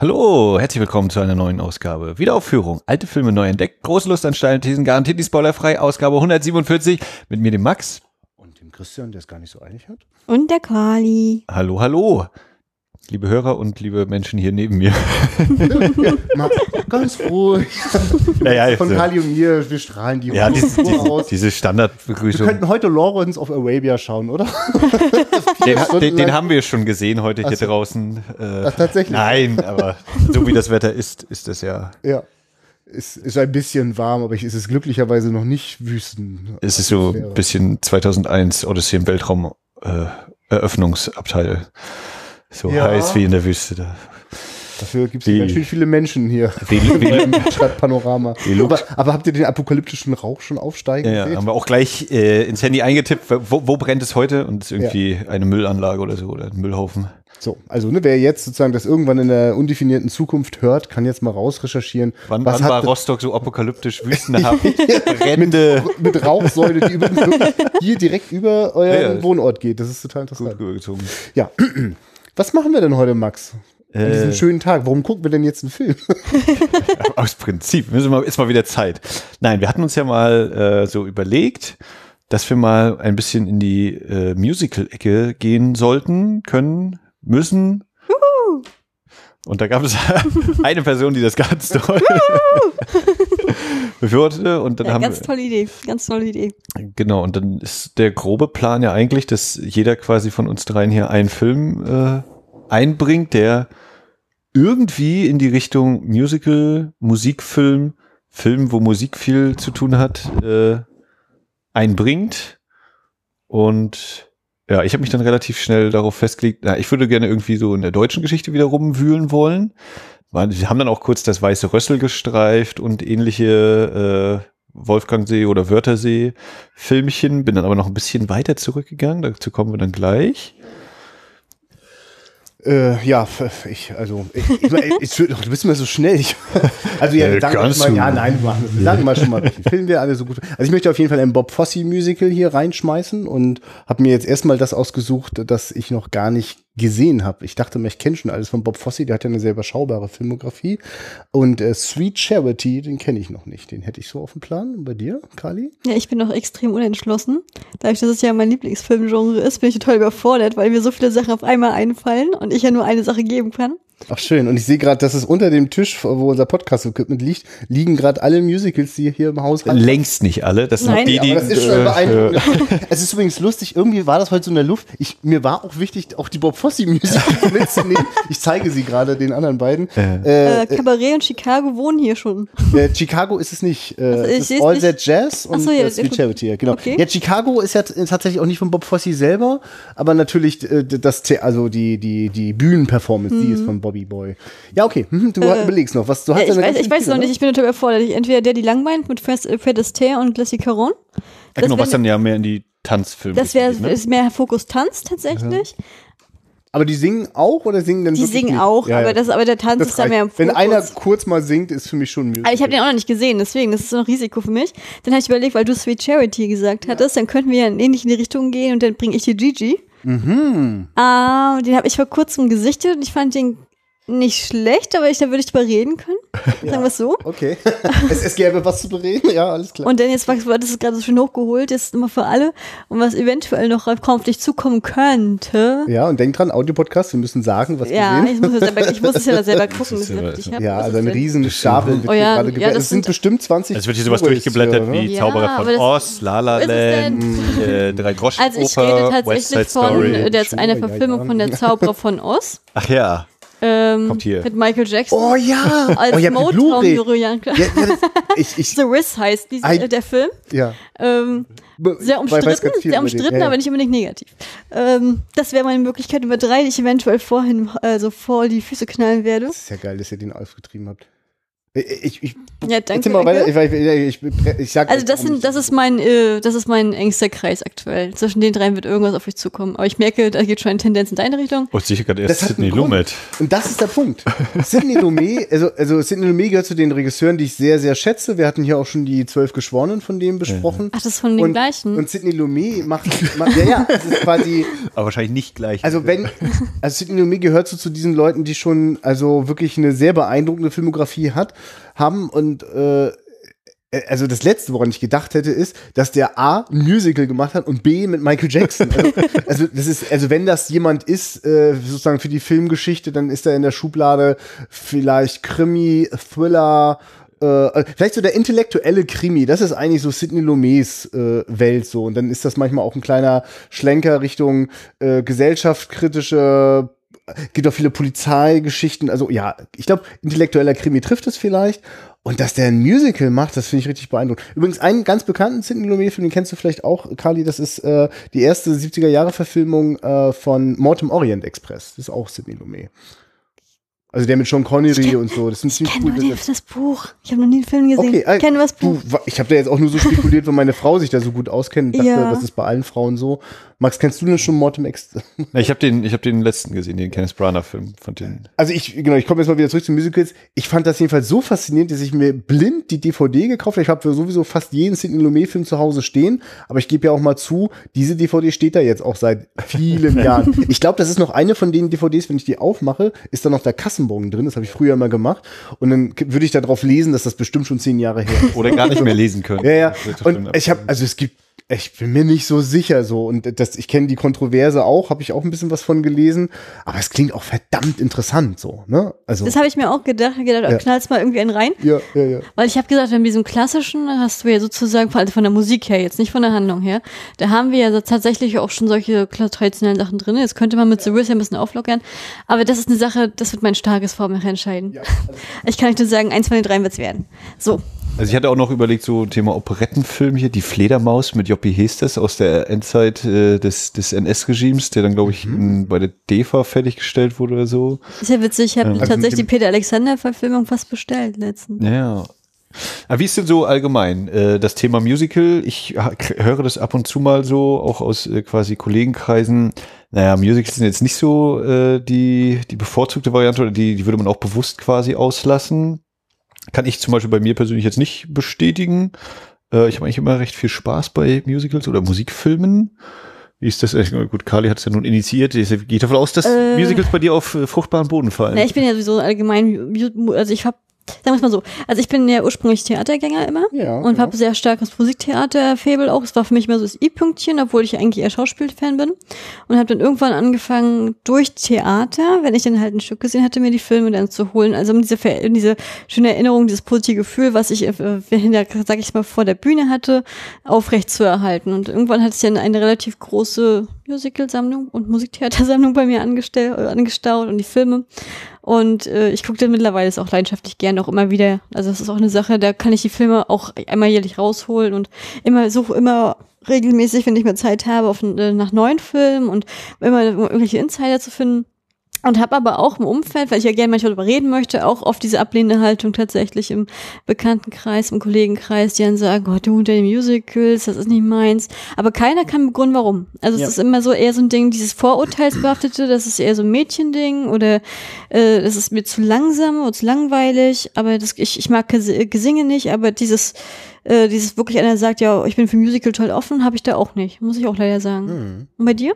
Hallo, herzlich willkommen zu einer neuen Ausgabe. Wiederaufführung, alte Filme neu entdeckt, große Lust an steilen Thesen, garantiert die spoilerfrei, Ausgabe 147 mit mir, dem Max. Und dem Christian, der es gar nicht so eilig hat. Und der Kali. Hallo, hallo. Liebe Hörer und liebe Menschen hier neben mir. mal ganz ruhig. Naja, Von Kali und mir, wir strahlen die ja, diese, diese, diese Wir Standardbegrüßung. könnten heute Lawrence of Arabia schauen, oder? Den, den, den haben wir schon gesehen heute hier Ach so. draußen. Äh, Ach, tatsächlich? Nein, aber so wie das Wetter ist, ist das ja. Ja. Es ist ein bisschen warm, aber es ist glücklicherweise noch nicht Wüsten. Es ist so ein bisschen 2001 Odyssey im Weltraum äh, Eröffnungsabteil. So Ja. heiß wie in der Wüste da. Dafür gibt es ganz schön viele Menschen hier. Wie, wie, Im Stadtpanorama. Aber, aber habt ihr den apokalyptischen Rauch schon aufsteigen Ja, ja, haben wir auch gleich äh, ins Handy eingetippt, wo, wo brennt es heute? Und es ist irgendwie eine Müllanlage oder so oder ein Müllhaufen. So, also ne, wer jetzt sozusagen das irgendwann in der undefinierten Zukunft hört, kann jetzt mal raus recherchieren. Wann, was wann war Rostock so apokalyptisch wüstenhaft? Brennende. mit Rauchsäule, die über, hier direkt über euren Ja, ja. Wohnort geht. Das ist total Gut interessant. rübergezogen. Ja. Was machen wir denn heute, Max? An diesem Äh, schönen Tag. Warum gucken wir denn jetzt einen Film? aus Prinzip. Müssen wir, ist mal wieder Zeit. Nein, wir hatten uns ja mal äh, so überlegt, dass wir mal ein bisschen in die äh, Musical-Ecke gehen sollten, können, müssen. Und da gab es eine Person, die das ganz toll befürwortete. Und dann Ja, haben ganz tolle Idee. Ganz tolle Idee. Genau, und dann ist der grobe Plan ja eigentlich, dass jeder quasi von uns dreien hier einen Film äh, einbringt, der irgendwie in die Richtung Musical, Musikfilm, Film, wo Musik viel zu tun hat, äh, einbringt. Und ja, ich habe mich dann relativ schnell darauf festgelegt, na, ich würde gerne irgendwie so in der deutschen Geschichte wieder rumwühlen wollen. Sie haben dann auch kurz das Weiße Rössel gestreift und ähnliche äh, Wolfgangsee oder Wörthersee Filmchen, bin dann aber noch ein bisschen weiter zurückgegangen, dazu kommen wir dann gleich. Äh, ja, ich, also, ich, ich, ich, du bist immer so schnell. Ich, also, ja, Äh, sagen wir mal, ja, nein, wir machen das. Wir sagen mal schon mal, welchen Film wir alle so gut. Also, ich möchte auf jeden Fall ein Bob Fosse Musical hier reinschmeißen und habe mir jetzt erstmal das ausgesucht, das ich noch gar nicht gesehen habe. Ich dachte mir, ich kenne schon alles von Bob Fosse, der hat ja eine sehr überschaubare Filmografie. Und äh, Sweet Charity, den kenne ich noch nicht. Den hätte ich so auf dem Plan. Und bei dir, Kali? Ja, ich bin noch extrem unentschlossen. Dadurch, dass es ja mein Lieblingsfilmgenre ist, bin ich total überfordert, weil mir so viele Sachen auf einmal einfallen und ich ja nur eine Sache geben kann. Ach schön. Und ich sehe gerade, dass es unter dem Tisch, wo unser Podcast-Equipment liegt, liegen gerade alle Musicals, die hier im Haus haben. Längst nicht alle, das sind Nein, die, die Aber das ist schon äh, beeindruckend. es ist übrigens lustig, irgendwie war das heute so in der Luft. Ich, mir war auch wichtig, auch die Bob Fosse Musicals mitzunehmen. Ich zeige sie gerade den anderen beiden. Äh, Äh, Kabarett und Chicago wohnen hier schon. äh, Chicago ist es nicht. Äh, Also, ich es ist All nicht. That Jazz und so, ja, äh, Sweet. Charity, ja, genau. Okay. Ja, Chicago ist ja tatsächlich auch nicht von Bob Fosse selber, aber natürlich äh, das, also die, die, die Bühnenperformance, die ist von Bobby Boy. Ja, okay, hm, du überlegst noch, was du hast. Mhm. Äh. Ja, ich ja weiß, ich weiß viele, noch nicht, ich bin total überfordert. Ich, entweder der, die langweint mit Fred äh, Fred Astaire und Lassie Caron. ja, genau, wär- was dann ja mehr in die Tanzfilme Das wäre ne? ist mehr Fokus Tanz tatsächlich. Aber die singen auch oder singen dann Die singen nicht? auch, Ja, aber, ja. das, aber der Tanz Das ist da mehr im reicht. Wenn Fokus. einer kurz mal singt, ist für mich schon ein. Aber ich habe den auch noch nicht gesehen, deswegen, das ist so ein Risiko für mich. Dann habe ich überlegt, weil du Sweet Charity gesagt hattest, dann könnten wir ja ähnlich in die Richtung gehen und dann bringe ich die Gigi. Mhm. Ah, den habe ich vor kurzem gesichtet und ich fand den nicht schlecht, aber ich, da würde ich drüber reden können. Sagen wir es so. Okay. es, es gäbe was zu bereden, ja, alles klar. Und dann jetzt, das ist gerade so schön hochgeholt, jetzt immer für alle. Und was eventuell noch auf dich zukommen könnte. ja, und denk dran, Audiopodcast, wir müssen sagen, was Ja, wir ich sehen. muss, es selber, ich muss es ja selber gucken. ist ja- damit ich hab. Ja, also ist ein riesen Stapel wird Oh hier ja, gerade ja, geblättert. das Es sind sind- bestimmt 20 Es wird hier sowas durchgeblättert hier, wie Ja, Zauberer von Oz, La La ist Land, äh, Drei Groschen Also ich rede tatsächlich von Story. der, einer Ja, ja, Verfilmung ja. von der Zauberer von Oz. Ach ja, Ähm, Kommt hier. Mit Michael Jackson. Oh ja! Als oh ja, Blu-ray. Motown-Julian. Ja, ja, The Riz heißt diese, Ei. äh, der Film. ja. Ähm, sehr umstritten, sehr über umstritten, Ja, ja. aber nicht unbedingt negativ. Ähm, das wäre meine Möglichkeit Nummer drei, die ich eventuell vorhin, also vor die Füße knallen werde. Das ist ja geil, dass ihr den aufgetrieben habt. Ich, ich, Ja, danke, mal weiter. Ich, ich, ich, ich sag Also das sind, das ist mein, äh, das ist mein engster Kreis aktuell. Zwischen den dreien wird irgendwas auf euch zukommen. Aber ich merke, da geht schon eine Tendenz in deine Richtung. Oh, sicher gerade erst Das Sidney. Lumet. Und das ist der Punkt. Sidney Lumet, also, also Sidney Lumet gehört zu den Regisseuren, die ich sehr, sehr schätze. Wir hatten hier auch schon die zwölf Geschworenen von dem besprochen. Ach, das ist von den und, gleichen. Und Sidney Lumet macht, macht ja, ja, es ist quasi, Aber wahrscheinlich nicht gleich. also wenn, also Sidney Lumet gehört so zu diesen Leuten, die schon, also wirklich eine sehr beeindruckende Filmografie hat, haben und, äh, also das letzte, woran ich gedacht hätte, ist, dass der A ein Musical gemacht hat und B mit Michael Jackson. Also, also das ist, also wenn das jemand ist, äh, sozusagen für die Filmgeschichte, dann ist er in der Schublade vielleicht Krimi, Thriller, äh, vielleicht so der intellektuelle Krimi. Das ist eigentlich so Sidney Lumets äh, Welt so. Und dann ist das manchmal auch ein kleiner Schlenker Richtung äh, gesellschaftskritische gibt auch viele Polizeigeschichten. Also ja, ich glaube, intellektueller Krimi trifft es vielleicht. Und dass der ein Musical macht, das finde ich richtig beeindruckend. Übrigens, einen ganz bekannten Sidney Lumet-Film, den kennst du vielleicht auch, Kali, das ist äh, die erste 70er-Jahre-Verfilmung äh, von Mortem Orient Express. Das ist auch Sidney Lumet. Also der mit Sean Connery und so. Das sind Ich ziemlich kenne coole die, das Buch. Ich habe noch nie einen Film gesehen. Okay, äh, ich kenne das Buch. Du, ich habe da jetzt auch nur so spekuliert, weil meine Frau sich da so gut auskennt. Dachte, Ja. das ist bei allen Frauen so. Max, kennst du denn schon Mortem Ex? Na, ich habe den, ich habe den letzten gesehen, den Kenneth Branagh Film von den. Also ich, genau, ich komme jetzt mal wieder zurück zu Musicals. Ich fand das jedenfalls so faszinierend, dass ich mir blind die DVD gekauft habe. Ich habe sowieso fast jeden Sidney Lumet-Film zu Hause stehen. Aber ich gebe ja auch mal zu, diese DVD steht da jetzt auch seit vielen Jahren. Ich glaube, das ist noch eine von den DVDs, wenn ich die aufmache, ist da noch der Kassenbogen drin. Das habe ich früher immer gemacht. Und dann würde ich da drauf lesen, dass das bestimmt schon zehn Jahre her ist. Oder gar nicht mehr lesen können. Ja, ja. Und ich habe, also es gibt, ich bin mir nicht so sicher so. Und das, ich kenne die Kontroverse auch, habe ich auch ein bisschen was von gelesen. Aber es klingt auch verdammt interessant so, ne? Also. Das habe ich mir auch gedacht. Gedacht, oh, Ja. knallst mal irgendwie einen rein. ja, ja, ja. Weil ich habe gesagt, in diesem klassischen hast du ja sozusagen, also von der Musik her, jetzt nicht von der Handlung her, da haben wir ja tatsächlich auch schon solche traditionellen Sachen drin. Jetzt könnte man mit The Wiz ja ein bisschen auflockern. Aber das ist eine Sache, das wird mein starkes Form entscheiden. Ich kann nicht nur sagen, eins von den dreien wird's werden. So. Also ich hatte auch noch überlegt, so Thema Operettenfilm hier, die Fledermaus mit Joppie Hestes aus der Endzeit äh, des, des NS-Regimes, der dann, glaube ich, in, bei der DEFA fertiggestellt wurde oder so. Ist ja witzig, ich habe Also tatsächlich die mit Peter Alexander-Verfilmung fast bestellt letztens. Ja. Aber wie ist denn so allgemein äh, das Thema Musical? Ich höre das ab und zu mal so, auch aus äh, quasi Kollegenkreisen. Naja, Musicals sind jetzt nicht so äh, die, die bevorzugte Variante oder die, die würde man auch bewusst quasi auslassen. Kann ich zum Beispiel bei mir persönlich jetzt nicht bestätigen. Äh, ich habe eigentlich immer recht viel Spaß bei Musicals oder Musikfilmen. Wie ist das? eigentlich? Gut, Carly hat es ja nun initiiert. Ich gehe davon aus, dass Äh. Musicals bei dir auf äh, fruchtbaren Boden fallen. Na, ich bin ja sowieso allgemein, also ich habe, sagen wir es mal so, also ich bin ja ursprünglich Theatergänger immer Ja, und ja. habe sehr starkes Musiktheater-Faible auch. Es war für mich immer so das I-Pünktchen, obwohl ich eigentlich eher Schauspielfan bin und habe dann irgendwann angefangen durch Theater, wenn ich dann halt ein Stück gesehen hatte, mir die Filme dann zu holen. Also um diese, um diese schöne Erinnerung, dieses positive Gefühl, was ich, äh, sag ich mal, vor der Bühne hatte, aufrecht zu erhalten. Und irgendwann hat es dann eine relativ große Musical-Sammlung und Musiktheatersammlung bei mir angestellt, äh, angestaut und die Filme. Und äh, ich gucke den mittlerweile ist auch leidenschaftlich gerne auch immer wieder. Also das ist auch eine Sache, da kann ich die Filme auch einmal jährlich rausholen und immer suche immer regelmäßig, wenn ich mehr Zeit habe, auf, äh, nach neuen Filmen und immer irgendwelche Insider zu finden. Und habe aber auch im Umfeld, weil ich ja gerne manchmal darüber reden möchte, auch oft diese ablehnende Haltung tatsächlich im Bekanntenkreis, im Kollegenkreis, die dann sagen, oh, du unter den Musicals, das ist nicht meins. Aber keiner kann begründen, warum. Also es Ja. ist immer so eher so ein Ding, dieses Vorurteilsbehaftete, das ist eher so ein Mädchending oder äh, das ist mir zu langsam oder zu langweilig. Aber das, ich, ich mag Ges- Gesinge nicht, aber dieses äh, dieses wirklich einer sagt, ja, ich bin für Musical total offen, habe ich da auch nicht, muss ich auch leider sagen. Und bei dir?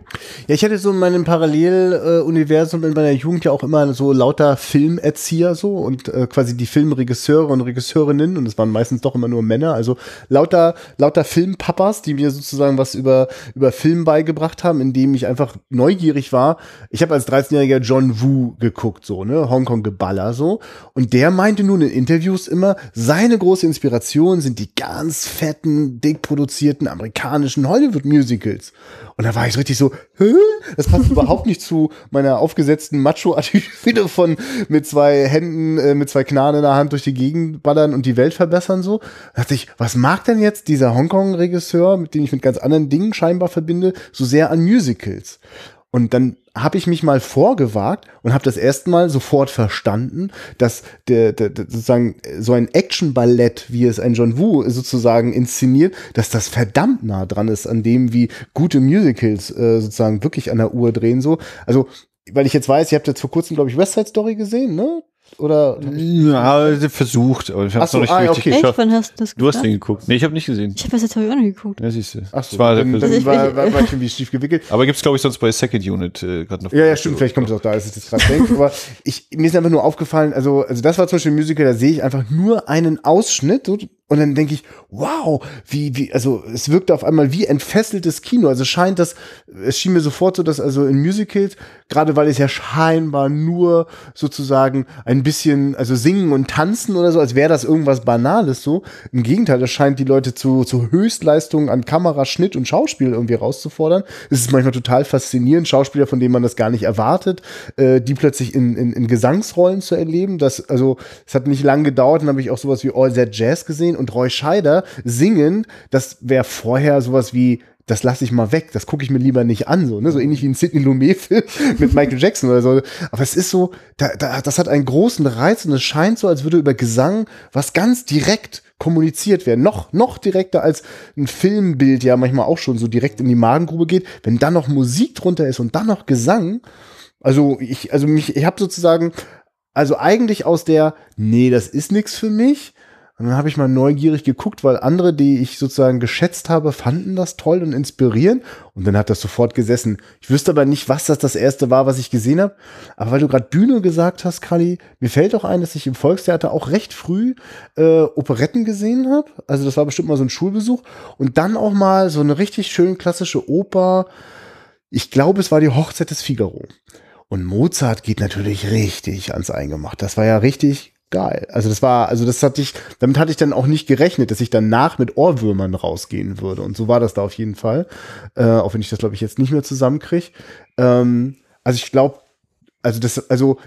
Ja, ich hatte so in meinem Paralleluniversum in meiner Jugend ja auch immer so lauter Filmerzieher so und äh, quasi die Filmregisseure und Regisseurinnen und es waren meistens doch immer nur Männer, also lauter lauter Filmpapas, die mir sozusagen was über über Film beigebracht haben, indem ich einfach neugierig war. Ich habe als 13-jähriger John Woo geguckt so, ne, Hongkong Geballer so und der meinte nun in Interviews immer, seine große Inspiration sind die ganz fetten, dick produzierten amerikanischen Hollywood Musicals. Und da war ich so richtig so, Hä? das passt überhaupt nicht zu meiner aufgesetzten Macho-Attitüde von mit zwei Händen, äh, mit zwei Knarren in der Hand durch die Gegend ballern und die Welt verbessern so. Da dachte ich, was mag denn jetzt dieser Hongkong-Regisseur, mit dem ich mit ganz anderen Dingen scheinbar verbinde, so sehr an Musicals? Und dann habe ich mich mal vorgewagt und habe das erstmal sofort verstanden, dass der, der, der sozusagen so ein Action-Ballett, wie es ein John Woo sozusagen inszeniert, dass das verdammt nah dran ist an dem, wie gute Musicals äh, sozusagen wirklich an der Uhr drehen. So, also weil ich jetzt weiß, ihr habt jetzt vor kurzem, glaube ich, West Side Story gesehen, ne? Oder? Ja, versucht, aber ich habe Ach so, noch nicht ah, richtig okay. Echt? geschafft. Wann hast du das Du hast den geguckt. Nee, ich habe nicht gesehen. Ich habe das jetzt auch nicht geguckt. Ja, siehst du. Ach so, Das war dann, dann Also war, ich- war, war ich irgendwie schief gewickelt. Aber gibt's glaube ich, sonst bei Second Unit äh, gerade noch. Ja, ja, stimmt, vielleicht kommt es auch da, als ich das gerade denke. Aber ich, mir ist einfach nur aufgefallen, also, also das war zum Beispiel ein Musical, da sehe ich einfach nur einen Ausschnitt so, und dann denke ich, wow, wie, wie, also es wirkte auf einmal wie entfesseltes Kino. Also scheint das, es schien mir sofort so, dass also in Musicals, gerade weil es ja scheinbar nur sozusagen ein bisschen, also singen und tanzen oder so, als wäre das irgendwas Banales so. Im Gegenteil, das scheint die Leute zu, zu Höchstleistungen an Kamera, Schnitt und Schauspiel irgendwie rauszufordern. Es ist manchmal total faszinierend, Schauspieler, von denen man das gar nicht erwartet, äh, die plötzlich in, in, in Gesangsrollen zu erleben. Das, also, es hat nicht lange gedauert, dann habe ich auch sowas wie All That Jazz gesehen und Roy Scheider singen. Das wäre vorher sowas wie das lasse ich mal weg, das gucke ich mir lieber nicht an, so, ne? so ähnlich wie ein Sidney Lumet-Film mit Michael Jackson oder so. Aber es ist so, da, da, das hat einen großen Reiz und es scheint so, als würde über Gesang was ganz direkt kommuniziert werden. Noch, noch direkter als ein Filmbild ja manchmal auch schon so direkt in die Magengrube geht. Wenn dann noch Musik drunter ist und dann noch Gesang, also ich, also mich, ich habe sozusagen, also eigentlich aus der, nee, das ist nichts für mich. Und dann habe ich mal neugierig geguckt, weil andere, die ich sozusagen geschätzt habe, fanden das toll und inspirierend. Und dann hat das sofort gesessen. Ich wüsste aber nicht, was das das erste war, was ich gesehen habe. Aber weil du gerade Bühne gesagt hast, Kali, mir fällt auch ein, dass ich im Volkstheater auch recht früh äh, Operetten gesehen habe. Also das war bestimmt mal so ein Schulbesuch. Und dann auch mal so eine richtig schön klassische Oper. Ich glaube, es war die Hochzeit des Figaro. Und Mozart geht natürlich richtig ans Eingemacht. Das war ja richtig geil. Also das war, also das hatte ich, damit hatte ich dann auch nicht gerechnet, dass ich danach mit Ohrwürmern rausgehen würde. Und so war das da auf jeden Fall. Äh, auch wenn ich das, glaube ich, jetzt nicht mehr zusammenkriege. Ähm, also ich glaube, also das, also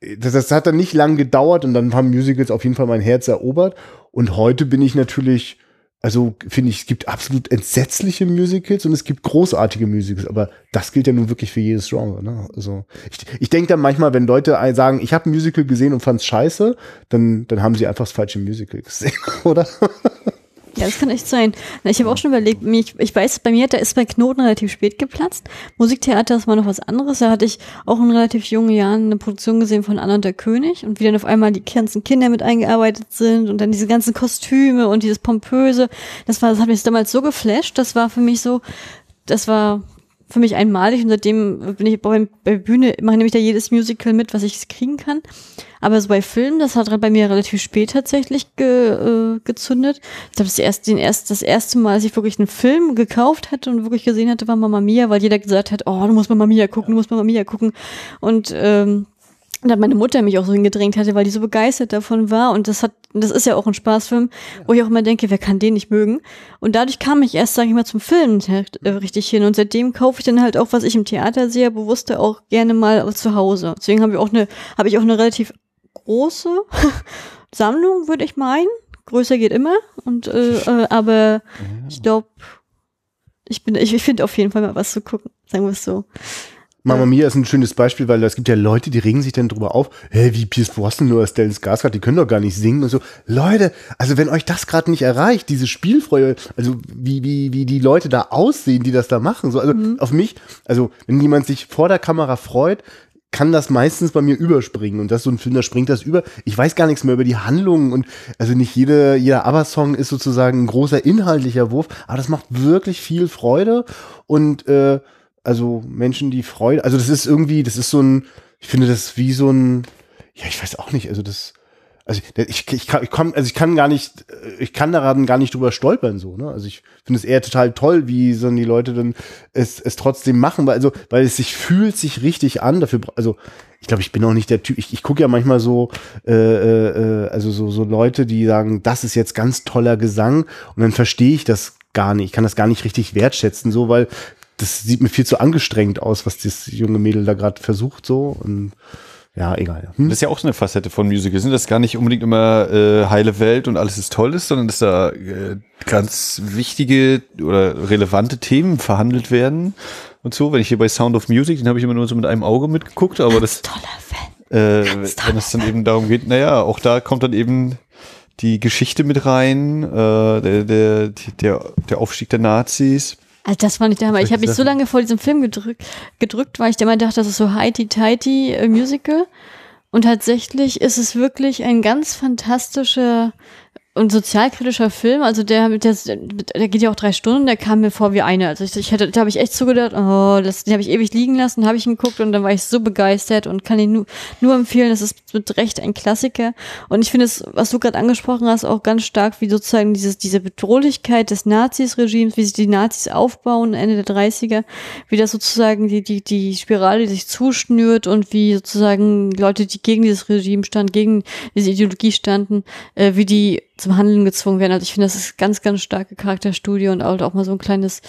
das, das hat dann nicht lang gedauert und dann haben Musicals auf jeden Fall mein Herz erobert. Und heute bin ich natürlich, also finde ich, es gibt absolut entsetzliche Musicals und es gibt großartige Musicals, aber das gilt ja nun wirklich für jedes Genre. Ne? Also ich, ich denke dann manchmal, wenn Leute sagen, ich habe ein Musical gesehen und fand's scheiße, dann, dann haben sie einfach das falsche Musical gesehen, oder? Ja, das kann echt sein. Ich habe auch schon überlegt, ich, ich weiß, bei mir da ist bei Knoten relativ spät geplatzt. Musiktheater ist mal noch was anderes. Da hatte ich auch in relativ jungen Jahren eine Produktion gesehen von Anna und der König und wie dann auf einmal die ganzen Kinder mit eingearbeitet sind und dann diese ganzen Kostüme und dieses Pompöse. Das war, das hat mich damals so geflasht. Das war für mich so, das war für mich einmalig und seitdem bin ich bei, bei Bühne, mache nämlich da jedes Musical mit, was ich kriegen kann. Aber so bei Filmen, das hat bei mir relativ spät tatsächlich ge, äh, gezündet. Ich glaube, das erste, den erst, das erste Mal, als ich wirklich einen Film gekauft hatte und wirklich gesehen hatte, war Mamma Mia, weil jeder gesagt hat, oh, du musst Mamma Mia gucken, du musst Mamma Mia gucken. Und ähm, und dann meine Mutter mich auch so hingedrängt hatte, weil die so begeistert davon war. Und das hat, das ist ja auch ein Spaßfilm, wo ich auch immer denke, wer kann den nicht mögen? Und dadurch kam ich erst, sage ich mal, zum Filmen äh, richtig hin. Und seitdem kaufe ich dann halt auch, was ich im Theater sehe, bewusster auch gerne mal zu Hause. Deswegen habe ich auch eine, habe ich auch eine relativ große Sammlung, würde ich meinen. Größer geht immer. Und äh, äh, aber ich glaube, ich bin, ich, ich finde auf jeden Fall mal was zu gucken, sagen wir es so. Mama Mia ist ein schönes Beispiel, weil es gibt ja Leute, die regen sich dann drüber auf, hä, wie Pierce Brosnan oder Stellan Skarsgård, die können doch gar nicht singen und so. Leute, also wenn euch das gerade nicht erreicht, diese Spielfreude, also wie, wie, wie die Leute da aussehen, die das da machen, so, also auf mich, also wenn jemand sich vor der Kamera freut, kann das meistens bei mir überspringen und das ist so ein Film, da springt das über. Ich weiß gar nichts mehr über die Handlungen und also nicht jede, jeder ABBA-Song ist sozusagen ein großer inhaltlicher Wurf, aber das macht wirklich viel Freude und äh, also Menschen, die Freude, also das ist irgendwie, das ist so ein, ich finde das wie so ein, ja, ich weiß auch nicht, also das, also ich, ich, kann, ich kann, also ich kann gar nicht, ich kann daran gar nicht drüber stolpern so, ne? Also ich finde es eher total toll, wie so die Leute dann es, es trotzdem machen, weil also, weil es sich fühlt sich richtig an. Dafür, also ich glaube, ich bin auch nicht der Typ. Ich, ich gucke ja manchmal so, äh, äh, also so so Leute, die sagen, das ist jetzt ganz toller Gesang und dann verstehe ich das gar nicht. Ich kann das gar nicht richtig wertschätzen, so weil das sieht mir viel zu angestrengt aus, was das junge Mädel da gerade versucht so und Ja, egal. Hm? Das ist ja auch so eine Facette von Musicals. Sind das gar nicht unbedingt immer äh, heile Welt und alles ist toll ist, sondern dass da äh, ganz wichtige oder relevante Themen verhandelt werden und so. Wenn ich hier bei Sound of Music, den habe ich immer nur so mit einem Auge mitgeguckt, aber das. Toller Fan. Äh, wenn es dann eben darum geht, naja, auch da kommt dann eben die Geschichte mit rein, äh, der, der, der, der Aufstieg der Nazis. Also das fand ich der Hammer. Ich habe mich so lange vor diesem Film gedrückt, gedrückt weil ich immer dachte, das ist so Heidi-Tighty äh, Musical. Und tatsächlich ist es wirklich ein ganz fantastischer und sozialkritischer Film, also der, der, der geht ja auch drei Stunden, der kam mir vor wie eine. Also ich, ich hätte, da habe ich echt zugedacht, oh, das, den habe ich ewig liegen lassen, habe ich ihn geguckt und dann war ich so begeistert und kann ihn nur, nur empfehlen. Das ist mit Recht ein Klassiker. Und ich finde es, was du gerade angesprochen hast, auch ganz stark, wie sozusagen dieses, diese Bedrohlichkeit des Nazis-Regimes, wie sich die Nazis aufbauen Ende der 30er, wie das sozusagen die, die, die Spirale sich zuschnürt und wie sozusagen Leute, die gegen dieses Regime standen, gegen diese Ideologie standen, äh, wie die zum Handeln gezwungen werden. Also ich finde, das ist ganz, ganz starke Charakterstudie und auch mal so ein kleines,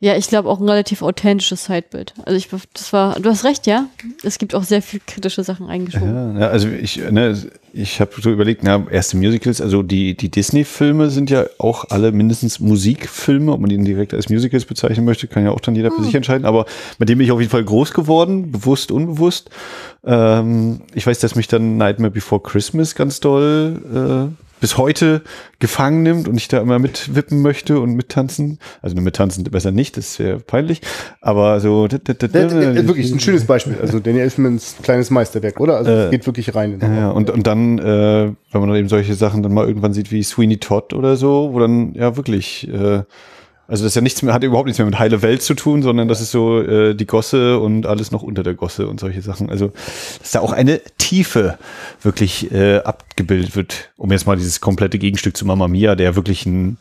ja, ich glaube auch ein relativ authentisches Sidebild. Also ich, das war, du hast recht, ja. Es gibt auch sehr viel kritische Sachen eingeschoben. Ja, ja also ich, ne, ich habe so überlegt, na, erste Musicals, also die, die Disney-Filme sind ja auch alle mindestens Musikfilme, ob man die direkt als Musicals bezeichnen möchte, kann ja auch dann jeder für hm. sich entscheiden, aber mit dem bin ich auf jeden Fall groß geworden, bewusst, unbewusst. Ähm, ich weiß, dass mich dann Nightmare Before Christmas ganz doll äh, bis heute gefangen nimmt und ich da immer mitwippen möchte und mittanzen. Also nur mittanzen besser nicht, das wäre peinlich. Aber so. Wirklich ein schönes Beispiel. Also Danny Elfmans kleines Meisterwerk, oder? Also es äh, geht wirklich rein. ja, und, und dann, äh, wenn man dann eben solche Sachen dann mal irgendwann sieht wie Sweeney Todd oder so, wo dann ja wirklich äh, also das ist ja nichts mehr, hat überhaupt nichts mehr mit heile Welt zu tun, sondern das ist so äh, die Gosse und alles noch unter der Gosse und solche Sachen. Also dass da auch eine Tiefe wirklich äh, abgebildet wird, um jetzt mal dieses komplette Gegenstück zu Mamma Mia, der wirklich ein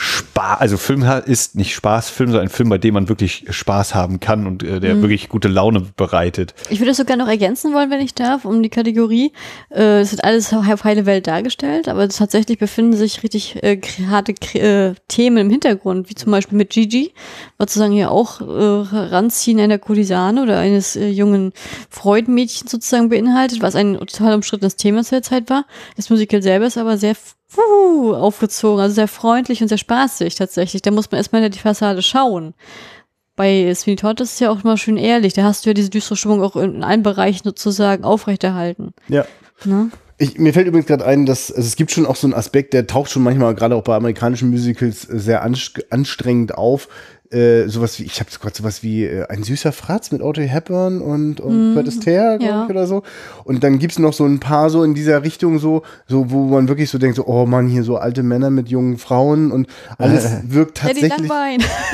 Spaß, also Film ist nicht Spaßfilm, sondern ein Film, bei dem man wirklich Spaß haben kann und äh, der mhm. wirklich gute Laune bereitet. Ich würde das sogar noch ergänzen wollen, wenn ich darf, um die Kategorie. Äh, es wird alles auf heile Welt dargestellt, aber tatsächlich befinden sich richtig äh, harte äh, Themen im Hintergrund, wie zum Beispiel mit Gigi, was sozusagen ja auch äh, Ranziehen einer Kulisane oder eines äh, jungen Freudenmädchens sozusagen beinhaltet, was ein total umstrittenes Thema zur Zeit war. Das Musical selber ist aber sehr wuhu, aufgezogen, also sehr freundlich und sehr spaßig tatsächlich. Da muss man erstmal in die Fassade schauen. Bei Sweeney Todd ist es ja auch immer schön ehrlich. Da hast du ja diese düstere Stimmung auch in allen Bereichen sozusagen aufrechterhalten. Ja. Ne? Ich, mir fällt übrigens gerade ein, dass also es gibt schon auch so einen Aspekt, der taucht schon manchmal gerade auch bei amerikanischen Musicals sehr anstrengend auf, äh, sowas wie, ich habe gerade sowas wie äh, ein süßer Fratz mit Audrey Hepburn und, und mm, Fred Astaire, ja. ich, oder so. Und dann gibt's noch so ein paar so in dieser Richtung so, so, wo man wirklich so denkt, so, oh man, hier so alte Männer mit jungen Frauen und alles wirkt tatsächlich.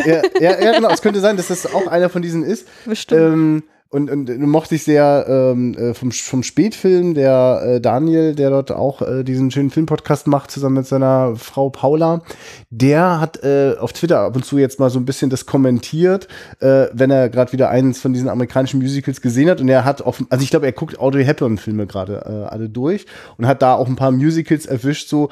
Ja, ja, ja, genau. Es könnte sein, dass das auch einer von diesen ist. Bestimmt. Ähm, und, und mochte ich sehr ähm, äh, vom, vom Spätfilm, der äh, Daniel, der dort auch äh, diesen schönen Filmpodcast macht, zusammen mit seiner Frau Paula, der hat äh, auf Twitter ab und zu jetzt mal so ein bisschen das kommentiert, äh, wenn er gerade wieder eins von diesen amerikanischen Musicals gesehen hat. Und er hat auf, also ich glaube, er guckt Audrey Hepburn-Filme gerade äh, alle durch und hat da auch ein paar Musicals erwischt, so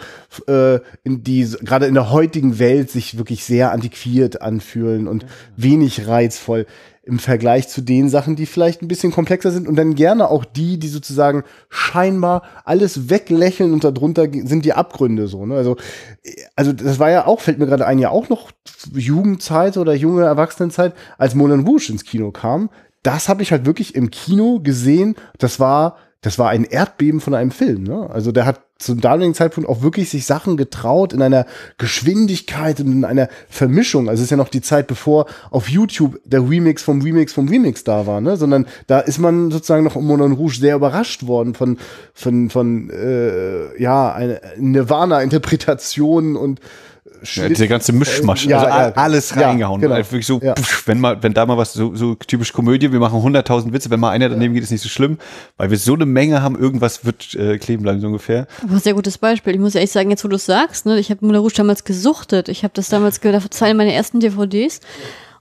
äh, in die gerade in der heutigen Welt sich wirklich sehr antiquiert anfühlen und wenig reizvoll im Vergleich zu den Sachen, die vielleicht ein bisschen komplexer sind und dann gerne auch die, die sozusagen scheinbar alles weglächeln und darunter sind die Abgründe so. Ne? Also, also das war ja auch, fällt mir gerade ein, ja auch noch Jugendzeit oder junge Erwachsenenzeit, als Moulin Rouge ins Kino kam. Das habe ich halt wirklich im Kino gesehen. Das war das war ein Erdbeben von einem Film. Ne? Also der hat zum damaligen Zeitpunkt auch wirklich sich Sachen getraut in einer Geschwindigkeit und in einer Vermischung. Also es ist ja noch die Zeit, bevor auf YouTube der Remix vom Remix vom Remix da war, ne? Sondern da ist man sozusagen noch im Moulin Rouge sehr überrascht worden von von von äh, ja eine Nirvana-Interpretationen und ja, dieser ganze Mischmasch, ja, also ja, alles reingehauen. Genau. Also wirklich so, pff, wenn mal, wenn da mal was so, so typisch Komödie, wir machen 100.000 Witze, wenn mal einer daneben geht, ist nicht so schlimm, weil wir so eine Menge haben, irgendwas wird äh, kleben bleiben so ungefähr. Aber sehr gutes Beispiel. Ich muss ehrlich sagen, jetzt wo du es sagst, ne, ich habe Moulin Rouge damals gesuchtet. Ich habe das damals, das war eine meiner ersten DVDs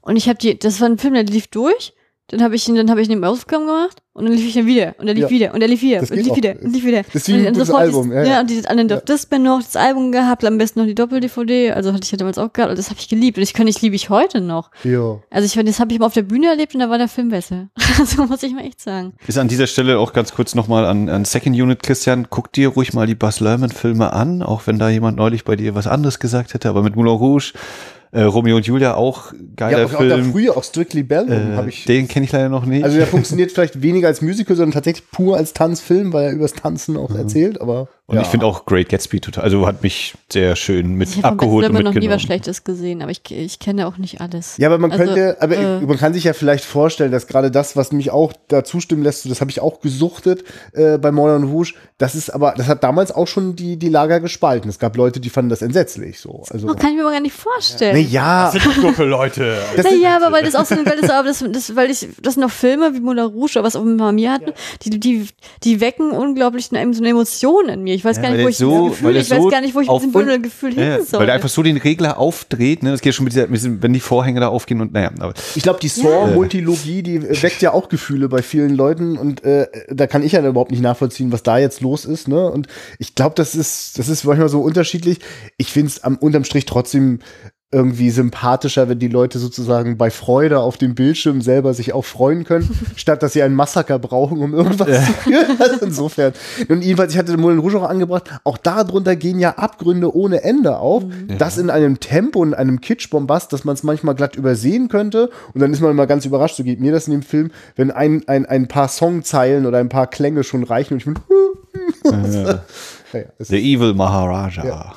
und ich habe die, das war ein Film, der lief durch dann habe ich ihn, dann habe ich ihn Aufgaben gemacht und dann lief ich dann wieder und er lief Ja. wieder und er lief wieder Das und lief auch. wieder und lief wieder. Das ist wie ein und sofort Album, dieses, ja, ja, und dieses andere Ja. Discman noch, das Album gehabt, am besten noch die Doppel-DVD, also hatte ich ja damals auch gehabt und das habe ich geliebt und ich kann, ich liebe ich heute noch. Ja. Also ich, das habe ich mal auf der Bühne erlebt und da war der Film besser. so muss ich mal echt sagen. Ist an dieser Stelle auch ganz kurz nochmal an, an Second Unit, Christian, guck dir ruhig mal die Buzz Lerman-Filme an, auch wenn da jemand neulich bei dir was anderes gesagt hätte, aber mit Moulin Rouge, äh, Romeo und Julia auch geiler Ja, auch, auch da Film. früher, auch Strictly Bellman äh, habe ich. den kenne ich leider noch nicht. Also der funktioniert vielleicht weniger als Musical, sondern tatsächlich pur als Tanzfilm, weil er übers Tanzen auch erzählt, aber. Und ich finde auch Great Gatsby total, also hat mich sehr schön mit Ich habe abgeholt und von noch nie was Schlechtes gesehen, aber ich, ich kenne auch nicht alles. Ja, aber man Also, könnte, aber äh, man kann sich ja vielleicht vorstellen, dass gerade das, was mich auch da zustimmen lässt, das habe ich auch gesuchtet äh, bei Moulin Rouge, das ist aber, das hat damals auch schon die, die Lager gespalten. Es gab Leute, die fanden das entsetzlich so. Also, Oh, kann ich mir aber gar nicht vorstellen. naja, Gruppe Leute. das sind- Naja, aber weil das auch so, weil das, aber das, das, weil ich, das sind noch Filme wie Moulin Rouge, oder was auch immer mir hatten, die, die, die wecken unglaublich eine, so eine Emotion in mir. Ich weiß Ja, gar nicht, wo ich so- Gefühl, ich weiß so gar nicht, wo ich auf- mit diesem Gefühl Ja, hin soll. weil der einfach so den Regler aufdreht, ne? Das geht schon mit dieser, mit diesem, wenn die Vorhänge da aufgehen und naja, aber Ich glaube, die Saw-Multilogie, die weckt ja auch Gefühle bei vielen Leuten und äh, da kann ich ja überhaupt nicht nachvollziehen, was da jetzt los ist. Ne? Und ich glaube, das ist, das ist manchmal so unterschiedlich. Ich finde es am unterm Strich trotzdem irgendwie sympathischer, wenn die Leute sozusagen bei Freude auf dem Bildschirm selber sich auch freuen können, statt dass sie einen Massaker brauchen, um irgendwas zu führen. Also insofern. Und jedenfalls, ich hatte den Moulin Rouge auch angebracht, auch darunter gehen ja Abgründe ohne Ende auf. Das in einem Tempo und einem Kitschbombast, dass man es manchmal glatt übersehen könnte. Und dann ist man immer ganz überrascht, so geht mir das in dem Film, wenn ein, ein, ein paar Songzeilen oder ein paar Klänge schon reichen und ich bin, es The Evil Maharaja.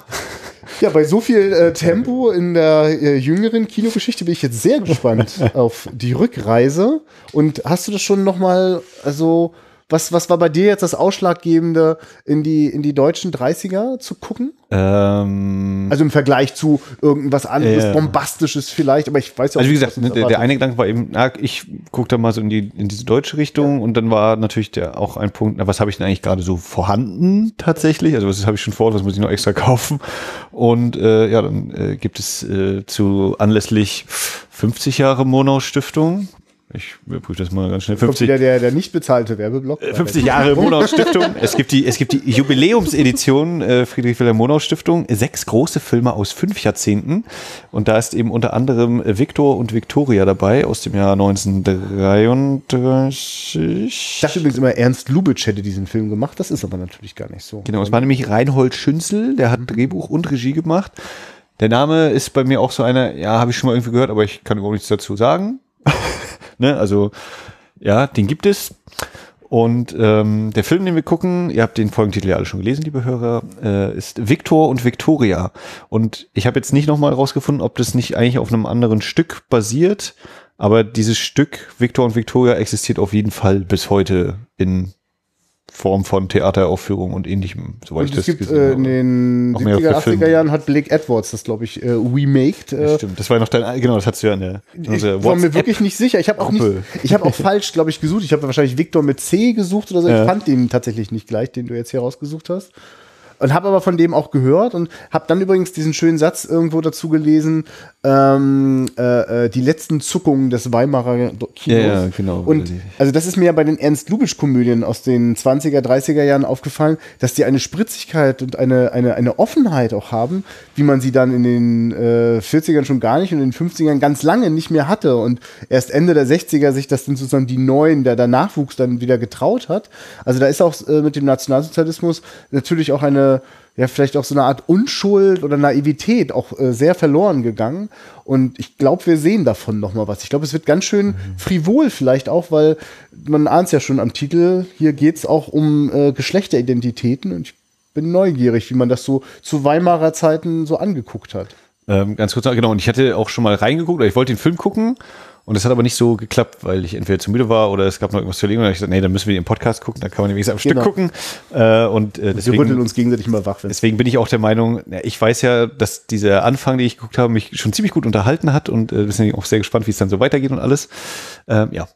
Ja. bei so viel äh, Tempo in der äh, jüngeren Kinogeschichte bin ich jetzt sehr gespannt auf die Rückreise. Und hast du das schon noch mal, also was, was war bei dir jetzt das Ausschlaggebende, in die, in die deutschen 30er zu gucken? Ähm, Also im Vergleich zu irgendwas anderes, Ja. bombastisches vielleicht, aber ich weiß ja auch Also wie nicht, gesagt, ne, der, der eine Gedanke war eben, na, ich gucke da mal so in die in diese deutsche Richtung und dann war natürlich der auch ein Punkt, na, was habe ich denn eigentlich gerade so vorhanden tatsächlich? Also was habe ich schon vor, was muss ich noch extra kaufen? Und äh, ja, dann äh, gibt es äh, zu anlässlich 50 Jahre Monau Stiftung. Ich überprüfe das mal ganz schnell. Kommt 50, wieder der, der nicht bezahlte Werbeblock. 50 Äh, Jahre Monau Stiftung. Es gibt die, es gibt die Jubiläumsedition äh, Friedrich Wilhelm Monau Stiftung. Sechs große Filme aus fünf Jahrzehnten. Und da ist eben unter anderem Victor und Victoria dabei aus dem Jahr 1933. Ich dachte übrigens immer, Ernst Lubitsch hätte diesen Film gemacht. Das ist aber natürlich gar nicht so. Genau, es war nämlich Reinhold Schünzel, der hat Drehbuch und Regie gemacht. Der Name ist bei mir auch so einer, ja, habe ich schon mal irgendwie gehört, aber ich kann überhaupt nichts dazu sagen. Ne, also, ja, den gibt es. Und ähm, der Film, den wir gucken, ihr habt den Folgentitel ja alle schon gelesen, liebe Hörer, äh, ist Victor und Victoria. Und ich habe jetzt nicht nochmal rausgefunden, ob das nicht eigentlich auf einem anderen Stück basiert, aber dieses Stück Victor und Victoria existiert auf jeden Fall bis heute in Form von Theateraufführung und ähnlichem, soweit Und ich das gibt gesehen äh, habe. in den Noch mehr 70er, auf der 80er Film. Jahren hat Blake Edwards das, glaube ich, äh, remaked. Ja, Äh, stimmt, das war ja noch dein, genau, das hattest du ja in der, in ich war mir wirklich nicht sicher. Ich habe auch nicht, ich habe auch falsch, glaube ich, gesucht. Ich habe wahrscheinlich Victor mit C gesucht oder so. Ja. Ich fand den tatsächlich nicht gleich, den du jetzt hier rausgesucht hast. Und habe aber von dem auch gehört und habe dann übrigens diesen schönen Satz irgendwo dazu gelesen, ähm, äh, äh, die letzten Zuckungen des Weimarer Kinos. Ja, ja, genau. Und also das ist mir ja bei den Ernst-Lubitsch-Komödien aus den 20er, 30er Jahren aufgefallen, dass die eine Spritzigkeit und eine, eine, eine Offenheit auch haben, wie man sie dann in den äh, 40ern schon gar nicht und in den 50ern ganz lange nicht mehr hatte und erst Ende der 60er sich das dann sozusagen die Neuen, der, der Nachwuchs dann wieder getraut hat. Also da ist auch äh, mit dem Nationalsozialismus natürlich auch eine ja, vielleicht auch so eine Art Unschuld oder Naivität auch äh, sehr verloren gegangen. Und ich glaube, wir sehen davon noch mal was. Ich glaube, es wird ganz schön frivol vielleicht auch, weil man ahnt es ja schon am Titel, hier geht es auch um äh, Geschlechteridentitäten und ich bin neugierig, wie man das so zu Weimarer Zeiten so angeguckt hat. Ähm, ganz kurz, genau, und ich hatte auch schon mal reingeguckt, oder ich wollte den Film gucken und es hat aber nicht so geklappt, weil ich entweder zu müde war oder es gab noch irgendwas zu erledigen und dann hab ich gesagt, nee, dann müssen wir den Podcast gucken, dann kann man nämlich am Stück Genau. gucken. Äh, und äh, Wir rütteln deswegen, uns gegenseitig mal wach. wenn's- deswegen bin ich auch der Meinung, ja, ich weiß ja, dass dieser Anfang, den ich geguckt habe, mich schon ziemlich gut unterhalten hat und äh, deswegen auch sehr gespannt, wie es dann so weitergeht und alles. Ähm, ja.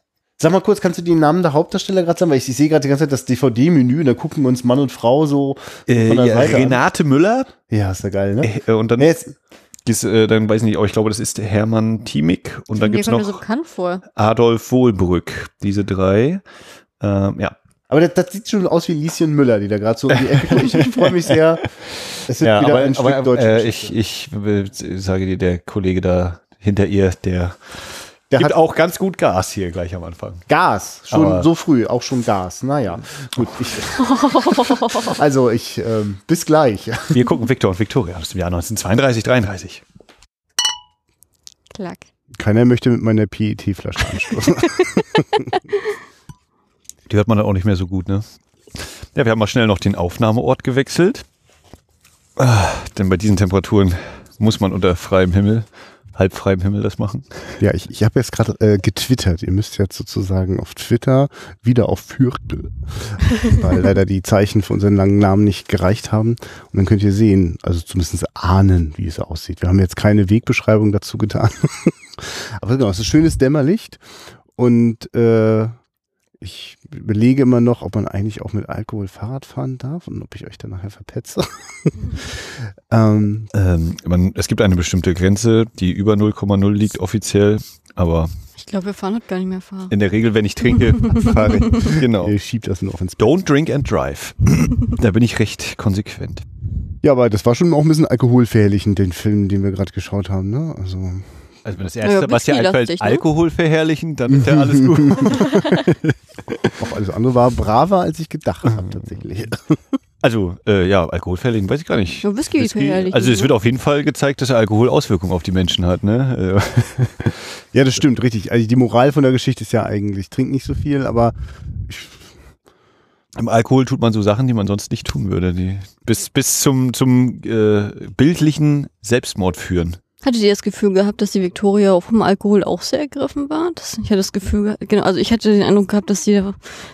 Sag mal kurz, kannst du die Namen der Hauptdarsteller gerade sagen? Weil ich, ich sehe gerade die ganze Zeit das DVD-Menü, da gucken uns Mann und Frau so Äh, von der ja, Seite an. Renate Müller Ja, ist ja geil, ne? äh, und dann Nee, jetzt, dann weiß ich nicht, aber ich glaube, das ist Hermann Thiemig und dann mir so noch bekannt vor. Adolf Wohlbrück. Diese drei. Ähm, ja. Aber das, das sieht schon aus wie Lieschen Müller, die da gerade so um die Ecke kommt. Ich, ich freue mich sehr. Es wird ja, wieder aber, ein Stück aber deutsche äh, ich, ich will- sage dir, der Kollege da hinter ihr, der, Der gibt hat auch ganz gut Gas hier gleich am Anfang. Gas, schon Aber- so früh, auch schon Gas. Naja, gut. Ich, also ich, ähm, bis gleich. Wir gucken Victor und Victoria aus dem Jahr 1932, 33. Klack. Keiner möchte mit meiner PET-Flasche anstoßen. Die hört man dann auch nicht mehr so gut, ne? Ja, wir haben mal schnell noch den Aufnahmeort gewechselt. Ah, denn bei diesen Temperaturen muss man unter freiem Himmel, halb freiem Himmel das machen. ja, ich, ich habe jetzt gerade äh, getwittert. Ihr müsst jetzt sozusagen auf Twitter wieder auf Viertel, weil leider die Zeichen für unseren langen Namen nicht gereicht haben. Und dann könnt ihr sehen, also zumindest ahnen, wie es aussieht. Wir haben jetzt keine Wegbeschreibung dazu getan. Aber genau, es ist schönes Dämmerlicht und äh, ich überlege immer noch, ob man eigentlich auch mit Alkohol Fahrrad fahren darf und ob ich euch dann nachher verpetze. ähm, Ähm, man, es gibt eine bestimmte Grenze, die über 0,0 liegt offiziell, aber Ich glaube, wir fahren heute gar nicht mehr fahren. in der Regel, wenn ich trinke, fahre ich. Genau. ihr schiebt das nur auf ins Don't drink and drive. da bin ich recht konsequent. Ja, aber das war schon auch ein bisschen alkoholverherrlichend, den Film, den wir gerade geschaut haben, ne? Also. Also wenn das Ja, Erste, was dir einfällt, whisky-lastig, ne? Alkohol verherrlichen, dann ist ja alles gut. Auch alles andere war braver, als ich gedacht habe, tatsächlich. Also, äh, ja, Alkohol verherrlichen, weiß ich gar nicht. Ja, Whisky verherrlichen, Also es ne? wird auf jeden Fall gezeigt, dass Alkohol Auswirkungen auf die Menschen hat, ne? Ja, das stimmt, richtig. Also die Moral von der Geschichte ist ja eigentlich, trink nicht so viel, aber Im Alkohol tut man so Sachen, die man sonst nicht tun würde, die bis, bis zum, zum äh, bildlichen Selbstmord führen. Hattet ihr das Gefühl gehabt, dass die Victoria auch vom Alkohol auch sehr ergriffen war? Das, ich hatte das Gefühl, ge- genau, also ich hatte den Eindruck gehabt, dass sie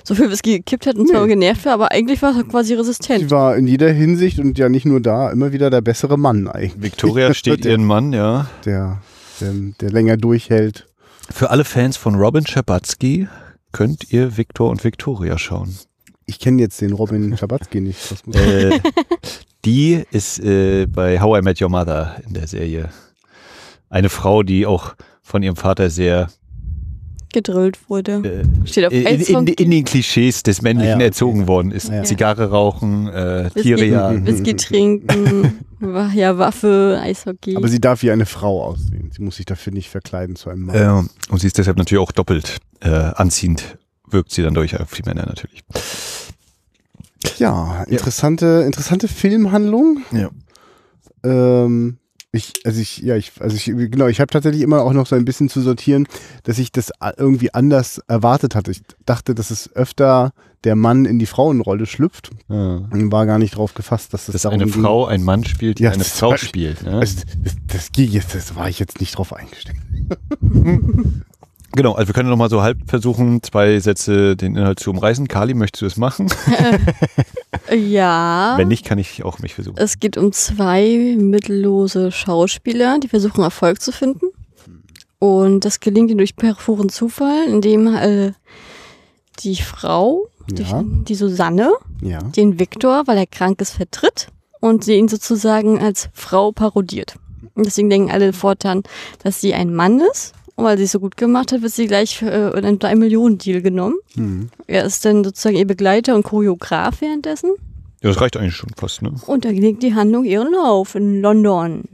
so viel Whisky gekippt hat und zwar Nee. genervt war, aber eigentlich war sie quasi sie resistent. war in jeder Hinsicht und ja nicht nur da, immer wieder der bessere Mann eigentlich. Victoria steht der, ihren Mann, ja. der, der, der länger durchhält. Für alle Fans von Robin Schabatsky könnt ihr Victor und Victoria schauen. Ich kenne jetzt den Robin Schabatzky nicht. Äh, die ist äh, bei How I Met Your Mother in der Serie. Eine Frau, die auch von ihrem Vater sehr Gedrillt wurde. äh, Steht auf in, Eis in, in den Klischees des Männlichen Ah ja, okay. erzogen worden ist. Ja. Zigarre rauchen, äh, Whisky, Tiere jagen. Whisky trinken, ja, Waffe, Eishockey. Aber sie darf wie eine Frau aussehen. Sie muss sich dafür nicht verkleiden zu einem Mann. Äh, und sie ist deshalb natürlich auch doppelt äh, anziehend, wirkt sie dann durch auf die Männer natürlich. Ja, interessante, interessante Filmhandlung. Ja. Ähm, ich, also ich, ja, ich, also ich, genau, ich habe tatsächlich immer auch noch so ein bisschen zu sortieren, dass ich das irgendwie anders erwartet hatte. Ich dachte, dass es öfter der Mann in die Frauenrolle schlüpft und war gar nicht drauf gefasst, dass es Dass darum eine ging. Frau ein Mann spielt, die Ja, eine das Frau war- spielt. Ne? Also, das, das jetzt, das war ich jetzt nicht drauf eingestellt. Genau, also wir können noch mal so halb versuchen, zwei Sätze den Inhalt zu umreißen. Kali, möchtest du das machen? ja. Wenn nicht, kann ich auch mich versuchen. Es geht um zwei mittellose Schauspieler, die versuchen Erfolg zu finden. Und das gelingt ihnen durch perfuren Zufall, indem äh, die Frau, Ja. die, die Susanne, Ja. den Viktor, weil er krank ist, vertritt und sie ihn sozusagen als Frau parodiert. Und deswegen denken alle fortan, dass sie ein Mann ist. Und weil sie es so gut gemacht hat, wird sie gleich äh, einen 3-Millionen-Deal genommen. Hm. Er ist dann sozusagen ihr Begleiter und Choreograf währenddessen. Ja, das reicht eigentlich schon fast, ne? Und da legt die Handlung ihren Lauf in London.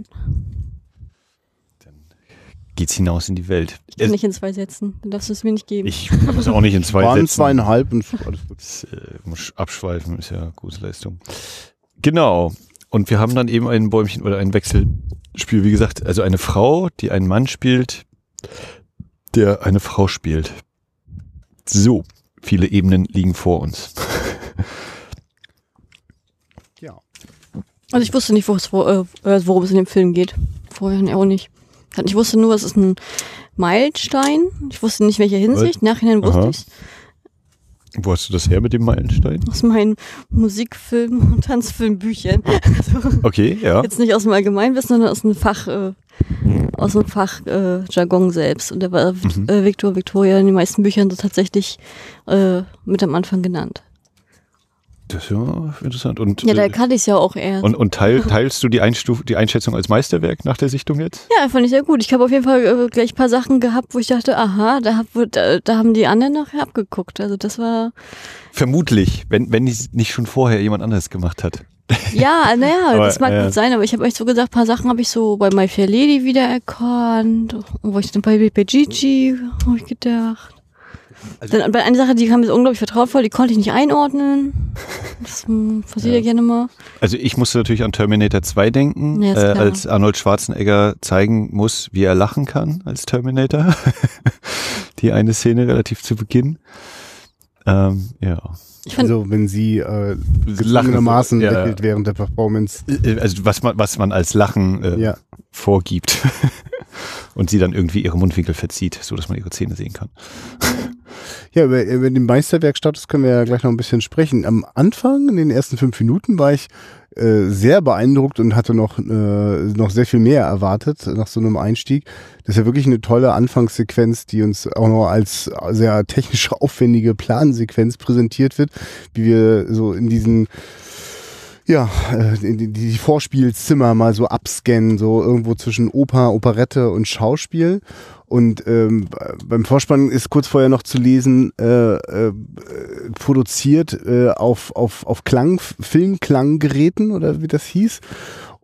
Geht's hinaus in die Welt. Kann nicht in zwei Sätzen. Dann darfst du es mir nicht geben. Ich kann das auch nicht in zwei Waren Sätzen. zweieinhalb und so, alles gut. Das, äh, muss abschweifen ist ja gute Leistung. Genau. Und wir haben dann eben ein Bäumchen oder ein Wechselspiel, wie gesagt, also eine Frau, die einen Mann spielt, der eine Frau spielt. So, viele Ebenen liegen vor uns. Ja. Also ich wusste nicht, wo, äh, worum es in dem Film geht. Vorher auch nicht. Ich wusste nur, es ist ein Meilenstein. Ich wusste nicht, welche Hinsicht. Nachhinein wusste ich Wo hast du das her mit dem Meilenstein? aus meinen Musikfilm- und Tanzfilmbüchern. Also Okay, ja. jetzt nicht aus dem Allgemeinwissen, sondern aus dem Fach, äh, aus dem Fach äh, selbst. Und da war Mhm. äh, Victor Victoria in den meisten Büchern so tatsächlich äh, mit am Anfang genannt. Das ist ja interessant. Und, Ja, da äh, kannte ich es ja auch erst. und, und teil, teilst du die, Einstuf die Einschätzung als Meisterwerk nach der Sichtung jetzt? ja, fand ich sehr gut. Ich habe auf jeden Fall äh, gleich ein paar Sachen gehabt, wo ich dachte, aha, da, hab, da, da haben die anderen nachher abgeguckt. Also das war, Vermutlich, wenn, wenn es nicht schon vorher jemand anderes gemacht hat. Ja, naja, das mag äh, gut sein, aber ich habe euch so gesagt, ein paar Sachen habe ich so bei My Fair Lady wiedererkannt. Wo ich dann bei, bei Gigi, habe ich gedacht. Also- dann, bei einer Sache, die kam mir so unglaublich vertrautvoll, die konnte ich nicht einordnen. Das hm, passiert ja. gerne mal. Also ich musste natürlich an Terminator 2 denken, Ja, äh, als Arnold Schwarzenegger zeigen muss, wie er lachen kann als Terminator. die eine Szene relativ zu Beginn. Ähm, ja. Also wenn sie äh, gezwungenermaßen ja, lächelt während der Performance. Äh, Also was man, was man als Lachen äh, Ja. vorgibt. Und sie dann irgendwie ihre Mundwinkel verzieht, so dass man ihre Zähne sehen kann. Ja, über, über den Meisterwerkstatus können wir ja gleich noch ein bisschen sprechen. Am Anfang, in den ersten fünf Minuten, war ich äh, sehr beeindruckt und hatte noch, äh, noch sehr viel mehr erwartet nach so einem Einstieg. Das ist ja wirklich eine tolle Anfangssequenz, die uns auch noch als sehr technisch aufwendige Plansequenz präsentiert wird, wie wir so in diesen ja, äh, die, die, die Vorspielzimmer mal so abscannen, so irgendwo zwischen Oper, Operette und Schauspiel. Und ähm, beim Vorspann ist kurz vorher noch zu lesen, äh, äh, produziert äh, auf, auf, auf Klang, Filmklanggeräten oder wie das hieß.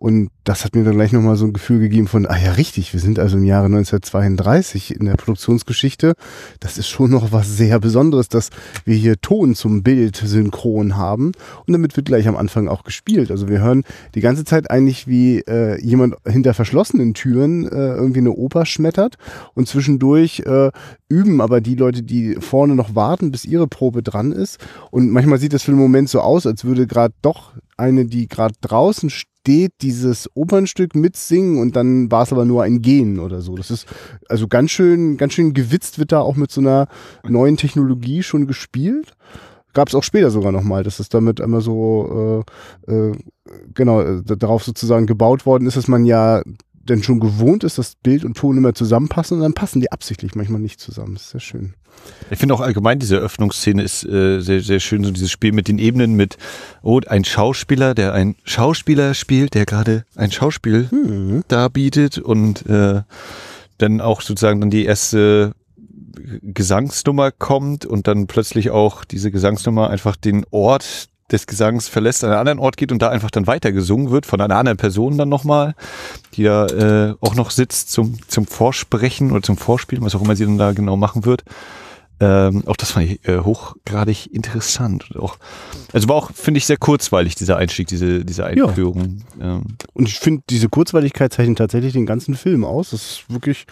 Und das hat mir dann gleich nochmal so ein Gefühl gegeben von, ah ja, richtig, wir sind also im Jahre 1932 in der Produktionsgeschichte. Das ist schon noch was sehr Besonderes, dass wir hier Ton zum Bild synchron haben. Und damit wird gleich am Anfang auch gespielt. Also wir hören die ganze Zeit eigentlich, wie äh, jemand hinter verschlossenen Türen äh, irgendwie eine Oper schmettert. Und zwischendurch äh, üben aber die Leute, die vorne noch warten, bis ihre Probe dran ist. Und manchmal sieht das für den Moment so aus, als würde gerade doch eine, die gerade draußen steht, dieses Opernstück mitsingen und dann war es aber nur ein Gehen oder so. Das ist also ganz schön, ganz schön gewitzt wird da auch mit so einer neuen Technologie schon gespielt. Gab es auch später sogar nochmal, dass es damit einmal so äh, äh, genau äh, darauf sozusagen gebaut worden ist, dass man ja denn schon gewohnt ist, dass Bild und Ton immer zusammenpassen und dann passen die absichtlich manchmal nicht zusammen. Das ist sehr schön. Ich finde auch allgemein diese Öffnungsszene ist äh, sehr, sehr schön, so dieses Spiel mit den Ebenen mit, oh, ein Schauspieler, der ein Schauspieler spielt, der gerade ein Schauspiel Hm. darbietet und äh, dann auch sozusagen dann die erste Gesangsnummer kommt und dann plötzlich auch diese Gesangsnummer einfach den Ort des Gesangs verlässt, an einen anderen Ort geht und da einfach dann weiter gesungen wird von einer anderen Person dann nochmal, die da äh, auch noch sitzt zum, zum Vorsprechen oder zum Vorspielen, was auch immer sie dann da genau machen wird. Ähm, auch das fand ich äh, hochgradig interessant. Und auch, also war auch, finde ich, sehr kurzweilig, dieser Einstieg, diese, diese Einführung. Ähm, Und ich finde, diese Kurzweiligkeit zeichnet tatsächlich den ganzen Film aus. Das ist wirklich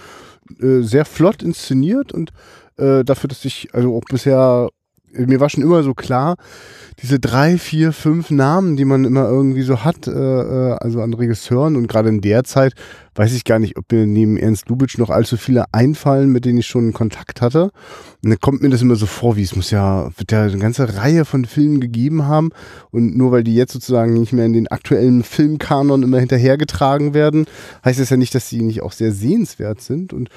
äh, sehr flott inszeniert und äh, dafür, dass ich, also auch bisher, mir war schon immer so klar, diese drei, vier, fünf Namen, die man immer irgendwie so hat, äh, äh, also an Regisseuren und gerade in der Zeit, weiß ich gar nicht, ob mir neben Ernst Lubitsch noch allzu viele einfallen, mit denen ich schon Kontakt hatte. Und dann kommt mir das immer so vor, wie es muss ja, wird ja eine ganze Reihe von Filmen gegeben haben und nur weil die jetzt sozusagen nicht mehr in den aktuellen Filmkanon immer hinterhergetragen werden, heißt das ja nicht, dass sie nicht auch sehr sehenswert sind und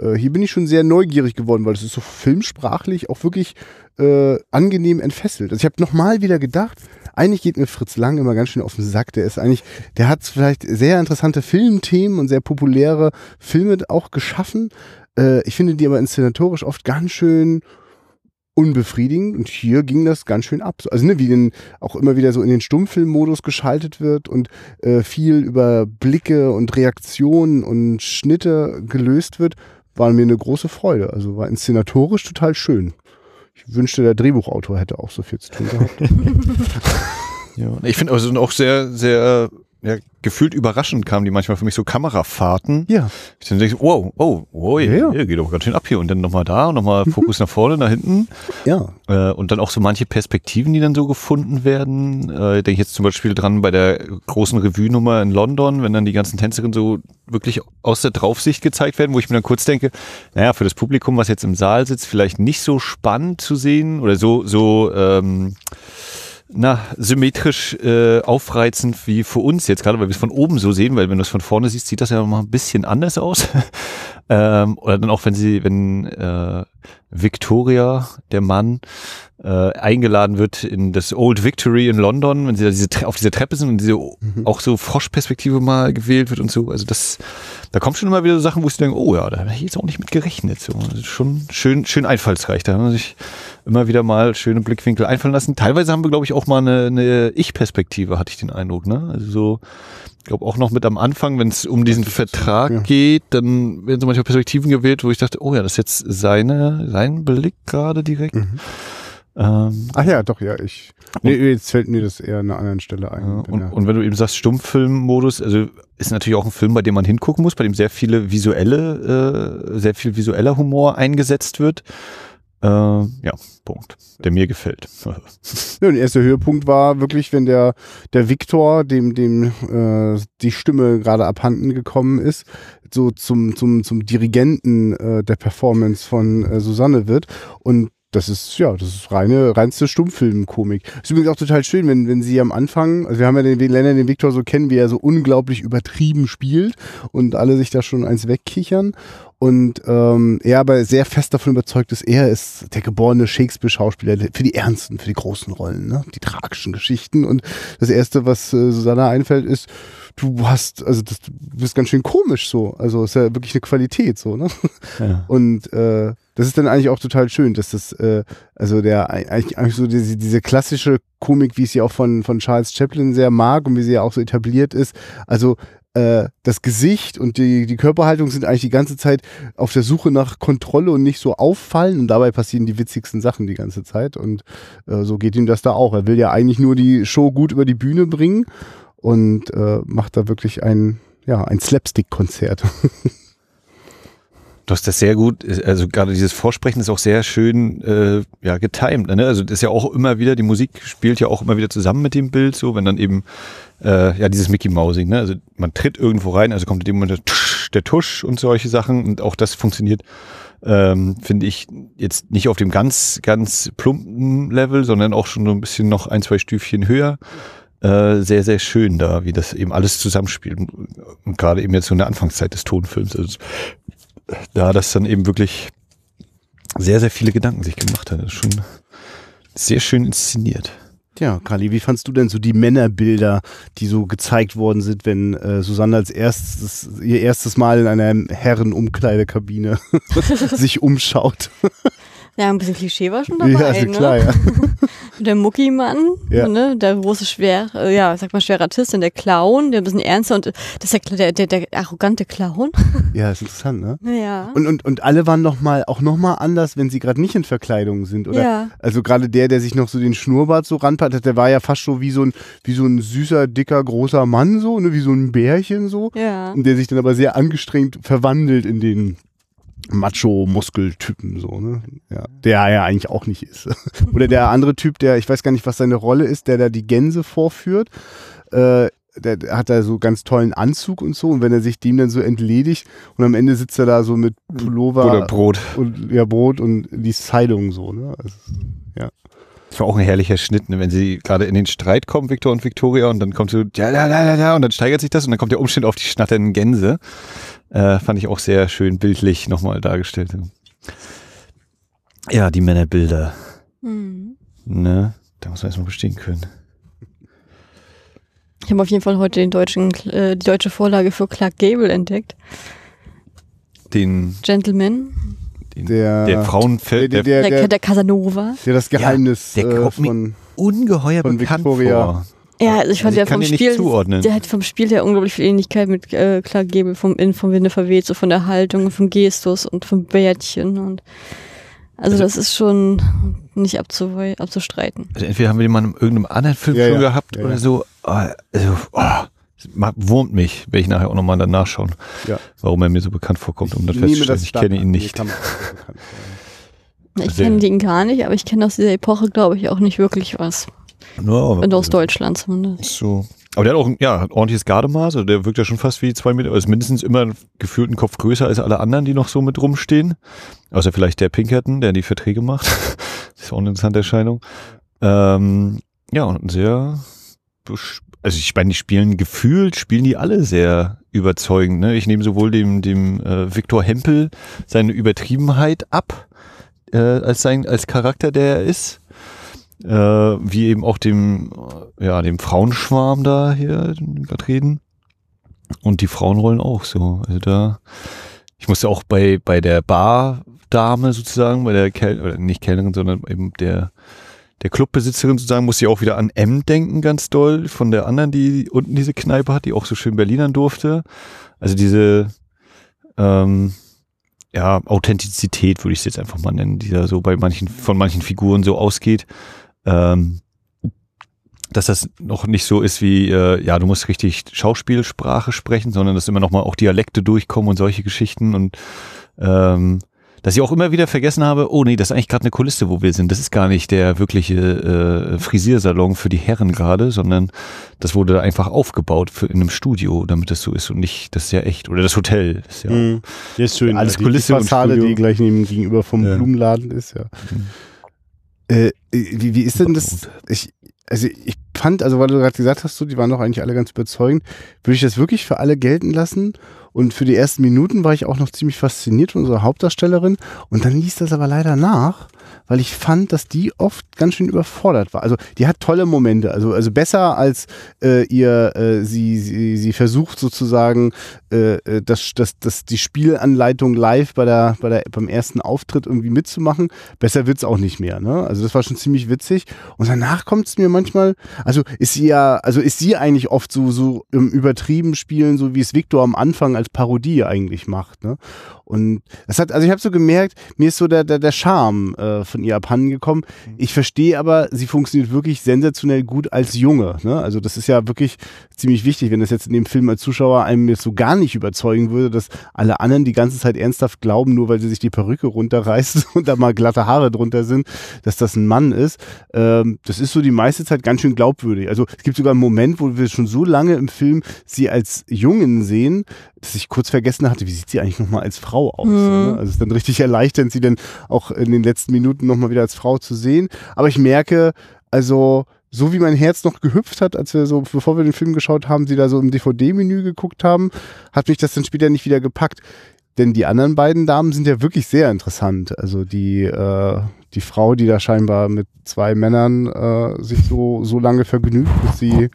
äh, hier bin ich schon sehr neugierig geworden, weil es ist so filmsprachlich auch wirklich äh, angenehm entfesselt. Also ich habe nochmal wieder gedacht, eigentlich geht mir Fritz Lang immer ganz schön auf den Sack. Der ist eigentlich, der hat vielleicht sehr interessante Filmthemen und sehr populäre Filme auch geschaffen. Äh, ich finde die aber inszenatorisch oft ganz schön unbefriedigend und hier ging das ganz schön ab. Also ne, wie denn auch immer wieder so in den Stummfilmmodus geschaltet wird und äh, viel über Blicke und Reaktionen und Schnitte gelöst wird, war mir eine große Freude. Also war inszenatorisch total schön. Ich wünschte, der Drehbuchautor hätte auch so viel zu tun gehabt. Ja, ich finde also auch sehr, sehr ja, gefühlt überraschend kamen die manchmal für mich so Kamerafahrten. ja. Ich dann denke, wow, oh, wow, Ja, ja. hier geht doch ganz schön ab hier und dann nochmal da und nochmal Fokus nach vorne, nach hinten. Ja. Äh, und dann auch so manche Perspektiven, die dann so gefunden werden. Äh, denke ich jetzt zum Beispiel dran bei der großen Revue-Nummer in London, wenn dann die ganzen Tänzerinnen so wirklich aus der Draufsicht gezeigt werden, wo ich mir dann kurz denke, naja, für das Publikum, was jetzt im Saal sitzt, vielleicht nicht so spannend zu sehen oder so, so ähm, na, symmetrisch äh, aufreizend wie für uns jetzt gerade, weil wir es von oben so sehen, weil wenn du es von vorne siehst, sieht das ja mal ein bisschen anders aus. Ähm, oder dann auch, wenn sie, wenn äh, Victoria, der Mann, äh, eingeladen wird in das Old Victory in London, wenn sie da diese, auf dieser Treppe sind und diese Mhm. auch so Froschperspektive mal gewählt wird und so. Also das, da kommen schon immer wieder so Sachen, wo ich denke, oh ja, da habe ich jetzt auch nicht mit gerechnet. So, also schon schön, schön einfallsreich. Da haben wir sich immer wieder mal schöne Blickwinkel einfallen lassen. Teilweise haben wir, glaube ich, auch mal eine, eine Ich-Perspektive, hatte ich den Eindruck. Ne? Also so, glaube auch noch mit am Anfang, wenn es um diesen Vertrag ja. geht, dann werden so manchmal Perspektiven gewählt, wo ich dachte, oh ja, das ist jetzt seine, sein Blick gerade direkt. Mhm. Ähm, Ach ja, doch, ja, ich. Nee, jetzt fällt mir das eher an einer anderen Stelle ein. ja, und, er- und wenn du eben sagst Stummfilmmodus, also ist natürlich auch ein Film, bei dem man hingucken muss, bei dem sehr viele visuelle, äh, sehr viel visueller Humor eingesetzt wird. Äh, ja, Punkt. Der mir gefällt. Ja, der erste Höhepunkt war wirklich, wenn der, der Viktor, dem, dem äh, die Stimme gerade abhanden gekommen ist, so zum, zum, zum Dirigenten äh, der Performance von äh, Susanne wird. Und das ist, ja, das ist reine, reinste Stummfilmkomik. Ist übrigens auch total schön, wenn, wenn sie am Anfang, also wir haben ja den, ja den Viktor so kennen, wie er so unglaublich übertrieben spielt und alle sich da schon eins wegkichern. Und ähm, er aber sehr fest davon überzeugt ist, er ist der geborene Shakespeare-Schauspieler für die ernsten, für die großen Rollen, ne? die tragischen Geschichten. Und das Erste, was äh, Susanna einfällt, ist, du hast, also das, du bist ganz schön komisch so. Also ist ja wirklich eine Qualität so, ne? Ja. Und äh, das ist dann eigentlich auch total schön, dass das, äh, also der eigentlich, eigentlich so diese, diese klassische Komik, wie ich sie auch von, von Charles Chaplin sehr mag und wie sie ja auch so etabliert ist. Also äh, das Gesicht und die, die Körperhaltung sind eigentlich die ganze Zeit auf der Suche nach Kontrolle und nicht so auffallen und dabei passieren die witzigsten Sachen die ganze Zeit und äh, so geht ihm das da auch. Er will ja eigentlich nur die Show gut über die Bühne bringen und äh, macht da wirklich ein, ja, ein Slapstick-Konzert. Du hast das sehr gut, also gerade dieses Vorsprechen ist auch sehr schön äh, ja, getimed. Ne? Also das ist ja auch immer wieder, die Musik spielt ja auch immer wieder zusammen mit dem Bild, so wenn dann eben äh, ja dieses Mickey Mousing, ne? Also man tritt irgendwo rein, also kommt in dem Moment der Tusch, der Tusch und solche Sachen und auch das funktioniert, ähm, finde ich, jetzt nicht auf dem ganz, ganz plumpen Level, sondern auch schon so ein bisschen noch ein, zwei Stüfchen höher. Äh, sehr, sehr schön da, wie das eben alles zusammenspielt. Und gerade eben jetzt so in der Anfangszeit des Tonfilms. Also da das dann eben wirklich sehr, sehr viele Gedanken sich gemacht hat. Schon sehr schön inszeniert. Ja, Kali, wie fandst du denn so die Männerbilder, die so gezeigt worden sind, wenn äh, Susanne als erstes, ihr erstes Mal in einer Herrenumkleidekabine sich umschaut? Ja, ein bisschen Klischee war schon dabei. ja, ist ja ne? klar, ja. Der Muckimann, Ja. ne, der große schwer, äh, ja, sag mal Schweratist und der Clown, der ein bisschen ernster und äh, das ist der, der, der, arrogante Clown. Ja, ist interessant, ne? Ja. Und, und, und alle waren noch mal, auch nochmal anders, wenn sie gerade nicht in Verkleidung sind, oder? Ja. Also gerade der, der sich noch so den Schnurrbart so ranpackt, hat, der war ja fast so wie so ein, wie so ein süßer, dicker, großer Mann so, ne, wie so ein Bärchen so. Ja. Und der sich dann aber sehr angestrengt verwandelt in den Macho-Muskeltypen, so, ne? Ja, der er ja eigentlich auch nicht ist. Oder der andere Typ, der, ich weiß gar nicht, was seine Rolle ist, der da die Gänse vorführt, äh, der, hat da so ganz tollen Anzug und so. Und wenn er sich dem dann so entledigt und am Ende sitzt er da so mit Pullover Oder Brot. und ja, Brot und liest Zeitung so, ne? Also, Das war auch ein herrlicher Schnitt, ne? wenn sie gerade in den Streit kommen, Victor und Victoria, und dann kommt so, ja, ja, ja, ja, ja, und dann steigert sich das und dann kommt der Umstand auf die schnatternden Gänse. Äh, fand ich auch sehr schön bildlich nochmal dargestellt. Ja, die Männerbilder, Hm. ne? Da muss man erstmal bestehen können. Ich habe auf jeden Fall heute den deutschen, äh, die deutsche Vorlage für Clark Gable entdeckt. Den, Gentleman, den Der- der Frauenfeld, der, der, der, der, Casanova. der das Geheimnis der äh, von, ungeheuer von bekannt Victoria. vor. Ja, also ich fand Also ich der kann vom den nicht Spiel, zuordnen. der hat vom Spiel her unglaublich viel Ähnlichkeit mit äh, Clark Gable vom in vom Winde verweht, so von der Haltung, vom Gestus und vom Bärtchen und also, Also- das ist schon nicht abzu abzustreiten. Also entweder haben wir den mal in irgendeinem anderen Film Ja, schon ja. gehabt Ja, oder ja. so. Ah, Also, oh, wurmt mich, werde ich nachher auch nochmal danach schauen, Ja. warum er mir so bekannt vorkommt, um das festzustellen. Ich kenne ihn nicht. Ich kenne ihn gar nicht, aber ich kenne aus dieser Epoche, glaube ich, auch nicht wirklich was. Nur, Und aus Deutschland zumindest. So. Aber der hat auch ein ja, ein ordentliches Gardemaß, also der wirkt ja schon fast wie zwei Meter, also ist mindestens immer gefühlt einen Kopf größer als alle anderen, die noch so mit rumstehen. Außer vielleicht der Pinkerton, der die Verträge macht. das ist auch eine interessante Erscheinung. Ähm, ja, und sehr also ich meine, die spielen gefühlt, spielen die alle sehr überzeugend. Ne? Ich nehme sowohl dem, dem äh, Viktor Hempel seine Übertriebenheit ab, äh, als sein, als Charakter, der er ist, äh, wie eben auch dem, ja, dem Frauenschwarm da hier, gerade reden. Und die Frauenrollen auch so. Also da, ich musste auch bei, bei der Bardame sozusagen, bei der Kel oder nicht Kellnerin, sondern eben der, der Clubbesitzerin sozusagen, muss ich auch wieder an M denken, ganz doll, von der anderen, die unten diese Kneipe hat, die auch so schön Berlinern durfte. Also diese, ähm, ja, Authentizität würde ich es jetzt einfach mal nennen, die da so bei manchen, von manchen Figuren so ausgeht. Ähm, dass das noch nicht so ist wie, äh, ja, du musst richtig Schauspielsprache sprechen, sondern dass immer noch mal auch Dialekte durchkommen und solche Geschichten und ähm, dass ich auch immer wieder vergessen habe, oh nee, das ist eigentlich gerade eine Kulisse, wo wir sind. Das ist gar nicht der wirkliche äh, Frisiersalon für die Herren gerade, sondern das wurde einfach aufgebaut für in einem Studio, damit das so ist und nicht, das ist ja echt. Oder das Hotel ist ja, mm, ist schön. Alles die, Kulisse die Fassade, und Studio. die gleich neben, gegenüber vom Ja. Blumenladen ist, ja. Mhm. Äh, wie, wie ist denn das? Ich, also ich fand, also weil du gerade gesagt hast, so, die waren doch eigentlich alle ganz überzeugend, würde ich das wirklich für alle gelten lassen. Und für die ersten Minuten war ich auch noch ziemlich fasziniert von unserer Hauptdarstellerin. Und dann ließ das aber leider nach, weil ich fand, dass die oft ganz schön überfordert war. Also die hat tolle Momente, also, also besser als äh, ihr, äh, sie, sie, sie versucht sozusagen, äh, äh, das, das, das, die Spielanleitung live bei der, bei der, beim ersten Auftritt irgendwie mitzumachen. Besser wird's auch nicht mehr. Ne? Also das war schon ziemlich witzig. Und danach kommt es mir manchmal, also ist sie ja, also ist sie eigentlich oft so, so im übertrieben Spielen, so wie es Victor am Anfang als Parodie eigentlich macht. Ne? Und das hat, also ich habe so gemerkt, mir ist so der, der, der Charme äh, von ihr abhanden gekommen. Ich verstehe aber, sie funktioniert wirklich sensationell gut als Junge. Ne? Also das ist ja wirklich ziemlich wichtig, wenn das jetzt in dem Film als Zuschauer einem jetzt so gar nicht überzeugen würde, dass alle anderen die ganze Zeit ernsthaft glauben, nur weil sie sich die Perücke runterreißt und da mal glatte Haare drunter sind, dass das ein Mann ist. Ähm, das ist so die meiste Zeit ganz schön glaubwürdig. Also es gibt sogar einen Moment, wo wir schon so lange im Film sie als Jungen sehen, dass ich kurz vergessen hatte, wie sieht sie eigentlich nochmal als Frau aus. Mhm. Ne? Also es ist dann richtig erleichternd, sie dann auch in den letzten Minuten nochmal wieder als Frau zu sehen. Aber ich merke, also so wie mein Herz noch gehüpft hat, als wir so, bevor wir den Film geschaut haben, sie da so im DVD-Menü geguckt haben, hat mich das dann später nicht wieder gepackt. Denn die anderen beiden Damen sind ja wirklich sehr interessant. Also die, äh, die Frau, die da scheinbar mit zwei Männern äh, sich so, so lange vergnügt, bis sie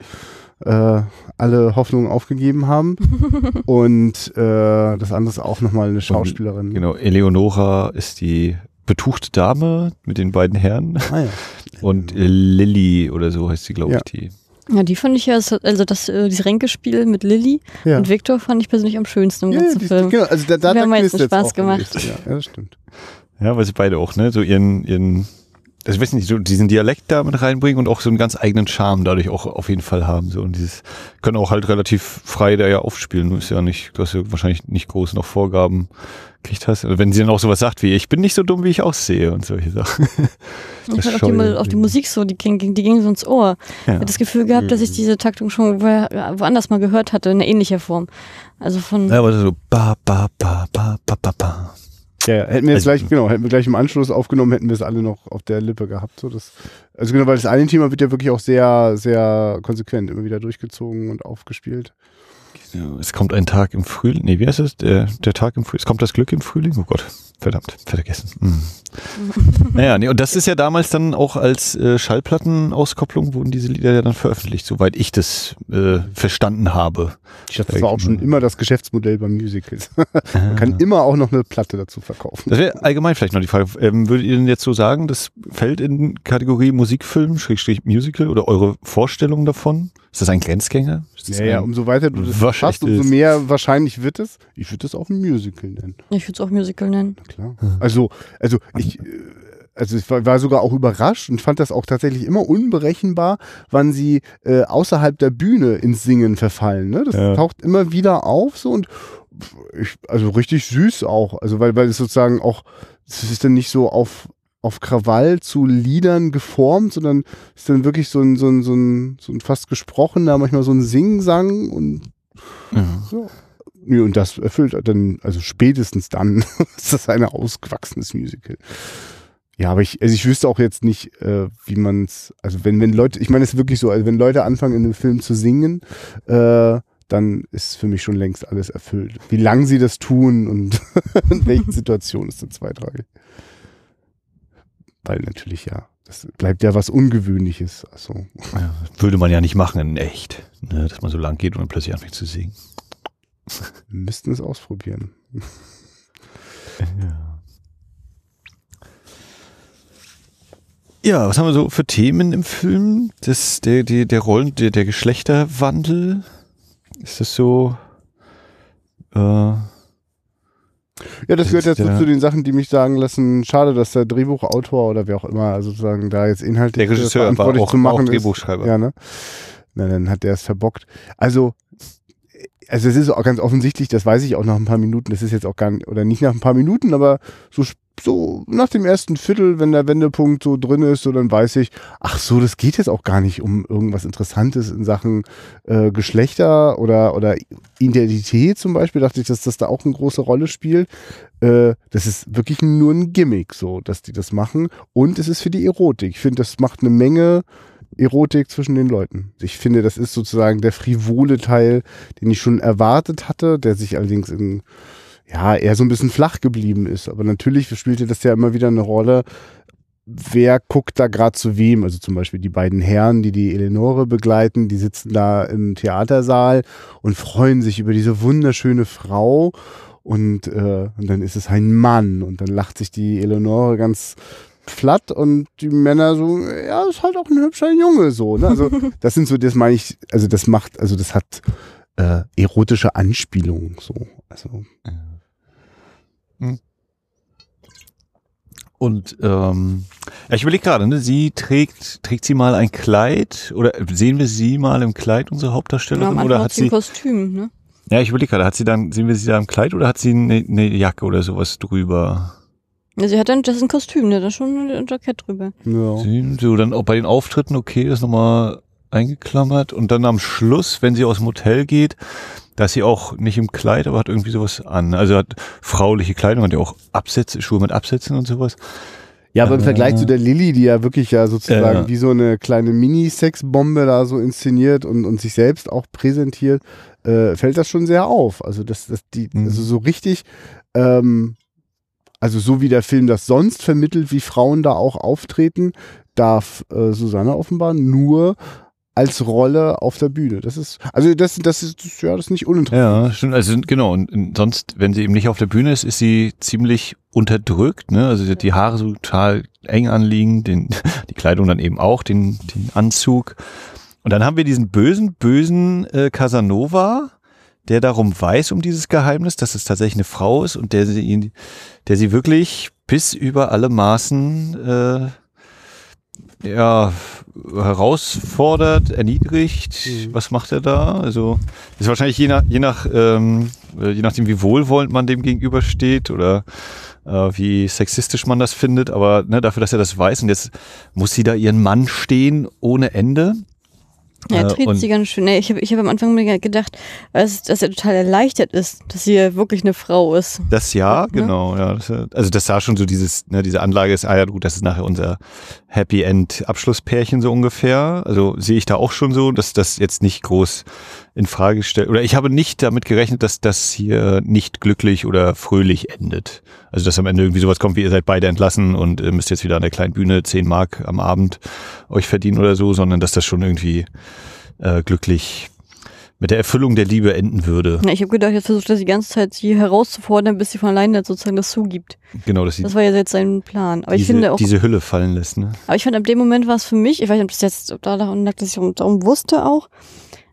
äh, alle Hoffnungen aufgegeben haben. Und äh, das andere ist auch nochmal eine Schauspielerin. Genau, Eleonora ist die betuchte Dame mit den beiden Herren Ah, ja. und äh, Lilly oder so heißt sie, glaube Ja. ich, die. Ja, die fand ich ja, also das, äh, dieses Ränkespiel mit Lilly Ja. und Victor fand ich persönlich am schönsten im Ja, ganzen die, Film. genau, also da, da, Die da haben am meisten knistert's Spaß gemacht. ja, das stimmt. Ja, weil sie beide auch, ne, so ihren, ihren, also ich weiß nicht, so diesen Dialekt da mit reinbringen und auch so einen ganz eigenen Charme dadurch auch auf jeden Fall haben. So und dieses können auch halt relativ frei da ja aufspielen. Du ist ja nicht, du hast ja wahrscheinlich nicht groß noch Vorgaben gekriegt hast. Also wenn sie dann auch sowas sagt wie, ich bin nicht so dumm, wie ich aussehe und solche Sachen. Ich Das fand auch die, auch die Musik so, die ging, die ging so ins Ohr. Ich Ja. hatte das Gefühl gehabt, dass ich diese Taktung schon wo- woanders mal gehört hatte, in einer ähnlicher Form. Also von, Ja, aber so ba ba ba ba ba ba ba. Ja, ja, hätten wir jetzt Also- gleich, genau, hätten wir gleich im Anschluss aufgenommen, hätten wir es alle noch auf der Lippe gehabt. So das, also genau, weil das eine Thema wird ja wirklich auch sehr, sehr konsequent immer wieder durchgezogen und aufgespielt. Ja, Es kommt ein Tag im Frühling. Nee, wie heißt es? Der, der Tag im Frühling. Es kommt das Glück im Frühling. Oh Gott, verdammt, vergessen. Hm. naja, nee, und das ist ja damals dann auch als äh, Schallplattenauskopplung wurden diese Lieder ja dann veröffentlicht, soweit ich das äh, verstanden habe. Ich dachte, das war auch schon immer das Geschäftsmodell bei Musicals. Man kann Ah. immer auch noch eine Platte dazu verkaufen. Das wäre allgemein vielleicht noch die Frage. Ähm, würdet ihr denn jetzt so sagen, das fällt in Kategorie Musikfilm, Schrägstrich Musical oder eure Vorstellung davon? Ist das ein Grenzgänger? Ja, ja, umso weiter du das hast, umso mehr wahrscheinlich wird es. Ich würde das auch ein Musical nennen. ich würde es auch Musical nennen. Na klar. Also, also ich, äh, also ich war, war sogar auch überrascht und fand das auch tatsächlich immer unberechenbar, wann sie äh, außerhalb der Bühne ins Singen verfallen. Ne? Das Ja. taucht immer wieder auf so und ich, also richtig süß auch. Also weil, weil es sozusagen auch, es ist dann nicht so auf auf Krawall zu Liedern geformt, sondern ist dann wirklich so ein, so ein, so ein, so ein fast gesprochener, manchmal so ein Singsang und Ja. so. Ja, und das erfüllt dann, also spätestens dann ist das ein ausgewachsenes Musical. Ja, aber ich, also ich wüsste auch jetzt nicht, äh, wie man es, also wenn, wenn Leute, ich meine, es ist wirklich so, also wenn Leute anfangen in einem Film zu singen, äh, dann ist für mich schon längst alles erfüllt. Wie lange sie das tun und in welchen Situationen ist dann zweitrangig. Weil natürlich ja, das bleibt ja was Ungewöhnliches. Also. Ja, würde man ja nicht machen in echt, ne, dass man so lang geht und plötzlich anfängt zu singen. Wir müssten es ausprobieren. Ja. Ja, was haben wir so für Themen im Film? Das, der, der, der Rollen, der, der Geschlechterwandel. Ist das so? Äh, Ja, das gehört ist jetzt der- zu den Sachen, die mich sagen lassen, schade, dass der Drehbuchautor oder wer auch immer sozusagen da jetzt inhaltlich der Regisseur verantwortlich auch, zu machen auch ist. Drehbuchschreiber. Ja, ne? Na, dann hat der es verbockt. Also, also es ist auch ganz offensichtlich, das weiß ich auch nach ein paar Minuten, das ist jetzt auch gar nicht, oder nicht nach ein paar Minuten, aber so, so nach dem ersten Viertel, wenn der Wendepunkt so drin ist, so dann weiß ich, ach so, das geht jetzt auch gar nicht um irgendwas Interessantes in Sachen äh, Geschlechter oder, oder Identität zum Beispiel, dachte ich, dass das da auch eine große Rolle spielt. Äh, das ist wirklich nur ein Gimmick, so, dass die das machen. Und es ist für die Erotik. Ich finde, das macht eine Menge Erotik zwischen den Leuten. Ich finde, das ist sozusagen der frivole Teil, den ich schon erwartet hatte, der sich allerdings in, ja, eher so ein bisschen flach geblieben ist. Aber natürlich spielte das ja immer wieder eine Rolle. Wer guckt da gerade zu wem? Also zum Beispiel die beiden Herren, die die Eleonore begleiten, die sitzen da im Theatersaal und freuen sich über diese wunderschöne Frau. Und, äh, und dann ist es ein Mann und dann lacht sich die Eleonore ganz flatt und die Männer so, ja, ist halt auch ein hübscher Junge so. Ne? Also das sind so, das meine ich, also das macht, also das hat äh, erotische Anspielungen so. Also Und ähm, ja, ich überlege gerade, ne, sie trägt, trägt sie mal ein Kleid oder sehen wir sie mal im Kleid, unsere Genau, Hauptdarstellerin, am oder hat sie ein Kostüm, ne? ja, ich überlege gerade, hat sie dann, sehen wir sie da im Kleid oder hat sie eine, eine Jacke oder sowas drüber? Ja, sie hat dann, das ist ein Kostüm, ne? Da ist schon ein Jackett drüber. ja. Sie, so dann auch bei den Auftritten, okay, das nochmal eingeklammert und dann am Schluss, wenn sie aus dem Hotel geht, da ist sie auch nicht im Kleid, aber hat irgendwie sowas an. Also hat frauliche Kleidung, hat ja auch Absätze, Schuhe mit Absätzen und sowas. Ja, aber im Äh, Vergleich zu der Lilly, die ja wirklich ja sozusagen Ja. wie so eine kleine Mini-Sex-Bombe da so inszeniert und, und sich selbst auch präsentiert, äh, fällt das schon sehr auf. Also das, das die, Mhm. also so richtig, ähm, also so wie der Film das sonst vermittelt, wie Frauen da auch auftreten, darf äh, Susanne offenbar nur als Rolle auf der Bühne. Das ist, also das, das ist, ja, das ist nicht uninteressant. Ja, stimmt. Also genau. Und, sonst, wenn sie eben nicht auf der Bühne ist, ist sie ziemlich unterdrückt. Ne? Also die Haare so total eng anliegen, den, die Kleidung dann eben auch, den, den Anzug. Und dann haben wir diesen bösen, bösen äh, Casanova, der darum weiß um dieses Geheimnis, dass es tatsächlich eine Frau ist und der sie, ihn- der sie wirklich bis über alle Maßen äh, ja, herausfordert, erniedrigt. Mhm. Was macht er da? Also ist wahrscheinlich je nach, je nach, ähm, äh, je nachdem, wie wohlwollend man dem gegenübersteht oder äh, wie sexistisch man das findet, aber ne, dafür, dass er das weiß und jetzt muss sie da ihren Mann stehen ohne Ende. Ja, Äh, sie ganz schön. Nee, Ich habe ich hab am Anfang mir gedacht, dass, dass er total erleichtert ist, dass sie wirklich eine Frau ist. Das ja, Ne? genau, ja. Also das sah schon so dieses, ne, diese Anlage ist, ah ja gut, das ist nachher unser Happy End Abschlusspärchen so ungefähr. Also sehe ich da auch schon so, dass das jetzt nicht groß in Frage stellt. Oder ich habe nicht damit gerechnet, dass das hier nicht glücklich oder fröhlich endet. Also dass am Ende irgendwie sowas kommt, wie ihr seid beide entlassen und äh, müsst jetzt wieder an der kleinen Bühne 10 Mark am Abend euch verdienen oder so, sondern dass das schon irgendwie äh, glücklich mit der Erfüllung der Liebe enden würde. Ja, ich habe gedacht, jetzt versucht er die ganze Zeit sie herauszufordern, bis sie von alleine sozusagen das zugibt. Genau, sie Das war ja jetzt sein Plan. Aber ich diese, finde auch, diese Hülle fallen lässt. Ne? aber ich fand ab dem Moment war es für mich, ich weiß nicht, ob das jetzt ob da ich darum- darum wusste auch,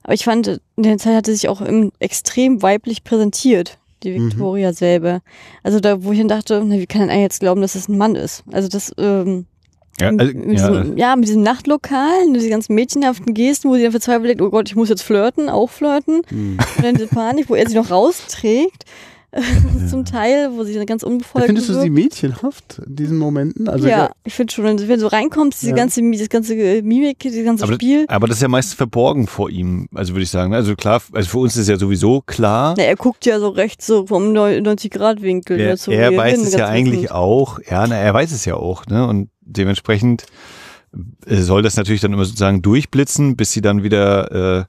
aber ich fand, in der Zeit hat sie sich auch im extrem weiblich präsentiert, die Mhm. Victoria selber. Also da, wo ich dann dachte, na, wie kann denn einer jetzt glauben, dass es ein Mann ist? Also das, ähm, Ja, mit, also, mit ja, Diesem, ja, mit diesem Nachtlokal, mit diesen ganzen mädchenhaften Gesten, wo sie dann verzweifelt denkt, oh Gott, ich muss jetzt flirten, auch flirten. Hm. Und dann diese Panik, wo er sie noch rausträgt. zum Teil, wo sie ganz unbefolgt Findest du sie mädchenhaft in diesen Momenten? Also ja, ich finde schon, wenn du so reinkommst, diese Ja. ganze, das ganze äh, Mimik, dieses ganze Aber, Spiel. aber das ist ja meist verborgen vor ihm, also würde ich sagen. Also klar, also für uns ist ja sowieso klar. Na, er guckt ja so recht so vom 90-Grad-Winkel. Er, dazu, er weiß hin, es ja eigentlich wissend. auch. Ja, na, er weiß es ja auch, ne? Und dementsprechend äh, soll das natürlich dann immer sozusagen durchblitzen, bis sie dann wieder äh,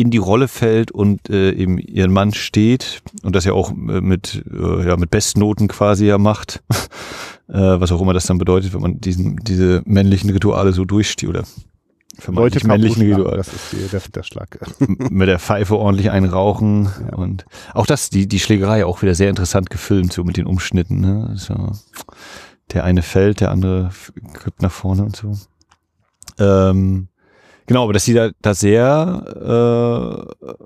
in die Rolle fällt und äh, eben ihren Mann steht und das ja auch äh, mit äh, ja mit Bestnoten quasi ja macht, äh, was auch immer das dann bedeutet, wenn man diesen diese männlichen Rituale so durchsteht oder Leute vermeintlich männlichen Rituale Das ist die, der, der Schlag. mit der Pfeife ordentlich einrauchen Ja. und auch das, die, die Schlägerei auch wieder sehr interessant gefilmt, so mit den Umschnitten, ne? So, der eine fällt, der andere kippt nach vorne und so. Ähm, genau, aber dass sie da, da sehr äh,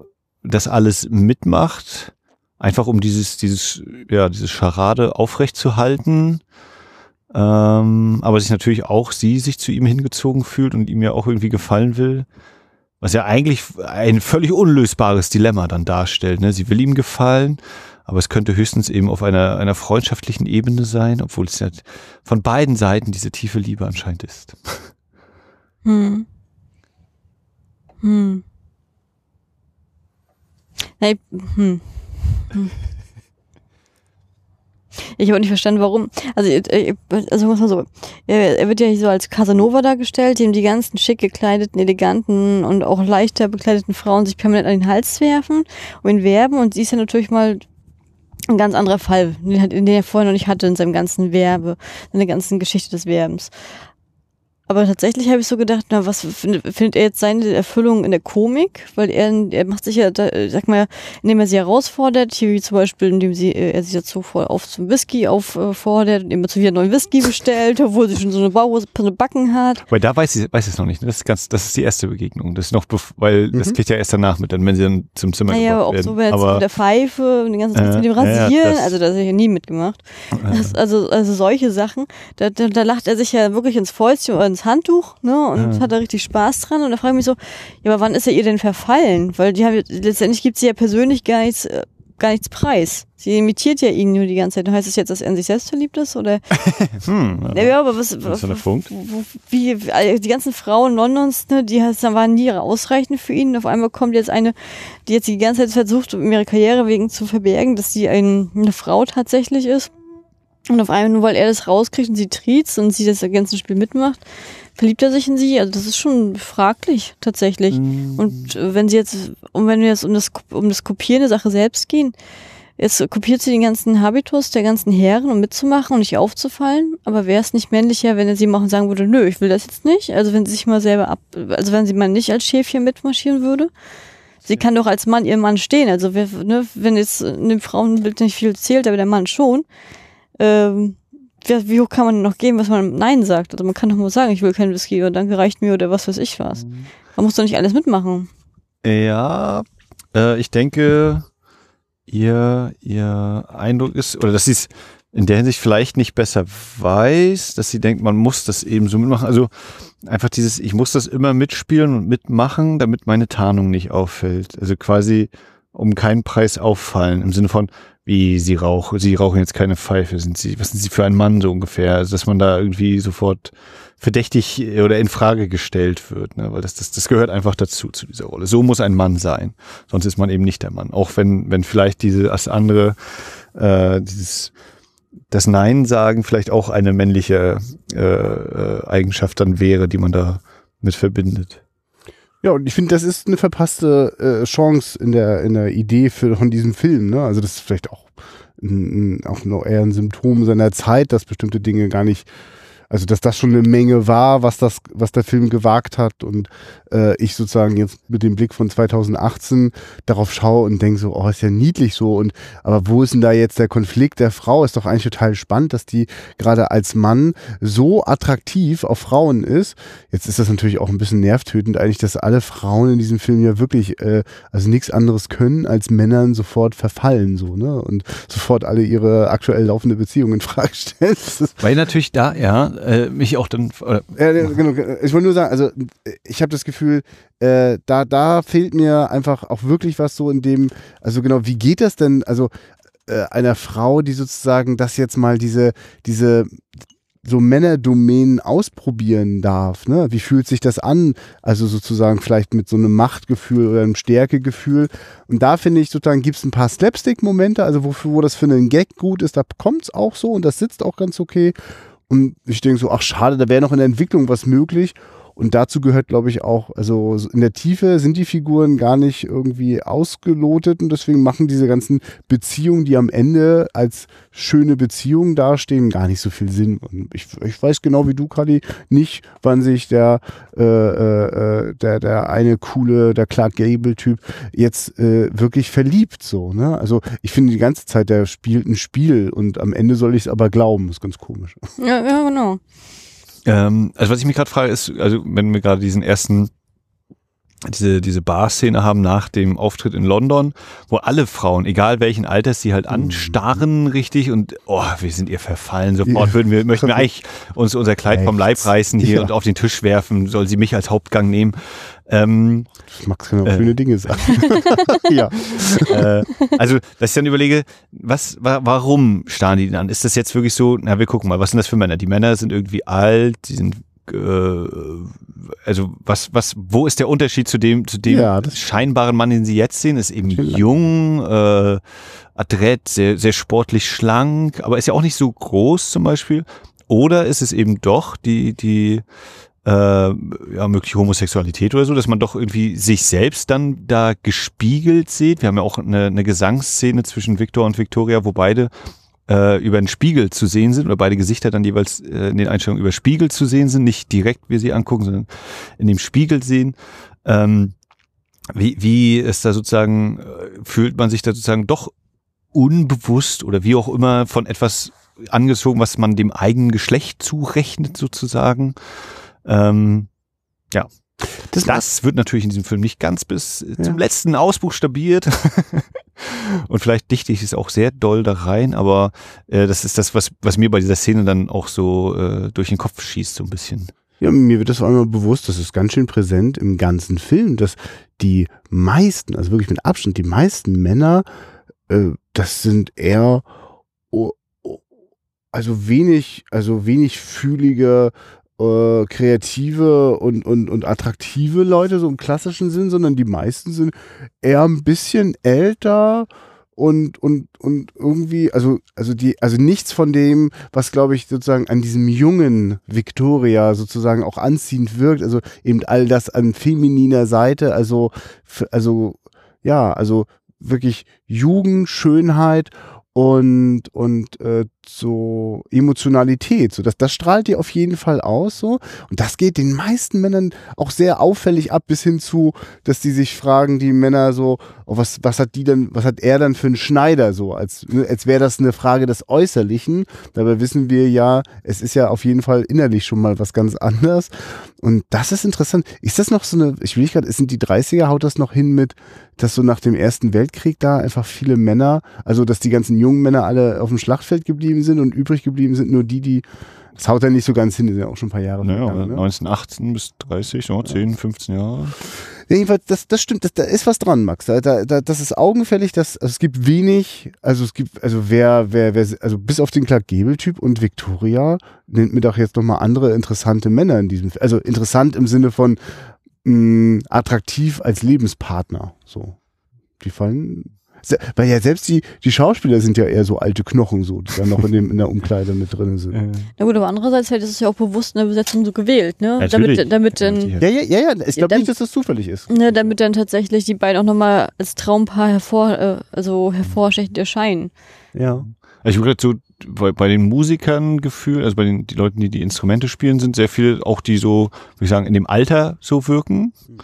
das alles mitmacht, einfach um dieses, dieses, ja, dieses Scharade aufrecht zu halten. Ähm, aber sich natürlich auch sie sich zu ihm hingezogen fühlt und ihm ja auch irgendwie gefallen will. Was ja eigentlich ein völlig unlösbares Dilemma dann darstellt. Ne? Sie will ihm gefallen, aber es könnte höchstens eben auf einer, einer freundschaftlichen Ebene sein, obwohl es ja von beiden Seiten diese tiefe Liebe anscheinend ist. Hm. Hm. Nee, hm. Hm. Ich habe nicht verstanden, warum. Also, äh, also muss man so, er, wird ja so als Casanova dargestellt, dem die ganzen schick gekleideten, eleganten und auch leichter bekleideten Frauen sich permanent an den Hals werfen und ihn werben. Und sie ist ja natürlich mal ein ganz anderer Fall, den er vorher noch nicht hatte in seinem ganzen Werbe, in der ganzen Geschichte des Werbens. Aber tatsächlich habe ich so gedacht, na, was findet, findet er jetzt seine Erfüllung in der Komik? Weil er, er macht sich ja, da, äh, sag mal, indem er sie herausfordert, hier wie zum Beispiel, indem sie, äh, er sie dazu vor, auf zum Whisky auffordert, indem er zu wieder neuen Whisky bestellt, obwohl sie schon so eine Bauhose, so eine Backen hat. Weil da weiß sie weiß es noch nicht. ne? Das ist ganz, das ist die erste Begegnung. Das ist noch, weil das Mhm. geht ja erst danach mit, dann wenn sie dann zum Zimmer Naja, aber auch so mit, aber mit der Pfeife und den ganzen Äh, mit dem ja, ja, Rasieren, das- also das habe ich ja nie mitgemacht. Das, also, also solche Sachen, da, da, da lacht er sich ja wirklich ins Fäustchen ins Handtuch, ne, und Ja. hat da richtig Spaß dran. Und da frage ich mich so, ja, aber wann ist er ihr denn verfallen? Weil die haben, letztendlich gibt sie ja persönlich gar nichts, äh, gar nichts preis. Sie imitiert ja ihn nur die ganze Zeit. Heißt es jetzt, dass er in sich selbst verliebt ist? Oder? hm, Ja, ja aber was, Das ist der Punkt. wie, wie die ganzen Frauen Londons, ne, die waren nie ausreichend für ihn. Auf einmal kommt jetzt eine, die jetzt die ganze Zeit versucht, um ihre Karriere wegen zu verbergen, dass sie ein, eine Frau tatsächlich ist. Und auf einmal, nur weil er das rauskriegt und sie triezt und sie das ganze Spiel mitmacht, verliebt er sich in sie. Also das ist schon fraglich tatsächlich. Mhm. Und äh, wenn sie jetzt, und wenn wir jetzt um das, um das Kopieren der Sache selbst gehen, jetzt kopiert sie den ganzen Habitus der ganzen Herren, um mitzumachen und nicht aufzufallen. Aber wäre es nicht männlicher, wenn er sie machen sagen würde, nö, ich will das jetzt nicht? Also wenn sie sich mal selber ab, also wenn sie mal nicht als Schäfchen mitmarschieren würde? Sie kann doch als Mann ihrem Mann stehen. Also wer, ne, wenn jetzt in dem Frauenbild nicht viel zählt, aber der Mann schon. Ähm, wie hoch kann man denn noch gehen, was man Nein sagt? Also man kann doch mal sagen, ich will kein Whisky oder danke reicht mir oder was weiß ich was. Man muss doch nicht alles mitmachen. Ja, äh, ich denke, ihr, ihr Eindruck ist, oder dass sie es in der Hinsicht vielleicht nicht besser weiß, dass sie denkt, man muss das eben so mitmachen. Also einfach dieses, ich muss das immer mitspielen und mitmachen, damit meine Tarnung nicht auffällt. Also quasi um keinen Preis auffallen, im Sinne von, wie sie rauchen, sie rauchen jetzt keine Pfeife, sind sie, was sind sie für ein Mann so ungefähr? Also dass man da irgendwie sofort verdächtig oder in Frage gestellt wird, ne? weil das, das, das gehört einfach dazu, zu dieser Rolle. So muss ein Mann sein, sonst ist man eben nicht der Mann. Auch wenn, wenn vielleicht diese, das andere, äh, dieses, das Nein sagen vielleicht auch eine männliche äh, äh, Eigenschaft dann wäre, die man da mit verbindet. Ja, und ich finde, das ist eine verpasste äh, Chance in der, in der Idee für, von diesem Film. Ne? Also das ist vielleicht auch, ein, auch noch eher ein Symptom seiner Zeit, dass bestimmte Dinge gar nicht, also dass das schon eine Menge war, was das, was der Film gewagt hat und äh, ich sozusagen jetzt mit dem Blick von 2018 darauf schaue und denke so, oh, ist ja niedlich so und aber wo ist denn da jetzt der Konflikt der Frau? Ist doch eigentlich total spannend, dass die gerade als Mann so attraktiv auf Frauen ist. Jetzt ist das natürlich auch ein bisschen nervtötend eigentlich, dass alle Frauen in diesem Film ja wirklich äh, also nichts anderes können als Männern sofort verfallen so, ne? Und sofort alle ihre aktuell laufende Beziehung in Frage stellen. Weil natürlich da, ja, äh, mich auch dann, äh, ja, ja, genau. Ich wollte nur sagen, also ich habe das Gefühl, äh, da, da fehlt mir einfach auch wirklich was so in dem, also genau, wie geht das denn? Also äh, einer Frau, die sozusagen das jetzt mal diese, diese so Männerdomänen ausprobieren darf. Ne? Wie fühlt sich das an? Also sozusagen vielleicht mit so einem Machtgefühl oder einem Stärkegefühl. Und da finde ich sozusagen gibt es ein paar Slapstick-Momente, also wo, wo das für einen Gag gut ist, da kommt es auch so und das sitzt auch ganz okay. Und ich denke so, ach schade, da wäre noch in der Entwicklung was möglich. Und dazu gehört, glaube ich, auch, also in der Tiefe sind die Figuren gar nicht irgendwie ausgelotet und deswegen machen diese ganzen Beziehungen, die am Ende als schöne Beziehungen dastehen, gar nicht so viel Sinn. Und ich, ich weiß genau wie du, Kali, nicht, wann sich der, äh, äh, der, der eine coole, der Clark Gable-Typ jetzt äh, wirklich verliebt, so, ne? Also ich finde die ganze Zeit, der spielt ein Spiel und am Ende soll ich es aber glauben. ist ganz komisch. Ja, ja genau. Ähm, also was ich mich gerade frage ist, also wenn wir gerade diesen ersten diese, diese Bar-Szene haben nach dem Auftritt in London, wo alle Frauen, egal welchen Alters, sie halt anstarren richtig und oh, wir sind ihr verfallen. Sofort würden wir, möchten wir eigentlich uns unser Kleid vom Leib reißen hier ja. und auf den Tisch werfen, soll sie mich als Hauptgang nehmen. Ähm, Max kann auch äh, schöne Dinge sagen. ja. Äh, also, dass ich dann überlege, was, wa warum starren die denn an? Ist das jetzt wirklich so, na, wir gucken mal, was sind das für Männer? Die Männer sind irgendwie alt, die sind also was, was, wo ist der Unterschied zu dem, zu dem ja, scheinbaren Mann, den Sie jetzt sehen? Ist eben jung, äh, adrett, sehr, sehr sportlich schlank, aber ist ja auch nicht so groß zum Beispiel. Oder ist es eben doch die, die äh, ja, mögliche Homosexualität oder so, dass man doch irgendwie sich selbst dann da gespiegelt sieht. Wir haben ja auch eine, eine Gesangsszene zwischen Victor und Victoria, wo beide äh, über einen Spiegel zu sehen sind oder beide Gesichter dann jeweils äh, in den Einstellungen über Spiegel zu sehen sind, nicht direkt wir sie angucken, sondern in dem Spiegel sehen. Ähm, wie, wie ist da sozusagen, äh, fühlt man sich da sozusagen doch unbewusst oder wie auch immer von etwas angezogen, was man dem eigenen Geschlecht zurechnet sozusagen. Ähm, ja. Das, das wird natürlich in diesem Film nicht ganz bis ja. zum letzten ausbuchstabiert. Und vielleicht dichte ich es auch sehr doll da rein, aber äh, das ist das, was, was mir bei dieser Szene dann auch so äh, durch den Kopf schießt, so ein bisschen. Ja, mir wird das auch einmal bewusst, das ist ganz schön präsent im ganzen Film, dass die meisten, also wirklich mit Abstand, die meisten Männer, äh, das sind eher also wenig, also wenig fühlige, äh, kreative und, und, und attraktive Leute, so im klassischen Sinn, sondern die meisten sind eher ein bisschen älter und, und, und irgendwie, also, also die, also nichts von dem, was glaube ich sozusagen an diesem jungen Victoria sozusagen auch anziehend wirkt, also eben all das an femininer Seite, also, also, ja, also wirklich Jugend, Schönheit und, und äh, so Emotionalität. So, das, das strahlt dir auf jeden Fall aus. So. Und das geht den meisten Männern auch sehr auffällig ab, bis hin zu, dass die sich fragen, die Männer so, oh, was, was hat die denn, was hat er dann für einen Schneider so? Als, ne, als wäre das eine Frage des Äußerlichen. Dabei wissen wir ja, es ist ja auf jeden Fall innerlich schon mal was ganz anderes. Und das ist interessant. Ist das noch so eine, ich will nicht gerade, sind die 30er, haut das noch hin mit, dass so nach dem Ersten Weltkrieg da einfach viele Männer, also dass die ganzen jungen Männer alle auf dem Schlachtfeld geblieben sind und übrig geblieben sind nur die, die das haut ja nicht so ganz hin, das sind ja auch schon ein paar Jahre. Naja, gegangen, ne? 1918 bis 30, so, 10, 15 Jahre. Ja, jedenfalls, das, das stimmt, das, da ist was dran, Max. Da, da, das ist augenfällig, dass also es gibt wenig, also es gibt, also wer, wer, wer, also bis auf den Clark Gable-Typ und Victoria nennt mir doch jetzt nochmal andere interessante Männer in diesem, also interessant im Sinne von mh, attraktiv als Lebenspartner. So. Die fallen weil ja selbst die, die Schauspieler sind ja eher so alte Knochen, so, die dann noch in, dem, in der Umkleide mit drin sind. Na gut, aber andererseits halt ist es ja auch bewusst in der Besetzung so gewählt, ne? Natürlich. Damit, damit dann. Ja, ja, ja, ja. Ich glaube ja, nicht, dass das zufällig ist. Ne, damit dann tatsächlich die beiden auch nochmal als Traumpaar hervor, äh, also hervorstechend erscheinen. Ja. Also ich würde so bei, bei den Musikern gefühlt, also bei den die Leuten, die die Instrumente spielen, sind sehr viele auch die so, würde ich sagen, in dem Alter so wirken. Mhm.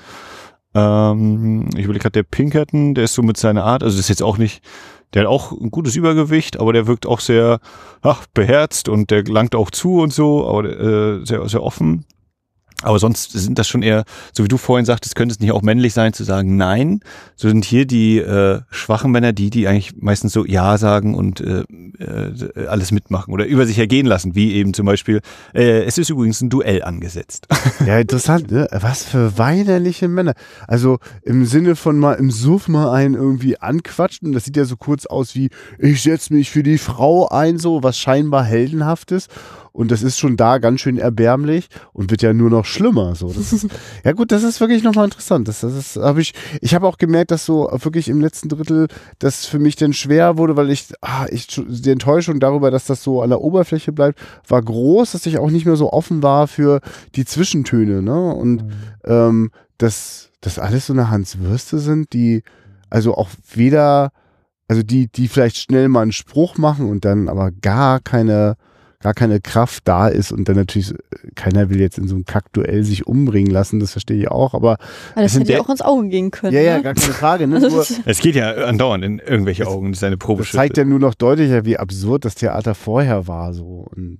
Ähm, ich überlege gerade, der Pinkerton, der ist so mit seiner Art, also das ist jetzt auch nicht, der hat auch ein gutes Übergewicht, aber der wirkt auch sehr ach, beherzt und der langt auch zu und so, aber äh, sehr, sehr offen. Aber sonst sind das schon eher, so wie du vorhin sagtest, könnte es nicht auch männlich sein, zu sagen Nein. So sind hier die äh, schwachen Männer die, die eigentlich meistens so Ja sagen und äh, äh, alles mitmachen oder über sich ergehen lassen, wie eben zum Beispiel, äh, es ist übrigens ein Duell angesetzt. Ja, interessant, ne? Was für weinerliche Männer. Also im Sinne von mal im Suff mal einen irgendwie anquatschen. Das sieht ja so kurz aus wie, ich setze mich für die Frau ein, so was scheinbar Heldenhaftes. Und das ist schon da ganz schön erbärmlich und wird ja nur noch schlimmer. So, ist, ja gut, das ist wirklich nochmal interessant. Das, das ist, habe ich, ich habe auch gemerkt, dass so wirklich im letzten Drittel das für mich dann schwer wurde, weil ich, ah, ich die Enttäuschung darüber, dass das so an der Oberfläche bleibt, war groß, dass ich auch nicht mehr so offen war für die Zwischentöne. Ne? Und mhm. ähm, dass das alles so eine Hans Würste sind, die also auch weder, also die, die vielleicht schnell mal einen Spruch machen und dann aber gar keine gar keine Kraft da ist und dann natürlich, keiner will jetzt in so einem Kackduell sich umbringen lassen, das verstehe ich auch, aber. aber das hätte ja auch ins Auge gehen können. Ja, ja, ne? gar keine Frage. Ne? Nur, es geht ja andauernd in irgendwelche Augen, das ist eine Probe. Das zeigt ja nur noch deutlicher, wie absurd das Theater vorher war, so. Und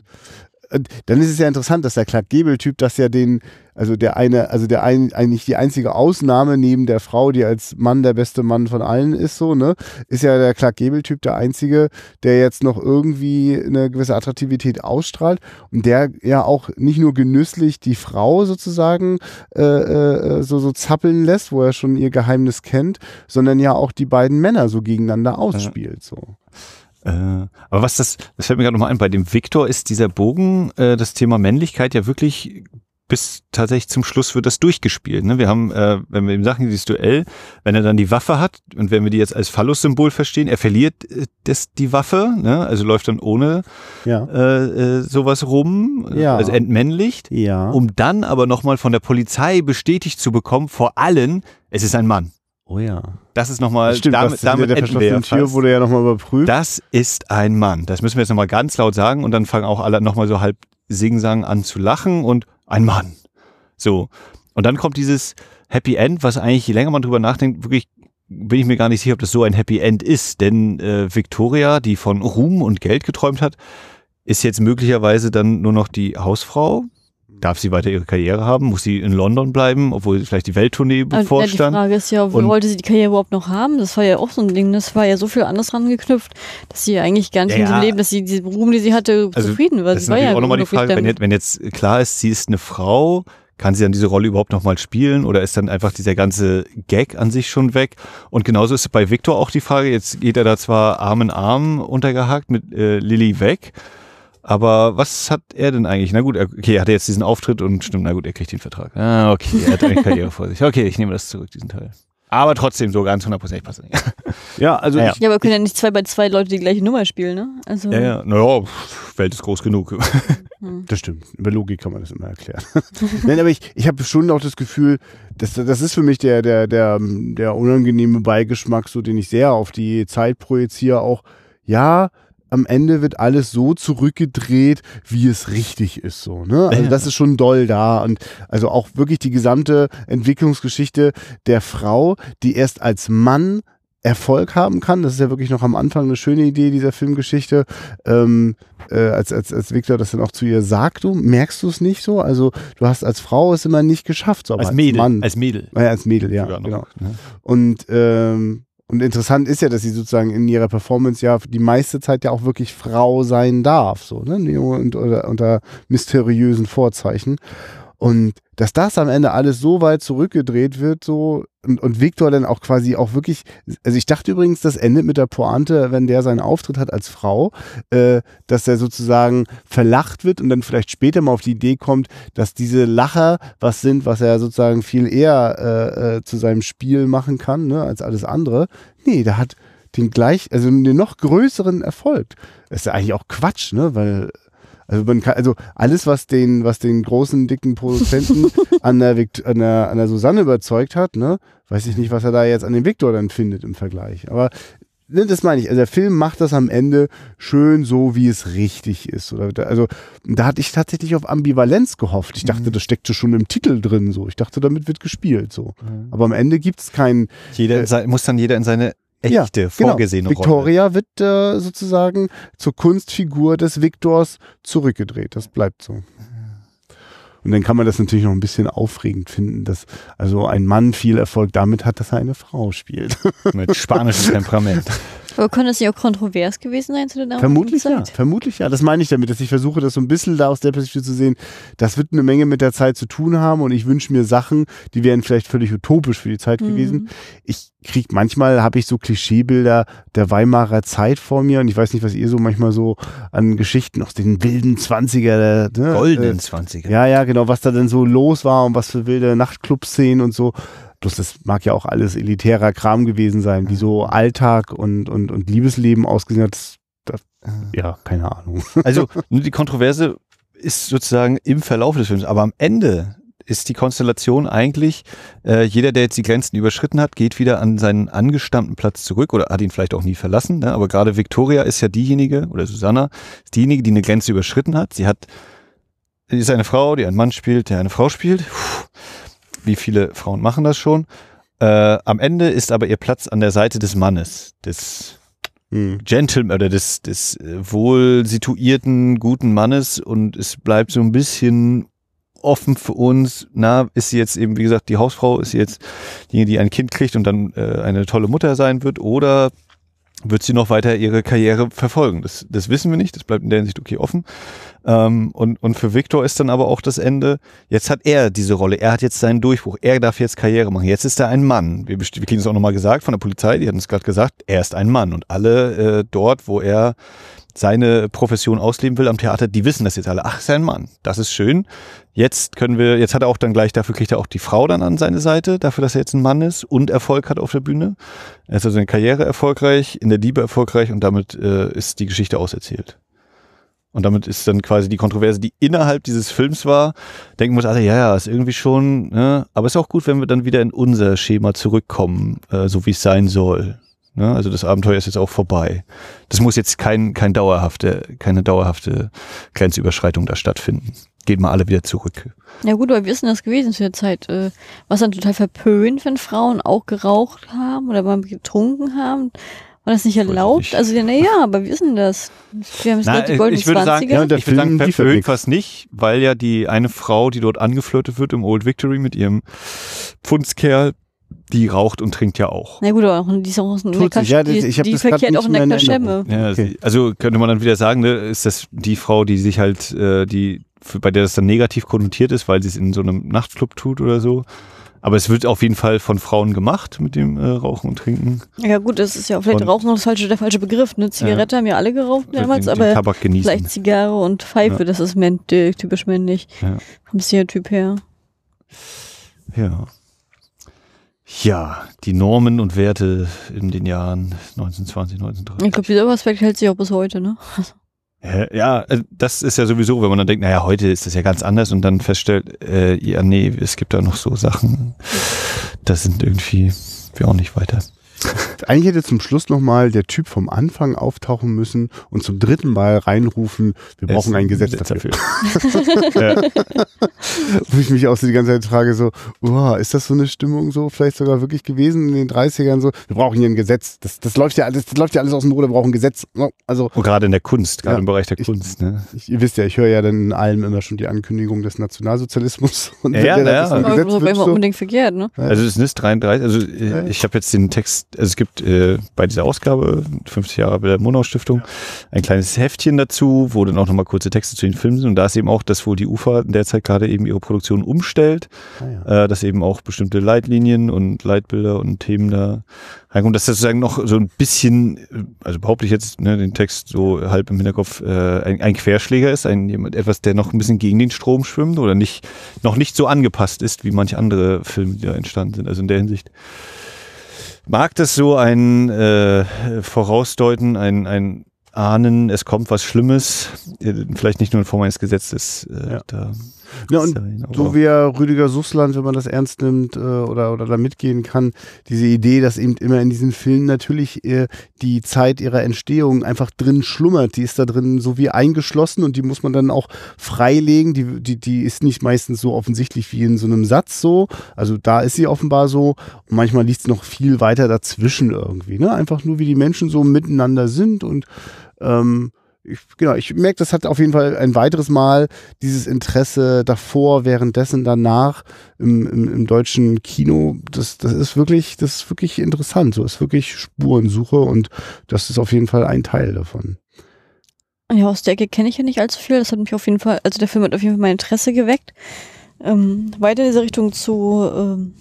dann ist es ja interessant, dass der Clark Gable-Typ das ja den, also der eine, also der ein, eigentlich die einzige Ausnahme neben der Frau, die als Mann der beste Mann von allen ist, so, ne, ist ja der Clark Gable-Typ der einzige, der jetzt noch irgendwie eine gewisse Attraktivität ausstrahlt und der ja auch nicht nur genüsslich die Frau sozusagen äh, äh, so, so zappeln lässt, wo er schon ihr Geheimnis kennt, sondern ja auch die beiden Männer so gegeneinander ausspielt, so. Äh, aber was das, das fällt mir gerade nochmal ein, bei dem Viktor ist dieser Bogen, äh, das Thema Männlichkeit ja wirklich bis tatsächlich zum Schluss wird das durchgespielt. Ne? Wir haben, äh, wenn wir ihm sagen, dieses Duell, wenn er dann die Waffe hat und wenn wir die jetzt als Phallus-Symbol verstehen, er verliert äh, das, die Waffe, ne? also läuft dann ohne ja. äh, äh, sowas rum, ja. also entmännlicht, ja. um dann aber nochmal von der Polizei bestätigt zu bekommen, vor allen, es ist ein Mann. Oh ja. Das ist nochmal, Stimmt, damit, damit der verschlossene Tür wurde ja nochmal überprüft. Das ist ein Mann. Das müssen wir jetzt nochmal ganz laut sagen und dann fangen auch alle nochmal so halb singsang an zu lachen und ein Mann. So. Und dann kommt dieses Happy End, was eigentlich, je länger man drüber nachdenkt, wirklich bin ich mir gar nicht sicher, ob das so ein Happy End ist. Denn äh, Victoria, die von Ruhm und Geld geträumt hat, ist jetzt möglicherweise dann nur noch die Hausfrau darf sie weiter ihre Karriere haben? Muss sie in London bleiben, obwohl vielleicht die Welttournee bevorstand? Ja, die Frage ist ja, wo wollte sie die Karriere überhaupt noch haben? Das war ja auch so ein Ding, das war ja so viel anders dran geknüpft, dass sie eigentlich gar nicht ja, mehr so leben, dass sie diese Ruhm, die sie hatte, also zufrieden war. Das ist war ja auch nochmal die Frage, wenn jetzt, wenn jetzt klar ist, sie ist eine Frau, kann sie dann diese Rolle überhaupt nochmal spielen oder ist dann einfach dieser ganze Gag an sich schon weg? Und genauso ist bei Victor auch die Frage, jetzt geht er da zwar Arm in Arm untergehakt mit äh, Lilly weg, aber was hat er denn eigentlich? Na gut, okay, er hatte jetzt diesen Auftritt und stimmt, na gut, er kriegt den Vertrag. Ah, okay, er hat eine Karriere vor sich. Okay, ich nehme das zurück, diesen Teil. Aber trotzdem so ganz hundertprozentig passt nicht. Ja, also. Ja, ich, ja, aber können ja nicht zwei bei zwei Leute die gleiche Nummer spielen, ne? Also. Ja, ja, naja, Welt ist groß genug. Hm. Das stimmt. Über Logik kann man das immer erklären. Nein, aber ich, ich habe schon auch das Gefühl, das, das ist für mich der, der, der, der unangenehme Beigeschmack, so den ich sehr auf die Zeit projiziere, auch, ja, am Ende wird alles so zurückgedreht, wie es richtig ist, so, ne? Also das ist schon doll da und also auch wirklich die gesamte Entwicklungsgeschichte der Frau, die erst als Mann Erfolg haben kann. Das ist ja wirklich noch am Anfang eine schöne Idee dieser Filmgeschichte. Ähm, äh, als, als, als Victor das dann auch zu ihr sagt, du merkst du es nicht so? Also du hast als Frau es immer nicht geschafft, so, als, als Mädel, Mann. als Mädel, ja, als Mädel, ja, genau. Ne? Und ähm, und interessant ist ja, dass sie sozusagen in ihrer Performance ja die meiste Zeit ja auch wirklich Frau sein darf, so, ne? Und, oder, unter mysteriösen Vorzeichen. Und dass das am Ende alles so weit zurückgedreht wird, so und, und Victor dann auch quasi auch wirklich, also ich dachte übrigens, das endet mit der Pointe, wenn der seinen Auftritt hat als Frau, äh, dass er sozusagen verlacht wird und dann vielleicht später mal auf die Idee kommt, dass diese Lacher was sind, was er sozusagen viel eher äh, äh, zu seinem Spiel machen kann, ne, als alles andere. Nee, der hat den gleich, also den noch größeren Erfolg. Das ist ja eigentlich auch Quatsch, ne, weil also man kann, also alles, was den, was den großen, dicken Produzenten an der, an der, an der Susanne überzeugt hat, ne, weiß ich nicht, was er da jetzt an dem Viktor dann findet im Vergleich. Aber ne, das meine ich. Also der Film macht das am Ende schön so, wie es richtig ist. Oder, also da hatte ich tatsächlich auf Ambivalenz gehofft. Ich dachte, mhm. das steckte schon im Titel drin. So, ich dachte, damit wird gespielt. So, mhm. aber am Ende gibt es keinen. Jeder äh, muss dann jeder in seine echte, ja, genau. vorgesehene genau. Victoria Rolle. wird äh, sozusagen zur Kunstfigur des Viktors zurückgedreht. Das bleibt so. Und dann kann man das natürlich noch ein bisschen aufregend finden, dass also ein Mann viel Erfolg damit hat, dass er eine Frau spielt. Mit spanischem Temperament. Aber könnte es nicht auch kontrovers gewesen sein zu der damaligen Vermutlich ja, vermutlich ja. Das meine ich damit, dass ich versuche, das so ein bisschen da aus der Perspektive zu sehen. Das wird eine Menge mit der Zeit zu tun haben und ich wünsche mir Sachen, die wären vielleicht völlig utopisch für die Zeit Mhm. gewesen. Ich krieg manchmal habe ich so Klischeebilder der Weimarer Zeit vor mir und ich weiß nicht, was ihr so manchmal so an Geschichten aus den wilden Zwanziger, ne, Goldenen äh, 20er. ja, ja, genau, was da denn so los war und was für wilde Nachtclub-Szenen und so. Bloß das mag ja auch alles elitärer Kram gewesen sein, wie so Alltag und, und, und Liebesleben ausgesehen hat. Das, das, ja, keine Ahnung. Also nur die Kontroverse ist sozusagen im Verlauf des Films, aber am Ende ist die Konstellation eigentlich, äh, jeder, der jetzt die Grenzen überschritten hat, geht wieder an seinen angestammten Platz zurück oder hat ihn vielleicht auch nie verlassen. Ne? Aber gerade Victoria ist ja diejenige, oder Susanna, ist diejenige, die eine Grenze überschritten hat. Sie hat, sie ist eine Frau, die einen Mann spielt, der eine Frau spielt. Puh, wie viele Frauen machen das schon? Äh, am Ende ist aber ihr Platz an der Seite des Mannes, des Hm. Gentleman oder des, des äh, wohl situierten, guten Mannes und es bleibt so ein bisschen offen für uns. Na, ist sie jetzt eben, wie gesagt, die Hausfrau, ist sie jetzt die, die ein Kind kriegt und dann äh, eine tolle Mutter sein wird oder wird sie noch weiter ihre Karriere verfolgen? Das, das wissen wir nicht, das bleibt in der Hinsicht okay offen. Ähm, und, und für Victor ist dann aber auch das Ende, jetzt hat er diese Rolle, er hat jetzt seinen Durchbruch, er darf jetzt Karriere machen, jetzt ist er ein Mann. Wir, wir kriegen es auch nochmal gesagt von der Polizei, die hatten es gerade gesagt, er ist ein Mann und alle äh, dort, wo er seine Profession ausleben will am Theater, die wissen das jetzt alle. Ach, ist er ein Mann. Das ist schön. Jetzt können wir, jetzt hat er auch dann gleich, dafür kriegt er auch die Frau dann an seine Seite, dafür, dass er jetzt ein Mann ist und Erfolg hat auf der Bühne. Er ist also in der Karriere erfolgreich, in der Liebe erfolgreich und damit äh, ist die Geschichte auserzählt. Und damit ist dann quasi die Kontroverse, die innerhalb dieses Films war, denken muss alle, ja, ja, ist irgendwie schon, ne? aber ist auch gut, wenn wir dann wieder in unser Schema zurückkommen, äh, so wie es sein soll. Ne? Also das Abenteuer ist jetzt auch vorbei. Das muss jetzt kein, kein dauerhafte, keine dauerhafte Grenzüberschreitung da stattfinden. Geht mal alle wieder zurück. Ja gut, aber wie ist das gewesen zu der Zeit? Äh, Was dann total verpönt, wenn Frauen auch geraucht haben oder mal getrunken haben? War das nicht ich erlaubt? nicht. Also ja, na ja, aber wie ist denn das? Wir haben gerade die goldenen ich würde sagen, 20er. ja, und der ich würde sagen, nichts. fast nicht, weil ja die eine Frau, die dort angeflirtet wird im Old Victory mit ihrem Pfundskerl, die raucht und trinkt ja auch. Na gut, aber auch, die ist auch ein Tut Neckar, ja, das- die, ich die das grad verkehrt nicht auch in Neckarschemme. Ja, Okay. also könnte man dann wieder sagen, ne, ist das die Frau, die sich halt, äh, die, für, bei der das dann negativ konnotiert ist, weil sie es in so einem Nachtclub tut oder so. Aber es wird auf jeden Fall von Frauen gemacht mit dem äh, Rauchen und Trinken. Ja gut, das ist ja auch vielleicht Und- Rauchen das falsche, der falsche Begriff. Ne? Zigarette haben ja alle geraucht damals, den, den aber vielleicht Zigarre und Pfeife, Ja. das ist män äh, typisch männlich. Ja. Vom Stereotyp her. Ja. Ja, die Normen und Werte in den Jahren 1920, 1930. Ich glaube, dieser Aspekt hält sich auch bis heute, ne? Ja, äh, das ist ja sowieso, wenn man dann denkt, naja, heute ist das ja ganz anders und dann feststellt, äh, ja, nee, es gibt da noch so Sachen, das sind irgendwie, wir auch nicht weiter. Eigentlich hätte zum Schluss nochmal der Typ vom Anfang auftauchen müssen und zum dritten Mal reinrufen, wir brauchen ein Gesetz dafür. ja. Wo ich mich auch so die ganze Zeit frage, so, oh, ist das so eine Stimmung so vielleicht sogar wirklich gewesen in den 30ern so? Wir brauchen hier ein Gesetz. Das, das läuft ja alles, das läuft ja alles aus dem Ruder, wir brauchen ein Gesetz. Also, Und gerade in der Kunst, gerade Ja, im Bereich der ich- Kunst, ne? ich, ihr wisst ja, ich höre ja dann in allem immer schon die Ankündigung des Nationalsozialismus. Und Ja, ja, das so ein ja. Aber Gesetz das ist wünscht, immer so, unbedingt verkehrt, ne? Also es ist 33, also äh, ich habe jetzt den Text, also es gibt äh, bei dieser Ausgabe, 50 Jahre bei der Monau Stiftung, ein kleines Heftchen dazu, wo dann auch nochmal kurze Texte zu den Filmen sind und da ist eben auch, dass wohl die UFA derzeit gerade eben ihre Produktion umstellt, Ah, ja. äh, dass eben auch bestimmte Leitlinien und Leitbilder und Themen da reinkommen, dass das sozusagen noch so ein bisschen, äh, also behaupte ich jetzt, ne, den Text so halb im Hinterkopf, äh, ein, ein Querschläger ist, ein jemand, etwas, der noch ein bisschen gegen den Strom schwimmt oder nicht, noch nicht so angepasst ist, wie manche andere Filme, die da entstanden sind. Also in der Hinsicht mag das so ein äh, Vorausdeuten, ein, ein Ahnen, es kommt was Schlimmes, vielleicht nicht nur in Form eines Gesetzes äh, Ja. da Ja, und sein, aber- so wie er Rüdiger Sussland, wenn man das ernst nimmt äh, oder, oder da mitgehen kann, diese Idee, dass eben immer in diesen Filmen natürlich äh, die Zeit ihrer Entstehung einfach drin schlummert. Die ist da drin so wie eingeschlossen und die muss man dann auch freilegen. Die, die, die ist nicht meistens so offensichtlich wie in so einem Satz so. Also da ist sie offenbar so. Und manchmal liegt es noch viel weiter dazwischen irgendwie. Ne? Einfach nur, wie die Menschen so miteinander sind und ähm, ich, genau, ich merke, das hat auf jeden Fall ein weiteres Mal dieses Interesse davor, währenddessen, danach im, im, im deutschen Kino. Das, das ist wirklich, das ist wirklich interessant. So ist wirklich Spurensuche und das ist auf jeden Fall ein Teil davon. Ja, aus der Ecke kenne ich ja nicht allzu viel. Das hat mich auf jeden Fall, also der Film hat auf jeden Fall mein Interesse geweckt. Ähm, weiter in diese Richtung zu, ähm,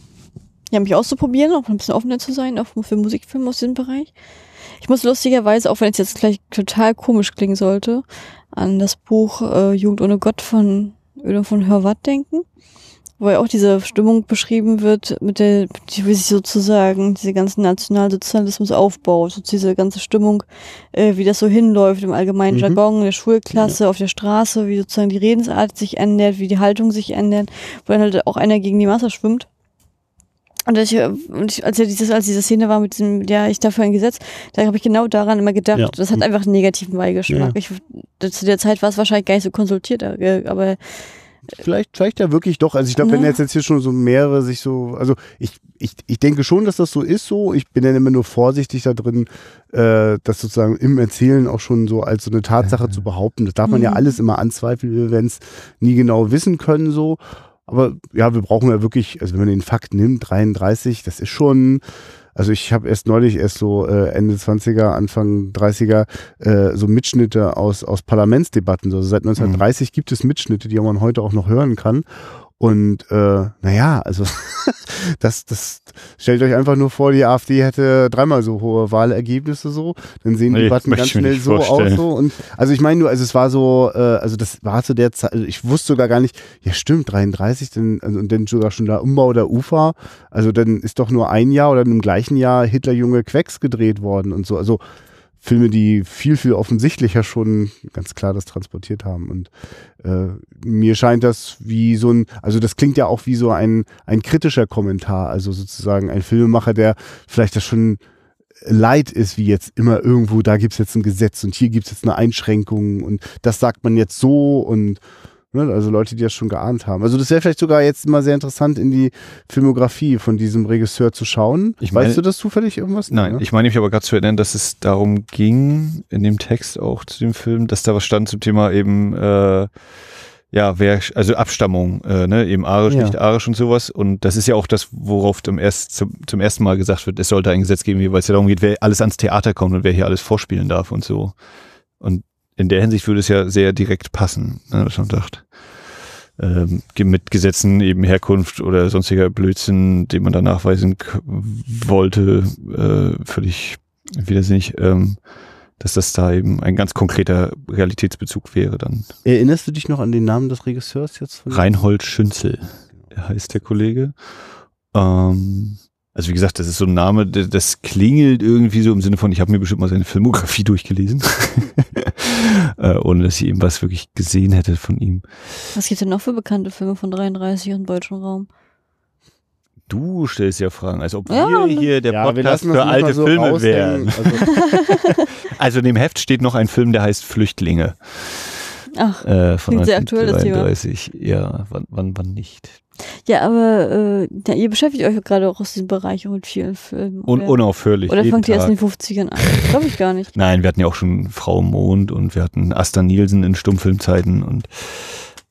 ja, mich auszuprobieren, auch ein bisschen offener zu sein, auch für Musikfilme aus diesem Bereich. Ich muss lustigerweise, auch wenn es jetzt gleich total komisch klingen sollte, an das Buch äh, Jugend ohne Gott von Ödem von Hörwatt denken, wo ja auch diese Stimmung beschrieben wird, mit der, wie sich sozusagen diese ganzen Nationalsozialismus aufbaut, so diese ganze Stimmung, äh, wie das so hinläuft im allgemeinen Mhm. Jargon, in der Schulklasse, auf der Straße, wie sozusagen die Redensart sich ändert, wie die Haltung sich ändert, wo dann halt auch einer gegen die Masse schwimmt. Und, ich, äh, und ich, als, ja dieses, als diese Szene war mit diesem, ja, ich dafür ein Gesetz, da habe ich genau daran immer gedacht, Ja. das hat einfach einen negativen Beigeschmack. Ich, zu der Zeit war es wahrscheinlich gar nicht so konsultiert, äh, aber Vielleicht, vielleicht ja wirklich doch. Also ich glaube, wenn Ja. jetzt, jetzt hier schon so mehrere sich so, also ich, ich, ich denke schon, dass das so ist so. Ich bin dann immer nur vorsichtig da drin, äh, das sozusagen im Erzählen auch schon so als so eine Tatsache zu behaupten. Das darf man ja Mhm. alles immer anzweifeln, wir werden es nie genau wissen können so. Aber ja, wir brauchen ja wirklich, also wenn man den Fakt nimmt, 33, das ist schon, also ich habe erst neulich erst so äh, Ende 20er, Anfang 30er äh, so Mitschnitte aus, aus Parlamentsdebatten. Also seit 1930 gibt es Mitschnitte, die man heute auch noch hören kann. Und äh, naja, also das, das stellt euch einfach nur vor, die AfD hätte dreimal so hohe Wahlergebnisse so, dann sehen Nee, Debatten möchte ganz schnell so aus so. Und also ich meine nur, also es war so, äh, also das war zu der Zeit, also ich wusste sogar gar nicht, ja stimmt, 33, dann, also, und dann sogar schon der Umbau der Ufer, also dann ist doch nur ein Jahr oder im gleichen Jahr Hitlerjunge Quecks gedreht worden und so. Also Filme, die viel, viel offensichtlicher schon ganz klar das transportiert haben. Und äh, mir scheint das wie so ein, also das klingt ja auch wie so ein, ein kritischer Kommentar, also sozusagen ein Filmemacher, der vielleicht das schon leid ist, wie jetzt immer irgendwo, da gibt's jetzt ein Gesetz und hier gibt's jetzt eine Einschränkung und das sagt man jetzt so und also Leute, die das schon geahnt haben. Also das wäre vielleicht sogar jetzt mal sehr interessant, in die Filmografie von diesem Regisseur zu schauen. Ich meine- weißt du das zufällig irgendwas? Nein, ne? ich meine mich aber gerade zu erinnern, dass es darum ging, in dem Text auch zu dem Film, dass da was stand zum Thema eben, äh, ja, wer, also Abstammung, äh, ne, eben arisch, Ja. nicht arisch und sowas. Und das ist ja auch das, worauf zum, erst, zum, zum ersten Mal gesagt wird, es sollte ein Gesetz geben, weil es ja darum geht, wer alles ans Theater kommt und wer hier alles vorspielen darf und so. Und in der Hinsicht würde es ja sehr direkt passen, ne, dass man sagt. Ähm, mit Gesetzen eben Herkunft oder sonstiger Blödsinn, den man da nachweisen wollte, äh, völlig widersinnig, ähm, dass das da eben ein ganz konkreter Realitätsbezug wäre dann. Erinnerst du dich noch an den Namen des Regisseurs jetzt? Reinhold Schünzel heißt der Kollege. Ähm, also wie gesagt, das ist so ein Name, das klingelt irgendwie so im Sinne von, ich habe mir bestimmt mal seine Filmografie durchgelesen, äh, ohne dass ich eben was wirklich gesehen hätte von ihm. was gibt denn noch für bekannte Filme von 33 im deutschen Raum? Du stellst ja Fragen, als ob Ja, wir ne- hier der ja, Podcast für alte so Filme wären. Also, Also in dem Heft steht noch ein Film, der heißt Flüchtlinge Ach, äh, von Klingt sehr aktuell, das Thema. 1933. Ja, wann, wann, wann nicht? Ja, aber äh, ja, ihr beschäftigt euch gerade auch aus diesem Bereich auch mit vielen Filmen. Un oder unaufhörlich. oder jeden fangt ihr erst Tag. in den 50ern an? Glaube ich gar nicht. Nein, wir hatten ja auch schon Frau Mond und wir hatten Asta Nielsen in Stummfilmzeiten und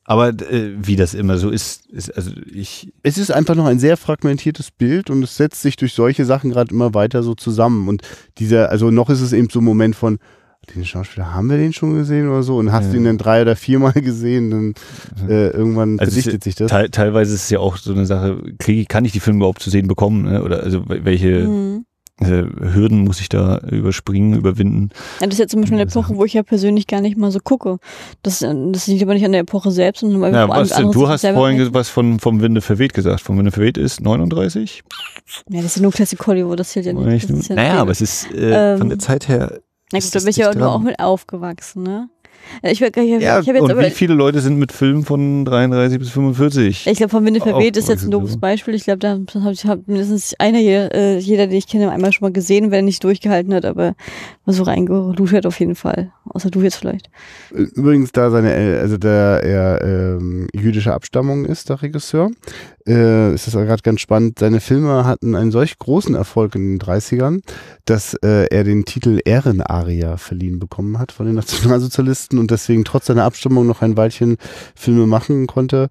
aber äh, wie das immer so ist, ist also ich es ist einfach noch ein sehr fragmentiertes Bild und es setzt sich durch solche Sachen gerade immer weiter so zusammen. Und dieser, also noch ist es eben so ein Moment von, den Schauspieler, haben wir den schon gesehen oder so? Und hast Ja. du ihn dann drei oder viermal gesehen, dann äh, irgendwann Also es verdichtet sich das. teil, teilweise ist es ja auch so eine Sache, kriege kann ich die Filme überhaupt zu sehen bekommen? Ne? Oder also welche Mhm. äh, Hürden muss ich da überspringen, überwinden? Ja, das ist jetzt zum Beispiel eine Epoche, wo ich ja persönlich gar nicht mal so gucke. Das, äh, das liegt aber nicht an der Epoche selbst, sondern weil Ja, was, andere du hast vorhin ge- was von vom Winde verweht gesagt. Vom Winde verweht ist 39? Ja, das ist ja nur Classic Hollywood, das zählt ja nicht. Ist ja naja, ein aber Film. es ist äh, Ähm, von der Zeit her. Na gut, da bin ich ja nur auch mit aufgewachsen, ne? Ich, ich, ich, Ja, ich jetzt und aber, wie viele Leute sind mit Filmen von 33 bis 45? ich glaube, von Winde verweht ist jetzt ein doofes Beispiel. Ich glaube, da habe ich hab mindestens einer hier, äh, jeder, den ich kenne, einmal schon mal gesehen, wenn er nicht durchgehalten hat, aber mal so reingeluschert auf jeden Fall. Außer du jetzt vielleicht. Übrigens, da seine, also da er ähm, jüdischer Abstammung ist, der Regisseur, äh, ist das gerade ganz spannend. Seine Filme hatten einen solch großen Erfolg in den 30ern, dass äh, er den Titel Ehrenaria verliehen bekommen hat von den Nationalsozialisten und deswegen trotz seiner Abstammung noch ein Weilchen Filme machen konnte.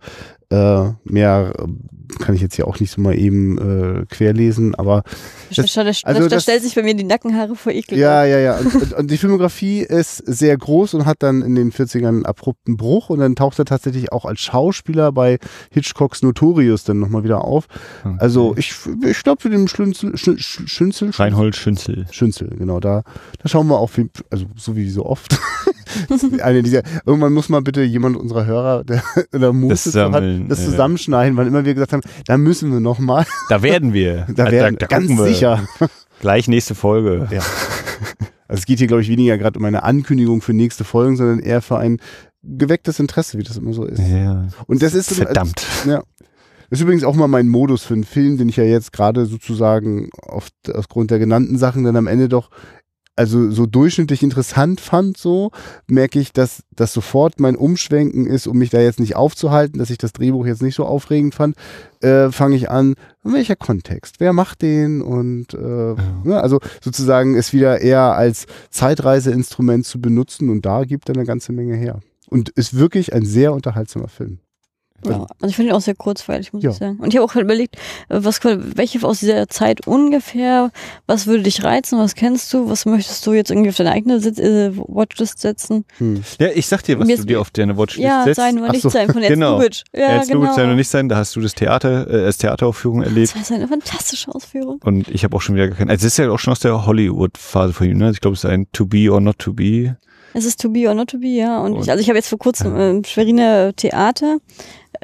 Äh, mehr äh, kann ich jetzt hier auch nicht so mal eben äh, querlesen, aber Da, Das- da, also da das- stellt sich bei mir die Nackenhaare vor Ekel. Ja, ja, ja. Und, und, und die Filmografie ist sehr groß und hat dann in den 40ern einen abrupten Bruch und dann taucht er tatsächlich auch als Schauspieler bei Hitchcocks Notorious dann nochmal wieder auf. Also ich, ich glaube für den Schlünzel, Sch, Sch, Schünzel, Reinhold Schünzel. Schünzel, genau, da, da schauen wir Film- also so wie so oft. Eine dieser, irgendwann muss mal bitte jemand unserer Hörer, der oder Muße Das sammeln, hat, das zusammenschneiden, weil immer wir gesagt haben, da müssen wir nochmal, Da werden wir. da werden, ganz gucken wir. sicher. Gleich nächste Folge. Ja. Also es geht hier, glaube ich, weniger gerade um eine Ankündigung für nächste Folgen, sondern eher für ein gewecktes Interesse, wie das immer so ist. Ja. Und das ist Verdammt. Ja. Das ist übrigens auch mal mein Modus für einen Film, den ich ja jetzt gerade sozusagen auf, aufgrund der genannten Sachen dann am Ende doch also so durchschnittlich interessant fand, so merke ich, dass das sofort mein Umschwenken ist, um mich da jetzt nicht aufzuhalten, dass ich das Drehbuch jetzt nicht so aufregend fand, äh, fange ich an, welcher Kontext, wer macht den und äh, ne, also sozusagen es wieder eher als Zeitreiseinstrument zu benutzen und da gibt er eine ganze Menge her. Und ist wirklich ein sehr unterhaltsamer Film. Ja, also ich finde ihn auch sehr kurzweilig, muss Ja. ich sagen. Und ich habe auch überlegt, äh, was welche aus dieser Zeit ungefähr, was würde dich reizen, was kennst du, was möchtest du jetzt irgendwie auf deine eigene Sitz äh, Watchlist setzen? Hm. Ja, ich sag dir, was du dir auf deine Watchlist Ja, setzt. sein oder nicht so, sein von Ernst genau. Lubitsch. Ja, Ernst genau. Lubitsch sein oder nicht sein, da hast du das Theater, äh, als Theateraufführung erlebt. Das war eine fantastische Ausführung. Und ich habe auch schon wieder gekannt. Also es ist ja auch schon aus der Hollywood-Phase von ihm, ne? Ich glaube, es ist ein To Be or Not To Be. Es ist To Be or Not To Be, ja. Und, Und- ich, also ich habe jetzt vor kurzem ähm, Schweriner Theater,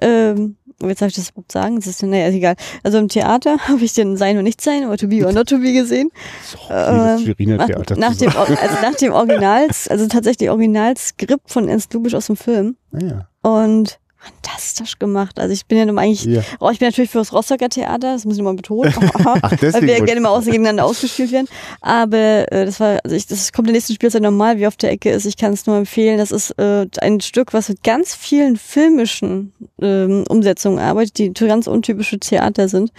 ähm, jetzt darf ich das überhaupt sagen? Das ist, naja, ist egal. Also im Theater habe ich den Sein und Nicht Sein oder To Be or Not To Be gesehen. So, Ähm, dieses Schweriner nach, Theater nach, dem, also nach dem Originals, also tatsächlich Originalskript von Ernst Lubitsch aus dem Film. Ah, ja. Und fantastisch gemacht. Also ich bin ja nun eigentlich, Ja. oh, ich bin natürlich für das Rostocker Theater, das muss ich nochmal betonen. Ach, weil wir ja gerne mal außen gegeneinander ausgespielt werden. Aber äh, das war, also ich, das kommt der nächsten Spielzeit normal, wie auf der Ecke ist. Ich kann es nur empfehlen. Das ist äh, ein Stück, was mit ganz vielen filmischen ähm, Umsetzungen arbeitet, die ganz untypische Theater sind.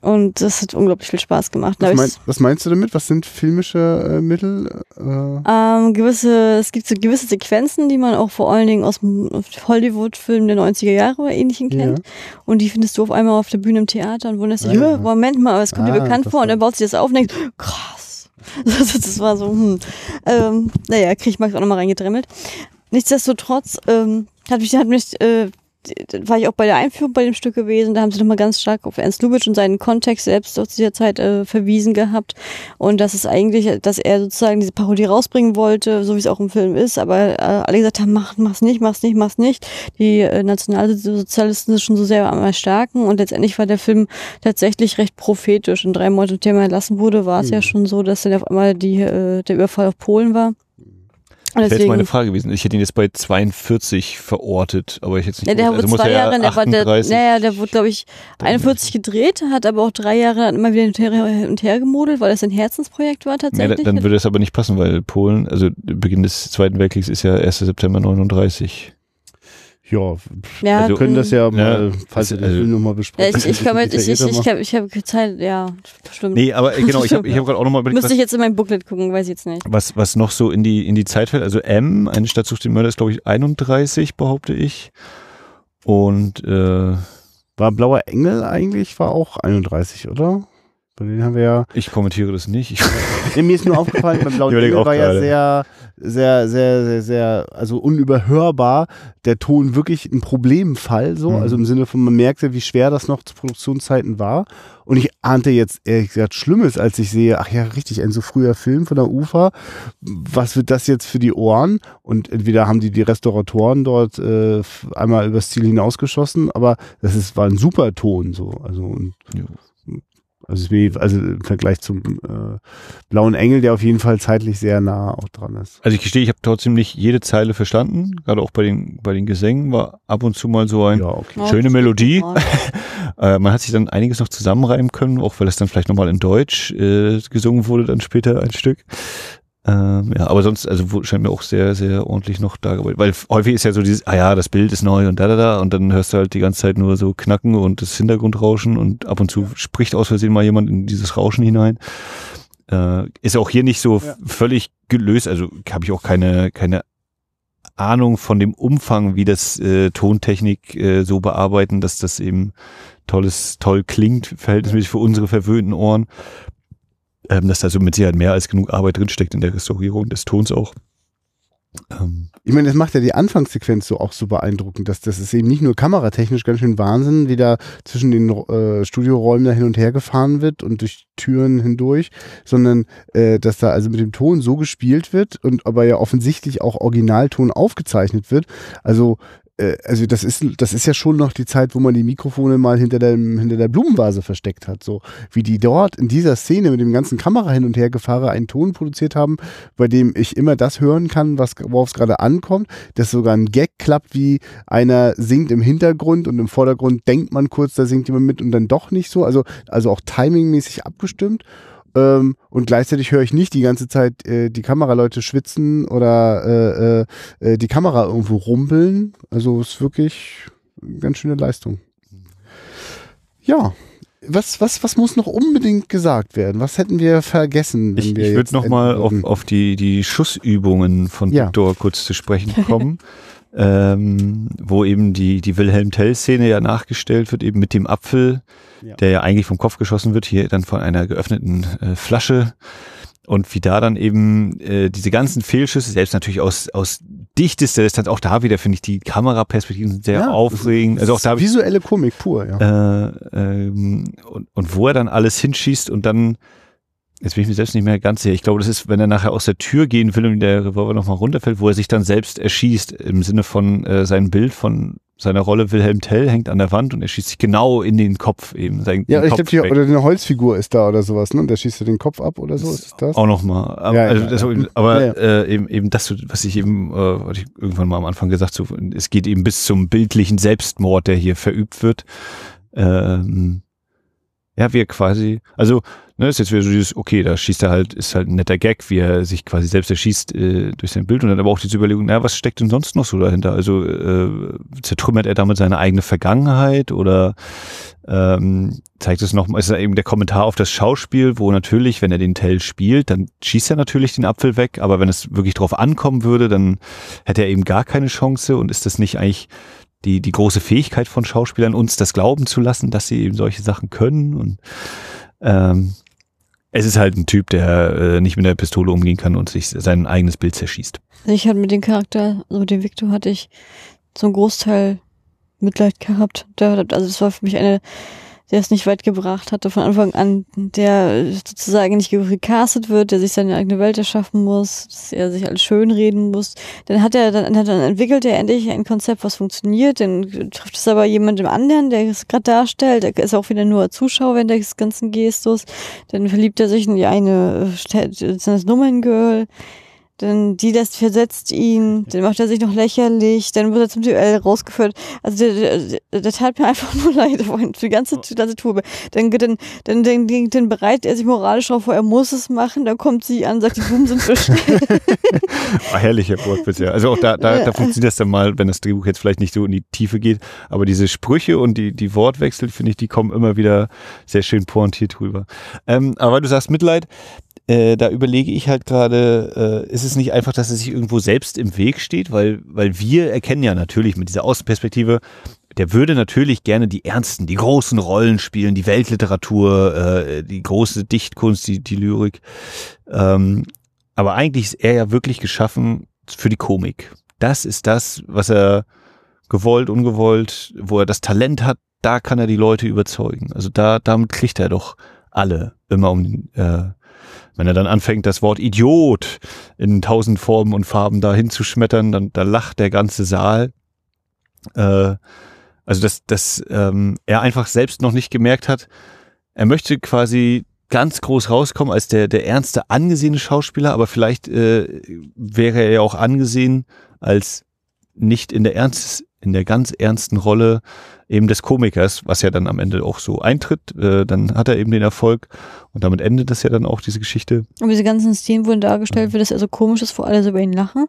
Und das hat unglaublich viel Spaß gemacht. Was, mein, was meinst du damit? Was sind filmische äh, Mittel? Äh, Ähm, gewisse, es gibt so gewisse Sequenzen, die man auch vor allen Dingen aus dem Hollywood-Film der 90er Jahre oder ähnlichen kennt. Und die findest du auf einmal auf der Bühne im Theater und wunderst dich, Ah, ja. "Hö, Moment mal, es kommt dir Ah, bekannt vor. Und dann baut sich das auf und denkst, krass. Das, das war so, hm. Ähm, naja, krieg ich Max auch nochmal reingedremmelt. Nichtsdestotrotz ähm, hat mich, hat mich äh, war ich auch bei der Einführung bei dem Stück gewesen, da haben sie nochmal ganz stark auf Ernst Lubitsch und seinen Kontext selbst aus dieser Zeit äh, verwiesen gehabt. Und das ist eigentlich, dass er sozusagen diese Parodie rausbringen wollte, so wie es auch im Film ist, aber äh, alle gesagt haben, mach, mach's nicht, mach's nicht, mach's nicht. Die äh, Nationalsozialisten sind schon so sehr am Erstarken und letztendlich war der Film tatsächlich recht prophetisch. In drei Monaten, nachdem er entlassen wurde, war es ja schon so, dass dann auf einmal die, äh, der Überfall auf Polen war. Das wäre jetzt meine Frage gewesen. Ich hätte ihn jetzt bei 42 verortet, aber ich jetzt nicht. Ja, der wurde also zwei ja Jahre, der, war der, 38 naja, der wurde, glaube ich, 41 gedreht, hat aber auch drei Jahre dann immer wieder hin und her- gemodelt, weil das ein Herzensprojekt war tatsächlich. dann würde es aber nicht passen, weil Polen, also Beginn des Zweiten Weltkriegs ist ja 1. September 39. ja, ja, wir können das ja mal, Ja, falls wir den also- nochmal ja, besprechen. ich, ich kann mit, ich, ich, ich, Detaillierter hab, ich habe Zeit, ja, stimmt. Nee, aber äh, genau, ich habe ich hab gerade auch nochmal überlegt, Müsste was, ich jetzt in mein Booklet gucken, weiß ich jetzt nicht. was, was noch so in die, in die Zeit fällt. Also M, eine Stadt sucht den Mörder, ist glaube ich 31, behaupte ich. Und äh, War Blauer Engel eigentlich, war auch 31, oder? Bei denen haben wir ja. ich kommentiere das nicht. Ich, Nee, mir ist nur aufgefallen, beim Blauen Engel war ja sehr, sehr, sehr, sehr, sehr, also unüberhörbar. Der Ton wirklich ein Problemfall, so. Mhm. Also im Sinne von, man merkte, wie schwer das noch zu Produktionszeiten war. Und ich ahnte jetzt ehrlich gesagt Schlimmes, als ich sehe, ach ja, richtig, ein so früher Film von der UFA. Was wird das jetzt für die Ohren? Und entweder haben die die Restauratoren dort äh, einmal übers Ziel hinausgeschossen, aber das ist, war ein super Ton, so. Also, und Jo. Also, also im Vergleich zum äh, Blauen Engel, der auf jeden Fall zeitlich sehr nah auch dran ist. Also ich gestehe, ich habe trotzdem nicht jede Zeile verstanden. Gerade auch bei den, bei den Gesängen war ab und zu mal so eine ja, okay. schöne Melodie. äh, man hat sich dann einiges noch zusammenreimen können, auch weil es dann vielleicht nochmal in Deutsch äh, gesungen wurde, dann später ein Stück. Ähm, ja, aber sonst, also scheint mir auch sehr, sehr ordentlich noch da Weil häufig ist ja so dieses, ah ja, das Bild ist neu und da, da, da. Und dann hörst du halt die ganze Zeit nur so Knacken und das Hintergrundrauschen und ab und zu spricht aus Versehen mal jemand in dieses Rauschen hinein. Äh, ist auch hier nicht so ja. völlig gelöst. Also habe ich auch keine, keine Ahnung von dem Umfang, wie das äh, Tontechnik äh, so bearbeiten, dass das eben tolles, toll klingt, verhältnismäßig für unsere verwöhnten Ohren ähm, dass da so mit Sicherheit mehr als genug Arbeit drinsteckt in der Restaurierung des Tons auch. Ähm. Ich meine, das macht ja die Anfangssequenz so auch so beeindruckend, dass das ist eben nicht nur kameratechnisch ganz schön Wahnsinn, wie da zwischen den äh, Studioräumen da hin und her gefahren wird und durch Türen hindurch, sondern äh, dass da also mit dem Ton so gespielt wird und aber ja offensichtlich auch Originalton aufgezeichnet wird. Also also das ist, das ist ja schon noch die Zeit, wo man die Mikrofone mal hinter der, hinter der Blumenvase versteckt hat. So wie die dort in dieser Szene mit dem ganzen Kamera hin und her gefahren einen Ton produziert haben, bei dem ich immer das hören kann, was, worauf es gerade ankommt, dass sogar ein Gag klappt, wie einer singt im Hintergrund und im Vordergrund denkt man kurz, da singt jemand mit und dann doch nicht so. Also, also auch timingmäßig abgestimmt. Ähm, und gleichzeitig höre ich nicht die ganze Zeit äh, die Kameraleute schwitzen oder äh, äh, äh die Kamera irgendwo rumpeln. Also ist wirklich eine ganz schöne Leistung. Ja. Was, was, was muss noch unbedingt gesagt werden? Was hätten wir vergessen? ich ich würde nochmal auf, auf die, die Schussübungen von ja. Victor kurz zu sprechen kommen. ähm, wo eben die, die Wilhelm Tell-Szene ja nachgestellt wird, eben mit dem Apfel, ja. der ja eigentlich vom Kopf geschossen wird, hier dann von einer geöffneten äh, Flasche. Und wie da dann eben äh, diese ganzen Fehlschüsse, selbst natürlich aus, aus dichtester Distanz, auch da wieder finde ich die Kameraperspektiven sind sehr ja, aufregend. Also auch da visuelle Komik pur, ja. Äh, ähm, und, und wo er dann alles hinschießt und dann Jetzt bin ich mir selbst nicht mehr ganz sicher. Ich glaube, das ist, wenn er nachher aus der Tür gehen will und der Revolver nochmal runterfällt, wo er sich dann selbst erschießt, im Sinne von äh, sein Bild von seiner Rolle Wilhelm Tell hängt an der Wand und er schießt sich genau in den Kopf eben. Sein, ja, ich glaube, oder eine Holzfigur ist da oder sowas, ne? Und der schießt den Kopf ab oder so, ist das? Auch nochmal. Aber, ja, also ja, das, ja. aber Äh, eben, eben das, was ich eben, äh, was ich irgendwann mal am Anfang gesagt so, es geht eben bis zum bildlichen Selbstmord, der hier verübt wird. Ähm, ja, wir quasi, also Ne, ist jetzt wieder so dieses, okay, da schießt er halt, ist halt ein netter Gag, wie er sich quasi selbst erschießt äh, durch sein Bild und dann aber auch diese Überlegung, na, was steckt denn sonst noch so dahinter? Also äh, zertrümmert er damit seine eigene Vergangenheit oder ähm, zeigt es nochmal, ist eben der Kommentar auf das Schauspiel, wo natürlich, wenn er den Tell spielt, dann schießt er natürlich den Apfel weg, aber wenn es wirklich drauf ankommen würde, dann hätte er eben gar keine Chance und ist das nicht eigentlich die, die große Fähigkeit von Schauspielern, uns das glauben zu lassen, dass sie eben solche Sachen können und ähm, es ist halt ein Typ, der äh, nicht mit der Pistole umgehen kann und sich sein eigenes Bild zerschießt. Ich hatte mit dem Charakter, also mit dem Victor hatte ich einen Großteil Mitleid gehabt. Also es war für mich eine der es nicht weit gebracht hatte von Anfang an, der sozusagen nicht gecastet wird, der sich seine eigene Welt erschaffen muss, dass er sich alles schönreden muss. Dann hat er, dann, dann entwickelt er endlich ein Konzept, was funktioniert, dann trifft es aber jemandem anderen, der es gerade darstellt, der ist auch wieder nur Zuschauer während des ganzen Gestus, dann verliebt er sich in die eine, das Nummern-Girl, dann die das versetzt ihn, dann macht er sich noch lächerlich, dann wird er zum Duell rausgeführt. Also der, der, der tat mir einfach nur leid, die ganze, die ganze Tour. Dann, dann, dann, dann, dann bereitet er sich moralisch darauf vor, er muss es machen, dann kommt sie an, sagt, die Blumen sind bestellt. ah, herrlicher Wortwitz, ja. Also auch da, da, da funktioniert das dann mal, wenn das Drehbuch jetzt vielleicht nicht so in die Tiefe geht, aber diese Sprüche und die, die Wortwechsel, finde ich, die kommen immer wieder sehr schön pointiert rüber. Ähm, aber du sagst Mitleid, äh, da überlege ich halt gerade, äh, ist es nicht einfach, dass er sich irgendwo selbst im Weg steht, weil, weil wir erkennen ja natürlich mit dieser Außenperspektive, der würde natürlich gerne die ernsten, die großen Rollen spielen, die Weltliteratur, äh, die große Dichtkunst, die, die Lyrik. Ähm, aber eigentlich ist er ja wirklich geschaffen für die Komik. Das ist das, was er gewollt, ungewollt, wo er das Talent hat, da kann er die Leute überzeugen. Also da, damit kriegt er doch alle immer um, äh, wenn er dann anfängt, das Wort Idiot in tausend Formen und Farben da hinzuschmettern, dann da lacht der ganze Saal. Äh, also dass, dass ähm, er einfach selbst noch nicht gemerkt hat, er möchte quasi ganz groß rauskommen als der, der ernste, angesehene Schauspieler, aber vielleicht äh, wäre er ja auch angesehen als nicht in der ernst, in der ganz ernsten Rolle eben des Komikers, was ja dann am Ende auch so eintritt. Äh, dann hat er eben den Erfolg und damit endet das ja dann auch diese Geschichte. Und diese ganzen Szenen wurden dargestellt, wie das er so komisch ist, wo alle so über ihn lachen.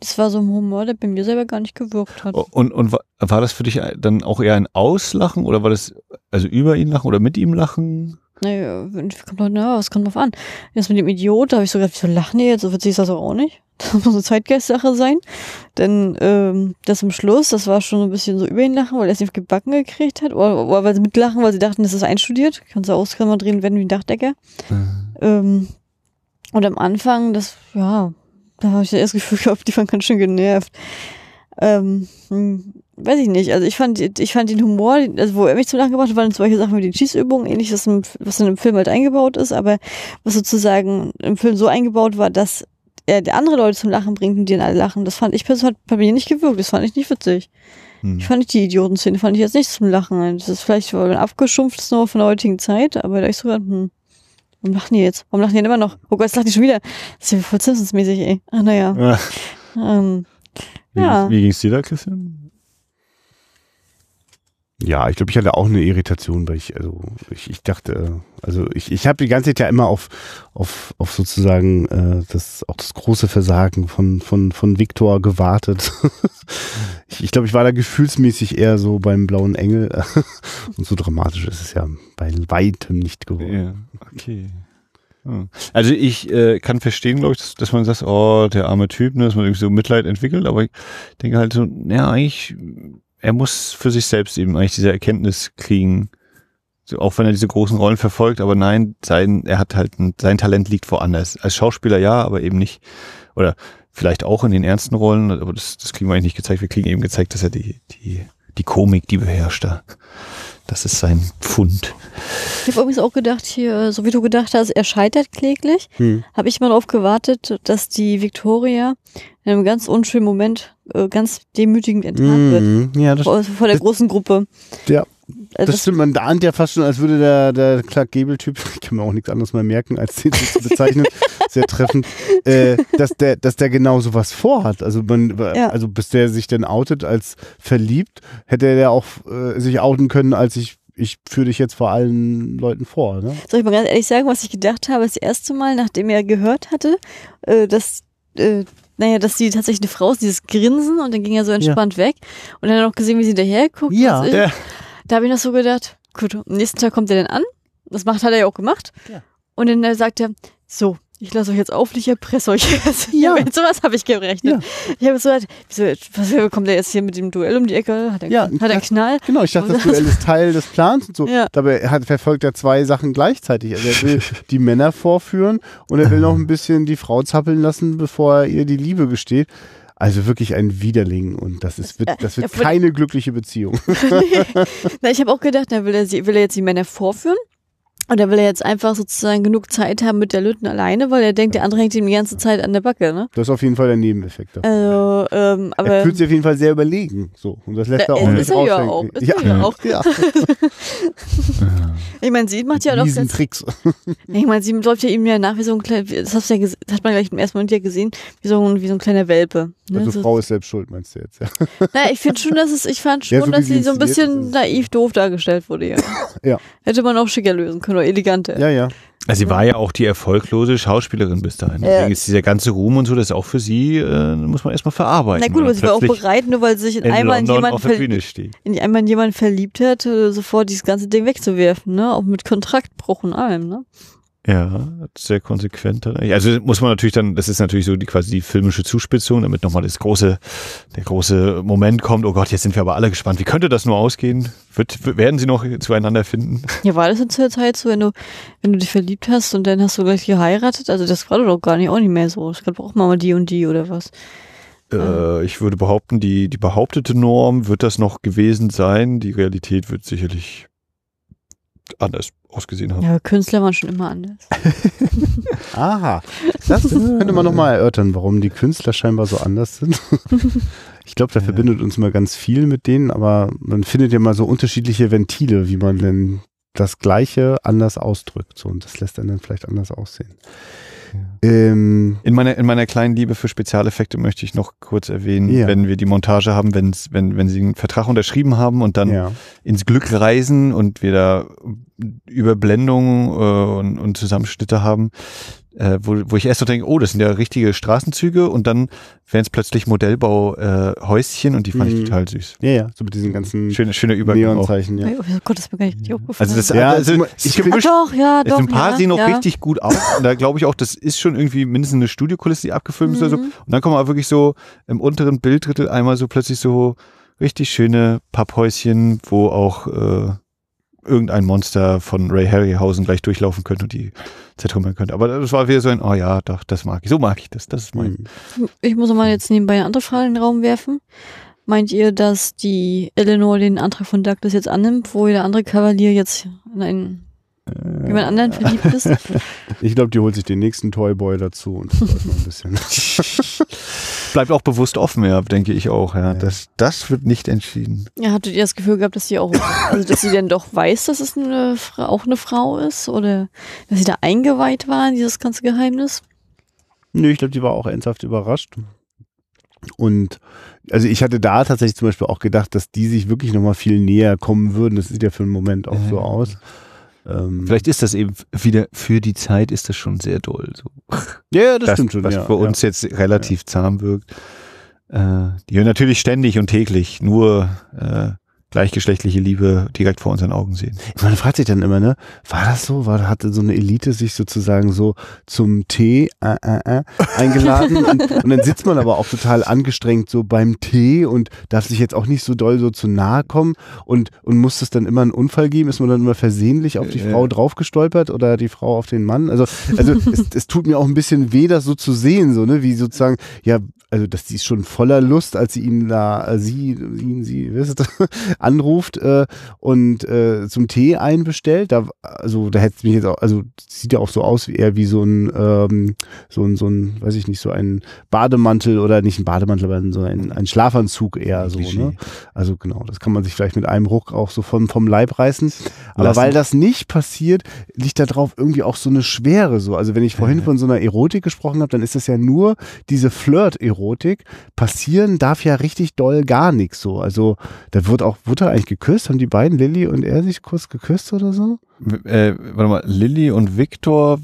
Das war so ein Humor, der bei mir selber gar nicht gewirkt hat. Und, und war, war das für dich dann auch eher ein Auslachen oder war das also über ihn lachen oder mit ihm lachen? Naja, kommt doch, na, was kommt drauf an? Das mit dem Idiot, da habe ich so gedacht, wieso lachen die jetzt? So witzig ist das auch nicht. Das muss eine Zeitgeistsache sein. Denn ähm, das im Schluss, das war schon ein bisschen so über ihn lachen, weil er es nicht gebacken gekriegt hat. Oder, oder weil sie mitlachen, weil sie dachten, das ist einstudiert. Kannst du auskammer drehen, werden wie ein Dachdecker. Mhm. Ähm, und am Anfang, das, ja, da habe ich das Gefühl gehabt, die waren ganz schön genervt. Ähm, hm, weiß ich nicht. Also ich fand, ich fand den Humor, also wo er mich zum Lachen gebracht hat, waren solche Sachen wie die Schießübungen, ähnlich, was, im, was in einem Film halt eingebaut ist, aber was sozusagen im Film so eingebaut war, dass er andere Leute zum Lachen bringt und die dann alle lachen. Das fand ich persönlich bei mir nicht gewirkt. Das fand ich nicht witzig. Hm. Ich fand nicht die Idiotenszene, fand ich jetzt nicht zum Lachen. Das ist vielleicht ein abgeschumpftes nur von der heutigen Zeit, aber da ich so, hm, warum lachen die jetzt? Warum lachen die denn immer noch? Oh Gott, jetzt lachen die schon wieder. Das ist ja voll Simpsons-mäßig, ey. Ach, naja. Ja. Ähm, wie, ja. wie ging's dir da, Christian? Ja, ich glaube, ich hatte auch eine Irritation, weil ich, also ich, ich dachte, also ich, ich habe die ganze Zeit ja immer auf, auf, auf sozusagen äh, das auch das große Versagen von, von, von Viktor gewartet. ich ich glaube, ich war da gefühlsmäßig eher so beim blauen Engel. Und so dramatisch ist es ja bei weitem nicht geworden. Ja, okay. Also ich äh, kann verstehen, glaube ich, dass, dass, man sagt, oh, der arme Typ, ne, dass man irgendwie so Mitleid entwickelt, aber ich denke halt so, ja, eigentlich er muss für sich selbst eben eigentlich diese Erkenntnis kriegen, so, auch wenn er diese großen Rollen verfolgt, aber nein, sein, er hat halt, ein, sein Talent liegt woanders. Als Schauspieler ja, aber eben nicht, oder vielleicht auch in den ernsten Rollen, aber das, das kriegen wir eigentlich nicht gezeigt. Wir kriegen eben gezeigt, dass er die, die, die Komik, die beherrscht da. Das ist sein Pfund. Ich habe übrigens auch gedacht, hier, so wie du gedacht hast, er scheitert kläglich, hm. habe ich mal darauf gewartet, dass die Victoria in einem ganz unschönen Moment äh, ganz demütigend enttarnt mm, wird. Ja, das, vor, vor der das, großen Gruppe. Ja. Also das, stimmt, man ahnt ja fast schon, als würde der, der Clark Gable-Typ, ich kann mir auch nichts anderes mehr merken, als den zu bezeichnen, sehr treffend, äh, dass, der, dass der genau sowas vorhat. Also, man, ja. also bis der sich dann outet als verliebt, hätte er ja auch äh, sich outen können, als ich ich führe dich jetzt vor allen Leuten vor. Ne? Soll ich mal ganz ehrlich sagen, was ich gedacht habe, das erste Mal, nachdem er gehört hatte, äh, dass naja, dass sie tatsächlich eine Frau ist, dieses Grinsen und dann ging er so entspannt ja. weg und dann hat er auch gesehen, wie sie daher guckt. Ja. ja. Da habe ich noch so gedacht, gut, am nächsten Tag kommt er dann an. Das macht, hat er ja auch gemacht. Ja. Und dann sagt er, so, ich lasse euch jetzt auf, ich erpresse euch jetzt. Ja. Mit sowas habe ich gerechnet. Ja. Ich habe so gedacht, wieso, was kommt der jetzt hier mit dem Duell um die Ecke? Hat er, ja, hat er einen Knall? Genau, ich dachte, das Duell ist Teil des Plans und so. Ja. Dabei hat, verfolgt er zwei Sachen gleichzeitig. Also er will die Männer vorführen und er will noch ein bisschen die Frau zappeln lassen, bevor er ihr die Liebe gesteht. Also wirklich ein Widerling und das ist wird, das wird keine glückliche Beziehung. Na, ich habe auch gedacht, na, will, er, will er jetzt die Männer vorführen und er will jetzt einfach sozusagen genug Zeit haben mit der Lütten alleine, weil er denkt, der andere hängt ihm die ganze Zeit an der Backe, ne? Das ist auf jeden Fall der Nebeneffekt. Davon. Also, ähm, aber er fühlt sich auf jeden Fall sehr überlegen. So. Und das lässt er auch nicht er ja auch. Ist ja. Er ja auch. Ja. ich meine, sie macht ja auch Diesen Tricks. ich meine, sie läuft ja ihm ja nach wie so ein kleiner, das hast du ja, das hat man gleich im ersten Moment ja gesehen, wie so ein, wie so ein kleiner Welpe. Ne? Also so, Frau ist selbst schuld, meinst du jetzt, ja? Na, ich finde schon, dass es, ich fand schon, ja, so dass sie so ein bisschen naiv doof dargestellt wurde, ja. ja. Hätte man auch schicker lösen können oder eleganter. Ja, ja. Also sie war ja auch die erfolglose Schauspielerin bis dahin. Deswegen ist dieser ganze Ruhm und so, das ist auch für sie, äh, muss man erstmal verarbeiten. Na gut, aber sie war auch bereit, nur weil sie sich in, in einmal in jemanden, in einmal in jemanden verliebt hat, äh, sofort dieses ganze Ding wegzuwerfen, ne? Auch mit Kontraktbruch und allem, ne? Ja, sehr konsequent. Also muss man natürlich dann, das ist natürlich so die quasi die filmische Zuspitzung, damit nochmal das große, der große Moment kommt. Oh Gott, jetzt sind wir aber alle gespannt. Wie könnte das nur ausgehen? Wird, werden sie noch zueinander finden? Ja, war das in der Zeit so, wenn du, wenn du dich verliebt hast und dann hast du gleich geheiratet? Also das war doch gar nicht auch nicht mehr so. Es gab auch mal die und die oder was. Äh, ich würde behaupten, die, die behauptete Norm wird das noch gewesen sein. Die Realität wird sicherlich anders ausgesehen haben. Ja, Künstler waren schon immer anders. Aha. Das könnte man nochmal erörtern, warum die Künstler scheinbar so anders sind. Ich glaube, da ja. verbindet uns mal ganz viel mit denen, aber man findet ja mal so unterschiedliche Ventile, wie man denn das Gleiche anders ausdrückt. So, und das lässt einen dann vielleicht anders aussehen. Ähm, In meiner, in meiner kleinen Liebe für Spezialeffekte möchte ich noch kurz erwähnen, Ja. wenn wir die Montage haben, wenn's, wenn, wenn sie einen Vertrag unterschrieben haben und dann ja. ins Glück reisen und wir da Überblendungen äh, und, und Zusammenschnitte haben, äh, wo, wo ich erst so denke, oh, das sind ja richtige Straßenzüge und dann wären es plötzlich Modellbauhäuschen äh, Häuschen und die fand ich Mhm. total süß. ja, ja, so mit diesen ganzen Schöne, schöne Übergang. Neonzeichen. Ja. Oh Gott, das ist mir gar nicht richtig aufgefallen. Also das, Ja, also, es ich ist gemischt. doch, ja, doch. ein paar ja, sehen auch ja. richtig gut aus. Und da glaube ich auch, das ist schon irgendwie mindestens eine Studiokulisse, die abgefilmt ist oder so. Mhm. Und dann kommen aber wirklich so im unteren Bilddrittel einmal so plötzlich so richtig schöne Papphäuschen, wo auch äh, irgendein Monster von Ray Harryhausen gleich durchlaufen könnte und die zertrümmern könnte. Aber das war wieder so ein, oh ja, doch, das mag ich. So mag ich das. Das ist mein. Ich muss mal jetzt nebenbei eine andere Frage in den Raum werfen. Meint ihr, dass die Eleanor den Antrag von Douglas jetzt annimmt, wo der andere Kavalier jetzt in einen jemand anderen verliebt ist? Ich glaube, die holt sich den nächsten Toyboy dazu und das ein bisschen. Bleibt auch bewusst offen, ja, denke ich auch. Ja. Ja. Das, das wird nicht entschieden. Ja, hattet ihr das Gefühl gehabt, dass sie auch, also dass sie denn doch weiß, dass es eine auch eine Frau ist? Oder dass sie da eingeweiht war in dieses ganze Geheimnis? Nö, ich glaube, die war auch ernsthaft überrascht. Und also ich hatte da tatsächlich zum Beispiel auch gedacht, dass die sich wirklich nochmal viel näher kommen würden. Das sieht ja für den Moment auch so Ja. aus. Ähm, Vielleicht ist das eben wieder für die Zeit ist das schon sehr doll. So. ja, das, das, stimmt schon. was ja, für uns jetzt relativ zahm wirkt. Äh, die hören natürlich ständig und täglich nur äh, gleichgeschlechtliche Liebe direkt vor unseren Augen sehen. Man fragt sich dann immer, ne, war das so? War, hatte so eine Elite sich sozusagen so zum Tee äh, äh, äh, eingeladen und, und dann sitzt man aber auch total angestrengt so beim Tee und darf sich jetzt auch nicht so doll so zu nahe kommen und, und muss es dann immer einen Unfall geben? Ist man dann immer versehentlich auf die. Frau draufgestolpert oder die Frau auf den Mann? Also, also es, es tut mir auch ein bisschen weh, das so zu sehen, so, ne, wie sozusagen, ja, also dass die ist schon voller Lust, als sie ihn da, äh, sie, ihn, sie, wisst anruft äh, und äh, zum Tee einbestellt. Da, also da hätte es mich jetzt auch, also sieht ja auch so aus wie eher wie so ein, ähm, so ein, so ein, weiß ich nicht, so ein Bademantel oder nicht ein Bademantel, aber so ein, ein Schlafanzug eher so, ne? Also genau, das kann man sich vielleicht mit einem Ruck auch so vom, vom Leib reißen. Aber Lassen. weil das nicht passiert, liegt da drauf irgendwie auch so eine Schwere so. Also wenn ich vorhin von so einer Erotik gesprochen habe, dann ist das ja nur diese Flirt-Erotik. Passieren darf ja richtig doll gar nichts so. Also da wird auch, wurde eigentlich geküsst? Haben die beiden, Lilly und er, sich kurz geküsst oder so? Äh, warte mal, Lilly und Victor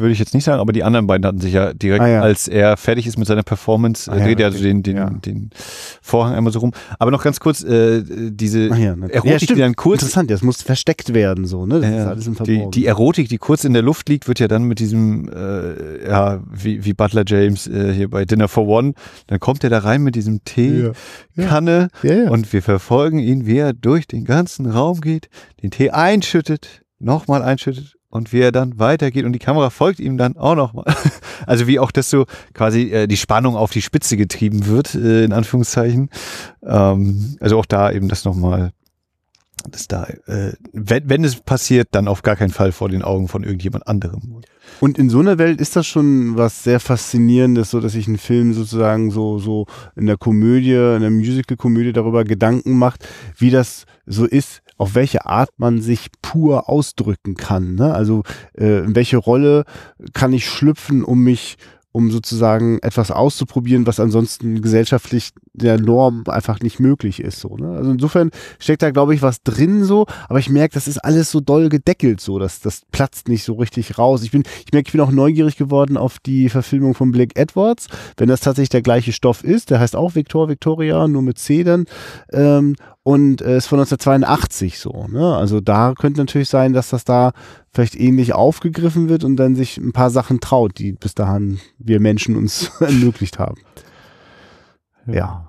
würde ich jetzt nicht sagen, aber die anderen beiden hatten sich ja direkt, Ah, ja. als er fertig ist mit seiner Performance, Ah, ja, dreht er also den, den, Ja. den Vorhang einmal so rum. Aber noch ganz kurz, äh, diese ne? Erotik, die dann kurz Interessant, das muss versteckt werden so, ne? Das ist alles im die, Verborgenen. die Erotik, die kurz in der Luft liegt, wird ja dann mit diesem, äh, ja, wie, wie Butler James äh, hier bei Dinner for One, dann kommt er da rein mit diesem. Teekanne und wir verfolgen ihn, wie er durch den ganzen Raum geht, den Tee einschüttet, nochmal einschüttet und wie er dann weitergeht und die Kamera folgt ihm dann auch nochmal. Also wie auch das so quasi äh, die Spannung auf die Spitze getrieben wird, äh, in Anführungszeichen. Ähm, also auch da eben das nochmal, dass da, äh, wenn, wenn es passiert, dann auf gar keinen Fall vor den Augen von irgendjemand anderem. Und in so einer Welt ist das schon was sehr Faszinierendes, so dass sich ein Film sozusagen so, so in der Komödie, in der Musical-Komödie darüber Gedanken macht, wie das so ist, auf welche Art man sich pur ausdrücken kann. Ne? Also äh, in welche Rolle kann ich schlüpfen, um mich um sozusagen etwas auszuprobieren, was ansonsten gesellschaftlich der Norm einfach nicht möglich ist. So, ne? Also insofern steckt da, glaube ich, was drin so, aber ich merke, das ist alles so doll gedeckelt, so, das, das platzt nicht so richtig raus. Ich bin, ich merke, ich bin auch neugierig geworden auf die Verfilmung von Blake Edwards, wenn das tatsächlich der gleiche Stoff ist, der heißt auch Victor Victoria, nur mit C dann, ähm, und äh, ist von 1982 so. Ne? Also da könnte natürlich sein, dass das da vielleicht ähnlich aufgegriffen wird und dann sich ein paar Sachen traut, die bis dahin wir Menschen uns ermöglicht haben. Ja.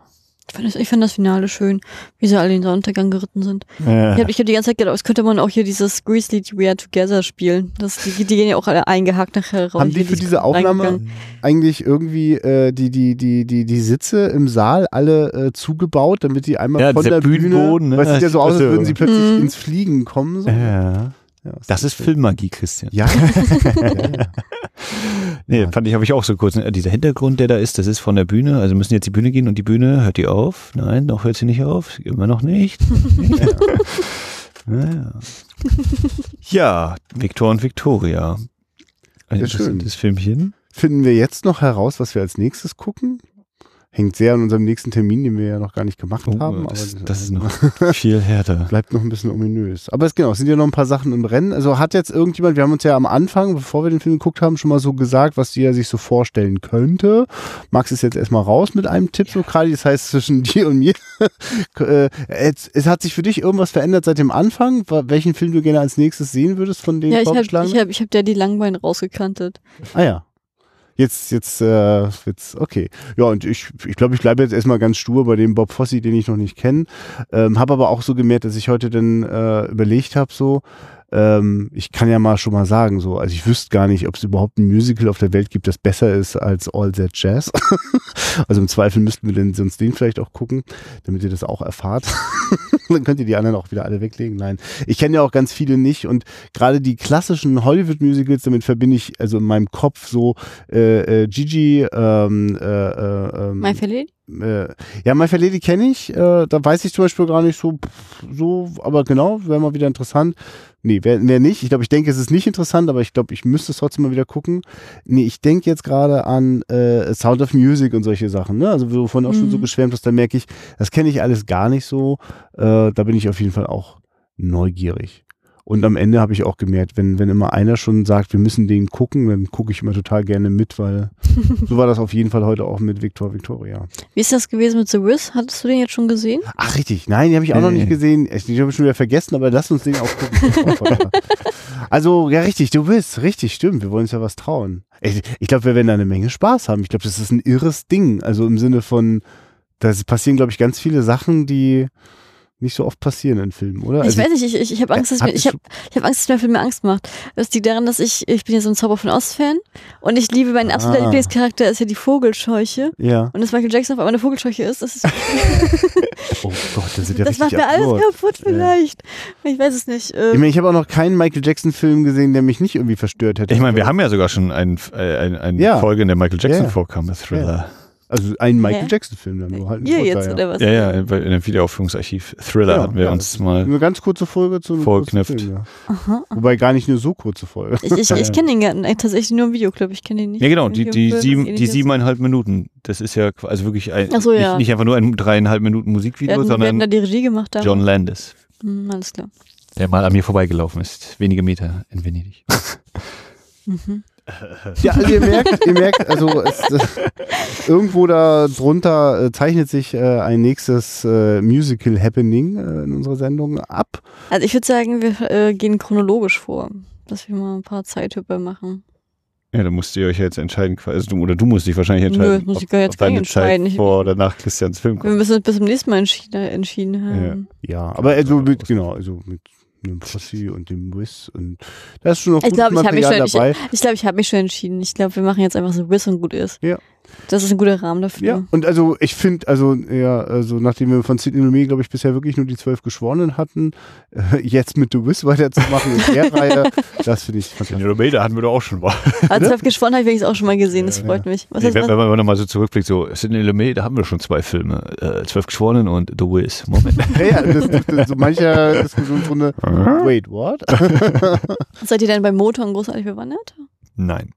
Ich finde das, ich find das Finale schön, wie sie alle in den Untergang geritten sind. Ja. Ich habe ich hab die ganze Zeit gedacht, es könnte man auch hier dieses Grizzly We Are Together spielen. Das, die, die gehen ja auch alle eingehakt nachher raus. Haben die für diese Aufnahme eigentlich irgendwie äh, die, die, die, die, die Sitze im Saal alle äh, zugebaut, damit die einmal Ja, von der Bühne, Bühnenboden, ne? weil es sieht ja so aus, als würden sie plötzlich Mhm. ins Fliegen kommen. So. Ja. Ja, Das ist Filmmagie, Christian. Ja, Nee, fand ich, habe ich auch so kurz. Äh, Dieser Hintergrund, der da ist, das ist von der Bühne. Also müssen jetzt die Bühne gehen und die Bühne hört die auf. Nein, noch hört sie nicht auf. Immer noch nicht. Naja. ja, Victor und Victoria. Ein Sehr schön. interessantes Filmchen. Finden wir jetzt noch heraus, was wir als nächstes gucken? Hängt sehr an unserem nächsten Termin, den wir ja noch gar nicht gemacht Oh, haben. das, aber das ist noch viel härter. bleibt noch ein bisschen ominös. Aber es genau, es sind ja noch ein paar Sachen im Rennen. Also hat jetzt irgendjemand, wir haben uns ja am Anfang, bevor wir den Film geguckt haben, schon mal so gesagt, was die ja sich so vorstellen könnte. Max ist jetzt erstmal raus mit einem Tipp, so gerade, das heißt zwischen dir und mir. Äh, es, es hat sich für dich irgendwas verändert seit dem Anfang, welchen Film du gerne als nächstes sehen würdest von den Ja, ich habe vorgeschlagenen? ich hab, ich hab da die Langbeine rausgekantet. Ah ja. Jetzt, jetzt, äh, jetzt, okay. Ja, und ich, ich glaube, ich bleibe jetzt erstmal ganz stur bei dem Bob Fosse, den ich noch nicht kenne. Ähm, habe aber auch so gemerkt, dass ich heute dann äh, überlegt habe, so, ähm, ich kann ja mal schon mal sagen, so, also ich wüsste gar nicht, ob es überhaupt ein Musical auf der Welt gibt, das besser ist als All That Jazz. also im Zweifel müssten wir denn sonst den vielleicht auch gucken, damit ihr das auch erfahrt. Dann könnt ihr die anderen auch wieder alle weglegen. Nein, ich kenne ja auch ganz viele nicht und gerade die klassischen Hollywood-Musicals, damit verbinde ich also in meinem Kopf so äh, äh, Gigi, ähm, äh, äh, My Fair Lady? ja, My Fair Lady kenne ich. Äh, da weiß ich zum Beispiel gar nicht so, so, aber genau, wäre mal wieder interessant. Nee, wäre wär nicht. Ich glaube, ich denke, es ist nicht interessant, aber ich glaube, ich müsste es trotzdem mal wieder gucken. Nee, ich denke jetzt gerade an äh, Sound of Music und solche Sachen. Ne? Also, wovon auch schon so Mhm. geschwärmt hast, da merke ich, das kenne ich alles gar nicht so. Äh, da bin ich auf jeden Fall auch neugierig. Und am Ende habe ich auch gemerkt, wenn, wenn immer einer schon sagt, wir müssen den gucken, dann gucke ich immer total gerne mit, weil so war das auf jeden Fall heute auch mit Victor Victoria. Wie ist das gewesen mit The Wiz? Hattest du den jetzt schon gesehen? Ach, richtig. Nein, die habe ich auch noch Nee. nicht gesehen. Ich, habe ich schon wieder vergessen, aber lass uns den auch gucken. also, ja, richtig, du bist. Richtig, stimmt. Wir wollen uns ja was trauen. Ich, ich glaube, wir werden da eine Menge Spaß haben. Ich glaube, das ist ein irres Ding. Also im Sinne von, da passieren, glaube ich, ganz viele Sachen, die nicht so oft passieren in Filmen, oder? ich Also, weiß nicht, ich, ich, ich habe Angst, dass mir, ich hab, ich hab Angst, dass mir Film mir Angst macht. Das liegt daran, dass ich, ich bin ja so ein Zauber von Ost-Fan und ich liebe, mein absoluter Ah. Lieblingscharakter ist ja die Vogelscheuche. Ja. Und dass Michael Jackson auf einmal eine Vogelscheuche ist, das, ist, Oh Gott, das sind ja das macht mir alles kaputt vielleicht. Ich weiß es nicht. Ich Ähm, meine, ich habe auch noch keinen Michael Jackson-Film gesehen, der mich nicht irgendwie verstört hätte. Ich meine, wir haben ja sogar schon ein, äh, ein, eine Ja. Folge, in der Michael Jackson Ja. vorkam, Thriller. Also einen Michael? Jackson-Film dann nur halt. ein ihr jetzt, ja. oder was? Ja, ja, in in dem Wiederaufführungsarchiv Thriller Ja, hatten wir ja, uns mal. Eine ganz kurze Folge zu einem Vorgeknüpft. kurzen Film, ja. Aha. Wobei gar nicht eine so kurze Folge. Ich, ich, ich kenne den gar nicht, tatsächlich nur im Videoclub, ich kenne den nicht. Ja, genau, die, die, Videoclip, sieben, was die siebeneinhalb Minuten. Das ist ja also wirklich ein, Ach so, nicht, ja. nicht einfach nur ein dreieinhalb Minuten Wir Musikvideo, hatten, wir hatten da sondern die Regie gemacht. Da. John Landis, Hm, alles klar. der mal an mir vorbeigelaufen ist. Wenige Meter in Venedig. Mhm. Ja, also ihr merkt, ihr merkt, also es, äh, irgendwo da drunter äh, zeichnet sich äh, ein nächstes äh, Musical Happening äh, in unserer Sendung ab. Also ich würde sagen, wir äh, gehen chronologisch vor, dass wir mal ein paar Zeithüpper machen. Ja, da musst ihr euch jetzt entscheiden, quasi, also du, oder du musst dich wahrscheinlich Nö, entscheiden, das muss ob, ich gar jetzt ob nicht entscheiden. Zeit vor oder nach Christians Film Wir kommt. müssen uns bis zum nächsten Mal entschieden, entschieden haben. Ja, aber also mit, genau, also mit einem Fossi und dem Wiz und da ist schon noch Ich glaube, ich habe mich Material schon, dabei. ich, ich, glaub, ich habe mich schon entschieden. Ich glaube, wir machen jetzt einfach so Wiss und gut ist. Ja. Das ist ein guter Rahmen dafür. Ja, und also ich finde, also ja, also nachdem wir von Sidney Lumet, glaube ich, bisher wirklich nur die zwölf Geschworenen hatten, äh, jetzt mit The Wiz weiterzumachen in der Reihe, das finde ich fantastisch. In da hatten wir doch auch schon mal. Also zwölf gesponnen habe ich wenigstens auch schon mal gesehen. Das freut mich. Was Nee, wenn, wenn man nochmal so zurückblickt, so Sidney Lumet, da haben wir schon zwei Filme. Äh, Zwölf Geschworenen und The Wiz. Moment. Ja, ja, das, das, so mancher Diskussionsrunde, wait, what? Seid ihr denn beim Motor großartig bewandert? Nein.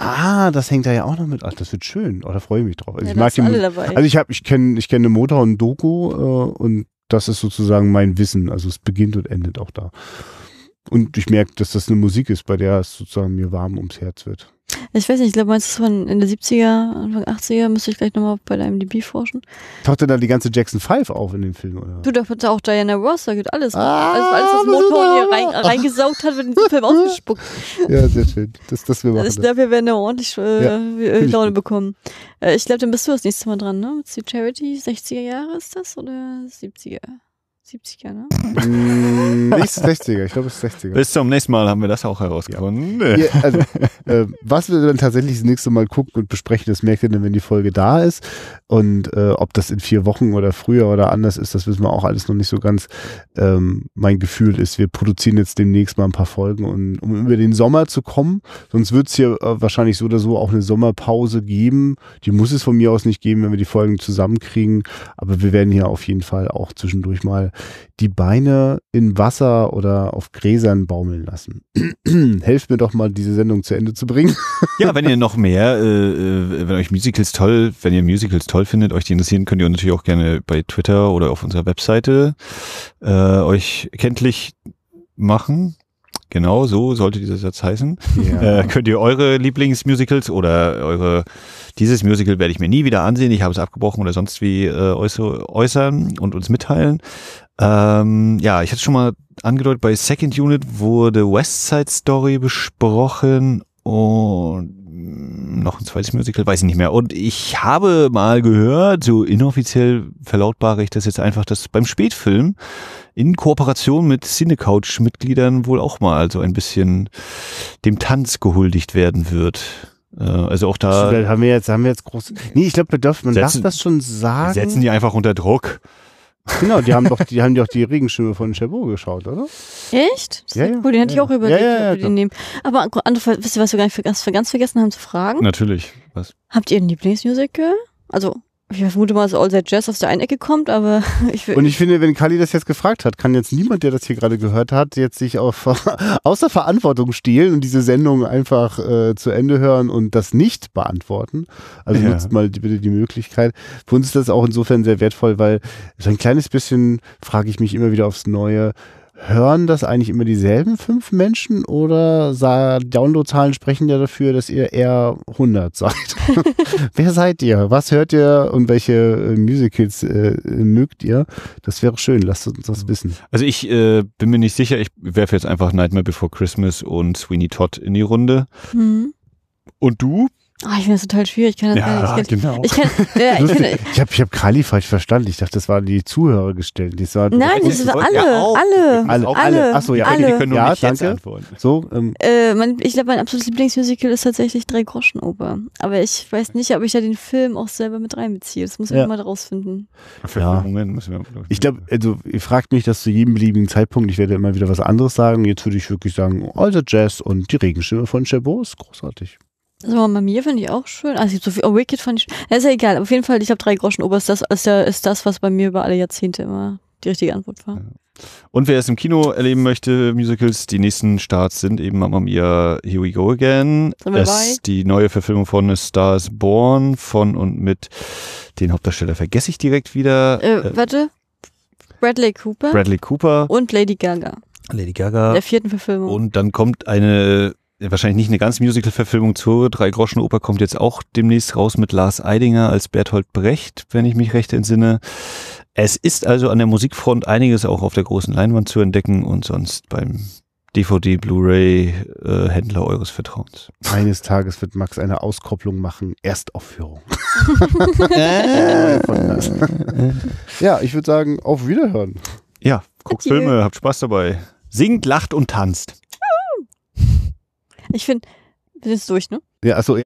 Ah, das hängt da ja auch noch mit. Ach, das wird schön. Oh, da freue ich mich drauf. Also ja, ich mag die alle dabei. Also ich habe, ich kenne, ich kenne Motor und Doku äh, und das ist sozusagen mein Wissen. Also es beginnt und endet auch da. Und ich merke, dass das eine Musik ist, bei der es sozusagen mir warm ums Herz wird. Ich weiß nicht, ich glaube, meinst du von Ende 70er, Anfang 80er? Müsste ich gleich nochmal bei der MDB forschen. Taucht denn da die ganze Jackson 5 auf in dem Film, oder? Du, da wird auch Diana Ross, da geht alles. Ah, alles, alles was das Motor hier rein, reingesaugt hat, wird in diesem Film ausgespuckt. Ja, sehr schön. Das, das wir Also machen. ich glaube, wir werden da ordentlich äh, Ja, Laune bekommen. Äh, ich glaube, dann bist du das nächste Mal dran, ne? Mit Charity, 60er Jahre ist das oder 70er? 70er, ne? Mm, nicht 60er, ich glaube es ist 60er. Bis zum nächsten Mal haben wir das auch herausgefunden. Ja, also, äh, was wir dann tatsächlich das nächste Mal gucken und besprechen, das merkt ihr dann, wenn die Folge da ist. Und äh, ob das in vier Wochen oder früher oder anders ist, das wissen wir auch alles noch nicht so ganz. Ähm, mein Gefühl ist, wir produzieren jetzt demnächst mal ein paar Folgen, und, um über den Sommer zu kommen. Sonst wird es hier äh, wahrscheinlich so oder so auch eine Sommerpause geben. Die muss es von mir aus nicht geben, wenn wir die Folgen zusammenkriegen. Aber wir werden hier auf jeden Fall auch zwischendurch mal die Beine in Wasser oder auf Gräsern baumeln lassen. Helft mir doch mal, diese Sendung zu Ende zu bringen. Ja, wenn ihr noch mehr, äh, äh, wenn euch Musicals toll, wenn ihr Musicals toll findet, euch die interessieren, könnt ihr natürlich auch gerne bei Twitter oder auf unserer Webseite äh, euch kenntlich machen. Genau, so sollte dieser Satz heißen. Ja. Äh, könnt ihr eure Lieblingsmusicals oder eure dieses Musical werde ich mir nie wieder ansehen, ich habe es abgebrochen oder sonst wie äh, äußer, äußern und uns mitteilen. Ähm, ja, ich hatte schon mal angedeutet, bei Second Unit wurde West Side Story besprochen und noch ein zweites Musical, weiß ich nicht mehr. Und ich habe mal gehört, so inoffiziell verlautbare ich das jetzt einfach, dass beim Spätfilm in Kooperation mit Cinecouch-Mitgliedern wohl auch mal so ein bisschen dem Tanz gehuldigt werden wird. Äh, also auch da haben wir jetzt, haben wir jetzt groß. Nee, ich glaube, man Setzen- darf das schon sagen. setzen die einfach unter Druck. Genau, die haben doch, die haben doch die Regenschirme von Chabot geschaut, oder? Echt? Ja, ja, cool, den hatte ja, ich auch überlegt, Ja, ja, ja, ob wir klar. den nehmen. Aber andere, wisst ihr, was wir gar nicht ganz vergessen haben zu fragen? Natürlich. Was? Habt ihr ein Lieblingsmusical? Also, ich vermute mal, dass All That Jazz aus der einen Ecke kommt, aber ich will. Und ich finde, wenn Kali das jetzt gefragt hat, kann jetzt niemand, der das hier gerade gehört hat, jetzt sich auf, außer Verantwortung stehlen und diese Sendung einfach äh, zu Ende hören und das nicht beantworten. Also Ja. nutzt mal die, bitte die Möglichkeit. Für uns ist das auch insofern sehr wertvoll, weil so ein kleines bisschen frage ich mich immer wieder aufs Neue, hören das eigentlich immer dieselben fünf Menschen oder Downloadzahlen sprechen ja dafür, dass ihr eher 100 seid? Wer seid ihr? Was hört ihr und welche äh, Musicals äh, mögt ihr? Das wäre schön, lasst uns das wissen. Also ich äh, bin mir nicht sicher, ich werfe jetzt einfach Nightmare Before Christmas und Sweeney Todd in die Runde. hm. Und du? Ah, ich finde das total schwierig. Ich kann das gar nicht. Ich kann, genau. ich kann, ja, ich kann, Ich habe ich hab Kali falsch verstanden. Ich dachte, das waren die Zuhörer gestellt. Das war Nein, das wollten alle, ja alle, Alle, Auch alle, Ach so, ja, alle. Die können nur Ja, nicht jetzt danke. antworten. so. Ähm, Äh, mein, ich glaube, mein absolutes Lieblingsmusical ist tatsächlich Drei Groschen Oper. Aber ich weiß nicht, ob ich da den Film auch selber mit reinbeziehe. Das muss ich Ja. mal rausfinden. Verfilmungen müssen wir. glaub ich glaube, also ihr fragt mich das zu jedem beliebigen Zeitpunkt. Ich werde immer wieder was anderes sagen. Jetzt würde ich wirklich sagen, also Jazz und die Regenstimme von Chabot ist großartig. Also Mama Mia finde ich auch schön. Also es gibt so viel. Oh, Wicked fand ich. Ja, ist ja egal. Auf jeden Fall, ich glaube, Drei Groschen Oper ist das, ist, der, ist das, was bei mir über alle Jahrzehnte immer die richtige Antwort war. Und wer es im Kino erleben möchte, Musicals, die nächsten Starts sind eben Mamma Mia, Here We Go Again. Ist die neue Verfilmung von A Star is Born von und mit den Hauptdarsteller vergesse ich direkt wieder. Äh, Äh, warte. Bradley Cooper Bradley Cooper, und Lady Gaga. Lady Gaga. Der vierten Verfilmung. Und dann kommt eine, wahrscheinlich nicht eine ganz Musical-Verfilmung zur Drei-Groschen-Oper, kommt jetzt auch demnächst raus mit Lars Eidinger als Berthold Brecht, wenn ich mich recht entsinne. Es ist also an der Musikfront einiges auch auf der großen Leinwand zu entdecken und sonst beim DVD, Blu-ray-Händler eures Vertrauens. Eines Tages wird Max eine Auskopplung machen. Erstaufführung. ja, ich würde sagen, auf Wiederhören. Ja, guckt Adieu. Filme, habt Spaß dabei. Singt, lacht und tanzt. Ich finde, wir sind durch, ne? Ja, achso,